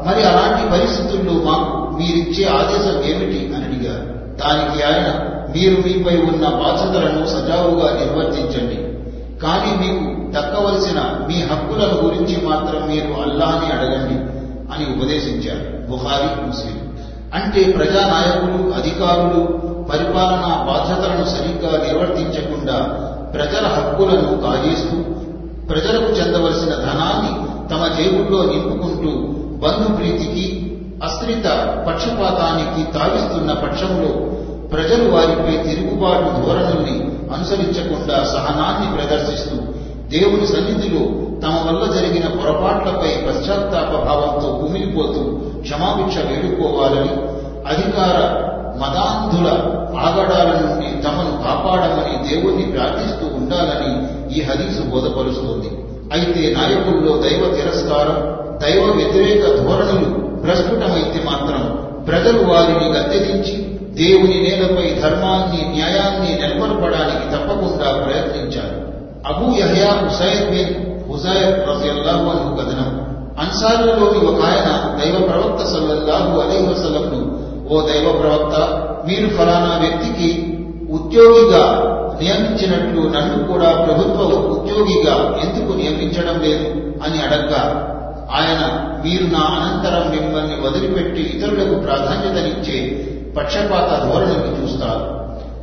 మరి అలాంటి పరిస్థితుల్లో మాకు మీరిచ్చే ఆదేశం ఏమిటి అని అడిగారు. దానికి ఆయన మీరు మీపై ఉన్న బాధ్యతలను సజావుగా నిర్వర్తించండి. కానీ మీకు దక్కవలసిన మీ హక్కులను గురించి మాత్రం మీరు అల్లాని అడగండి అని ఉపదేశించారు బుహారీ ముస్లిం. అంటే ప్రజానాయకులు అధికారులు పరిపాలనా బాధ్యతలను సరిగ్గా నిర్వర్తించకుండా ప్రజల హక్కులను కాజేస్తూ ప్రజలకు చెందవలసిన ధనాన్ని తమ జేబుల్లో నింపుకుంటూ బంధుప్రీతికి అస్త్రిత పక్షపాతానికి తావిస్తున్న పక్షంలో ప్రజలు వారిపై తిరుగుబాటు ధోరణుల్ని అనుసరించకుండా సహనాన్ని ప్రదర్శిస్తూ దేవుని సన్నిధిలో తమ వల్ల జరిగిన పొరపాట్లపై పశ్చాత్తాప భావంతో కుమిలిపోతూ క్షమాభిక్ష వేడుకోవాలని అధికార మదాంధుల ఆగడాల నుండి తమను కాపాడమని దేవుణ్ణి ప్రార్థిస్తూ ఉండాలని ఈ హదీసు బోధపరుస్తోంది. అయితే నాయకుల్లో దైవ తిరస్కారం దైవ వ్యతిరేక ధోరణులు ప్రస్ఫుటమైతే మాత్రం ప్రజలు వారిని గద్దెదించి దేవుని నేలపై ధర్మాన్ని న్యాయాన్ని నెలకొల్పడానికి తప్పకుండా ప్రయత్నించారు Abu Yahya Hussain bin Huzair రజల్లాహు అను కథనం అన్సారులలోని ఒక ఆయన దైవ ప్రవక్త సల్లల్లాహు అలీ వసల్లంను ఓ దైవ ప్రవక్త మీరు ఫలానా వ్యక్తికి ఉద్యోగిగా నియమించినట్లు నన్ను కూడా ప్రభుత్వ ఉద్యోగిగా ఎందుకు నియమించడం లేదు? అని అడగ్గా ఆయన మీరు నా అనంతరం మిమ్మల్ని వదిలిపెట్టి ఇతరులకు ప్రాధాన్యతనిచ్చే పక్షపాత ధోరణిని చూస్తారు.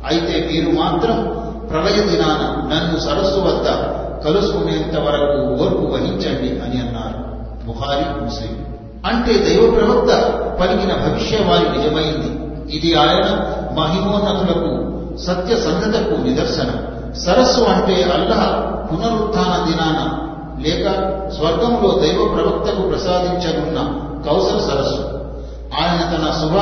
అయితే మీరు మాత్రం ప్రళయ దినాన నన్ను సరస్సు వద్ద కలుసుకునేంత వరకు ఓర్పు వహించండి అని అన్నారు. బుహారి ముస్లిం. అంటే దైవ ప్రవక్త పలికిన భవిష్యవాణి నిజమైంది. ఇది ఆయన మహిమోన్నతులకు సత్య సంగతకు నిదర్శనం. సరస్సు అంటే అల్లహ పునరుత్థాన దినాన. లేక స్వర్గంలో దైవ ప్రవక్తకు ప్రసాదించనున్న కౌసర సరస్సు. ఆయన తన శుభ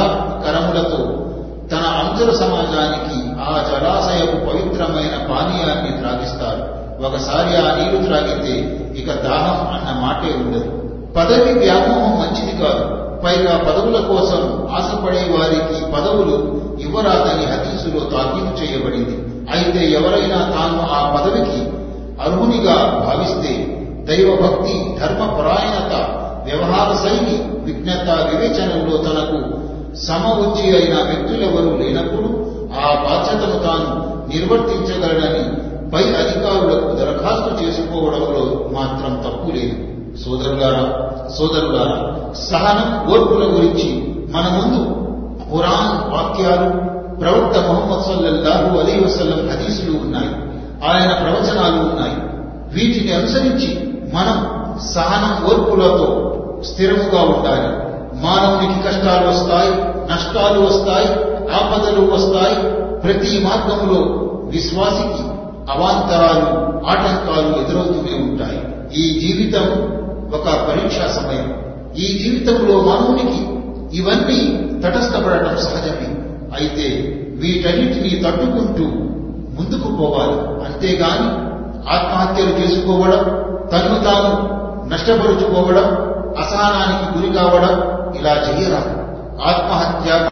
కరములతో తన అంతర సమాజానికి ఆ జలాశయపు పవిత్రమైన పానీయాన్ని త్రాగిస్తారు. ఒకసారి ఆ నీరు త్రాగితే ఇక దాహం అన్న మాటే ఉండదు. పదవి వ్యామోహం మంచిది కాదు. పైగా పదవుల కోసం ఆశపడే వారికి పదవులు ఇవ్వరాదని హదీసులో తాకీదు చేయబడింది. అయితే ఎవరైనా తాను ఆ పదవికి అర్హునిగా భావిస్తే దైవభక్తి ధర్మపరాయణత వ్యవహార శైలి విజ్ఞత వివేచనంలో తనకు సమవుచ్చి అయిన వ్యక్తులెవరూ లేనప్పుడు ఆ బాధ్యతను తాను నిర్వర్తించగలడని పై అధికారులకు దరఖాస్తు చేసుకోవడంలో మాత్రం తప్పు లేదు. సోదరులారా సోదరులారా సహనం ఓర్పుల గురించి మన ముందు ఖురాన్ వాక్యాలు ప్రవక్త మొహమ్మద్ సల్లల్లాహు అలీ వసల్లం హదీసులు ఉన్నాయి. ఆయన ప్రవచనాలు ఉన్నాయి. వీటిని అనుసరించి మనం సహనం ఓర్పులతో స్థిరముగా ఉండాలి. మానవునికి కష్టాలు వస్తాయి నష్టాలు వస్తాయి ఆపదలు వస్తాయి. ప్రతి మార్గంలో విశ్వాసికి అవాంతరాలు ఆటంకాలు ఎదురవుతూనే ఉంటాయి. ఈ జీవితం ఒక పరీక్షా సమయం. ఈ జీవితంలో మానవునికి ఇవన్నీ తటస్థపడటం సహజమే. అయితే వీటన్నిటినీ తట్టుకుంటూ ముందుకు పోవాలి. అంతేగాని ఆత్మహత్యలు చేసుకోవడం తను తాను నష్టపరుచుకోవడం అసహనానికి గురి కావడం ఇలా చేయరాదు. ఆత్మహత్య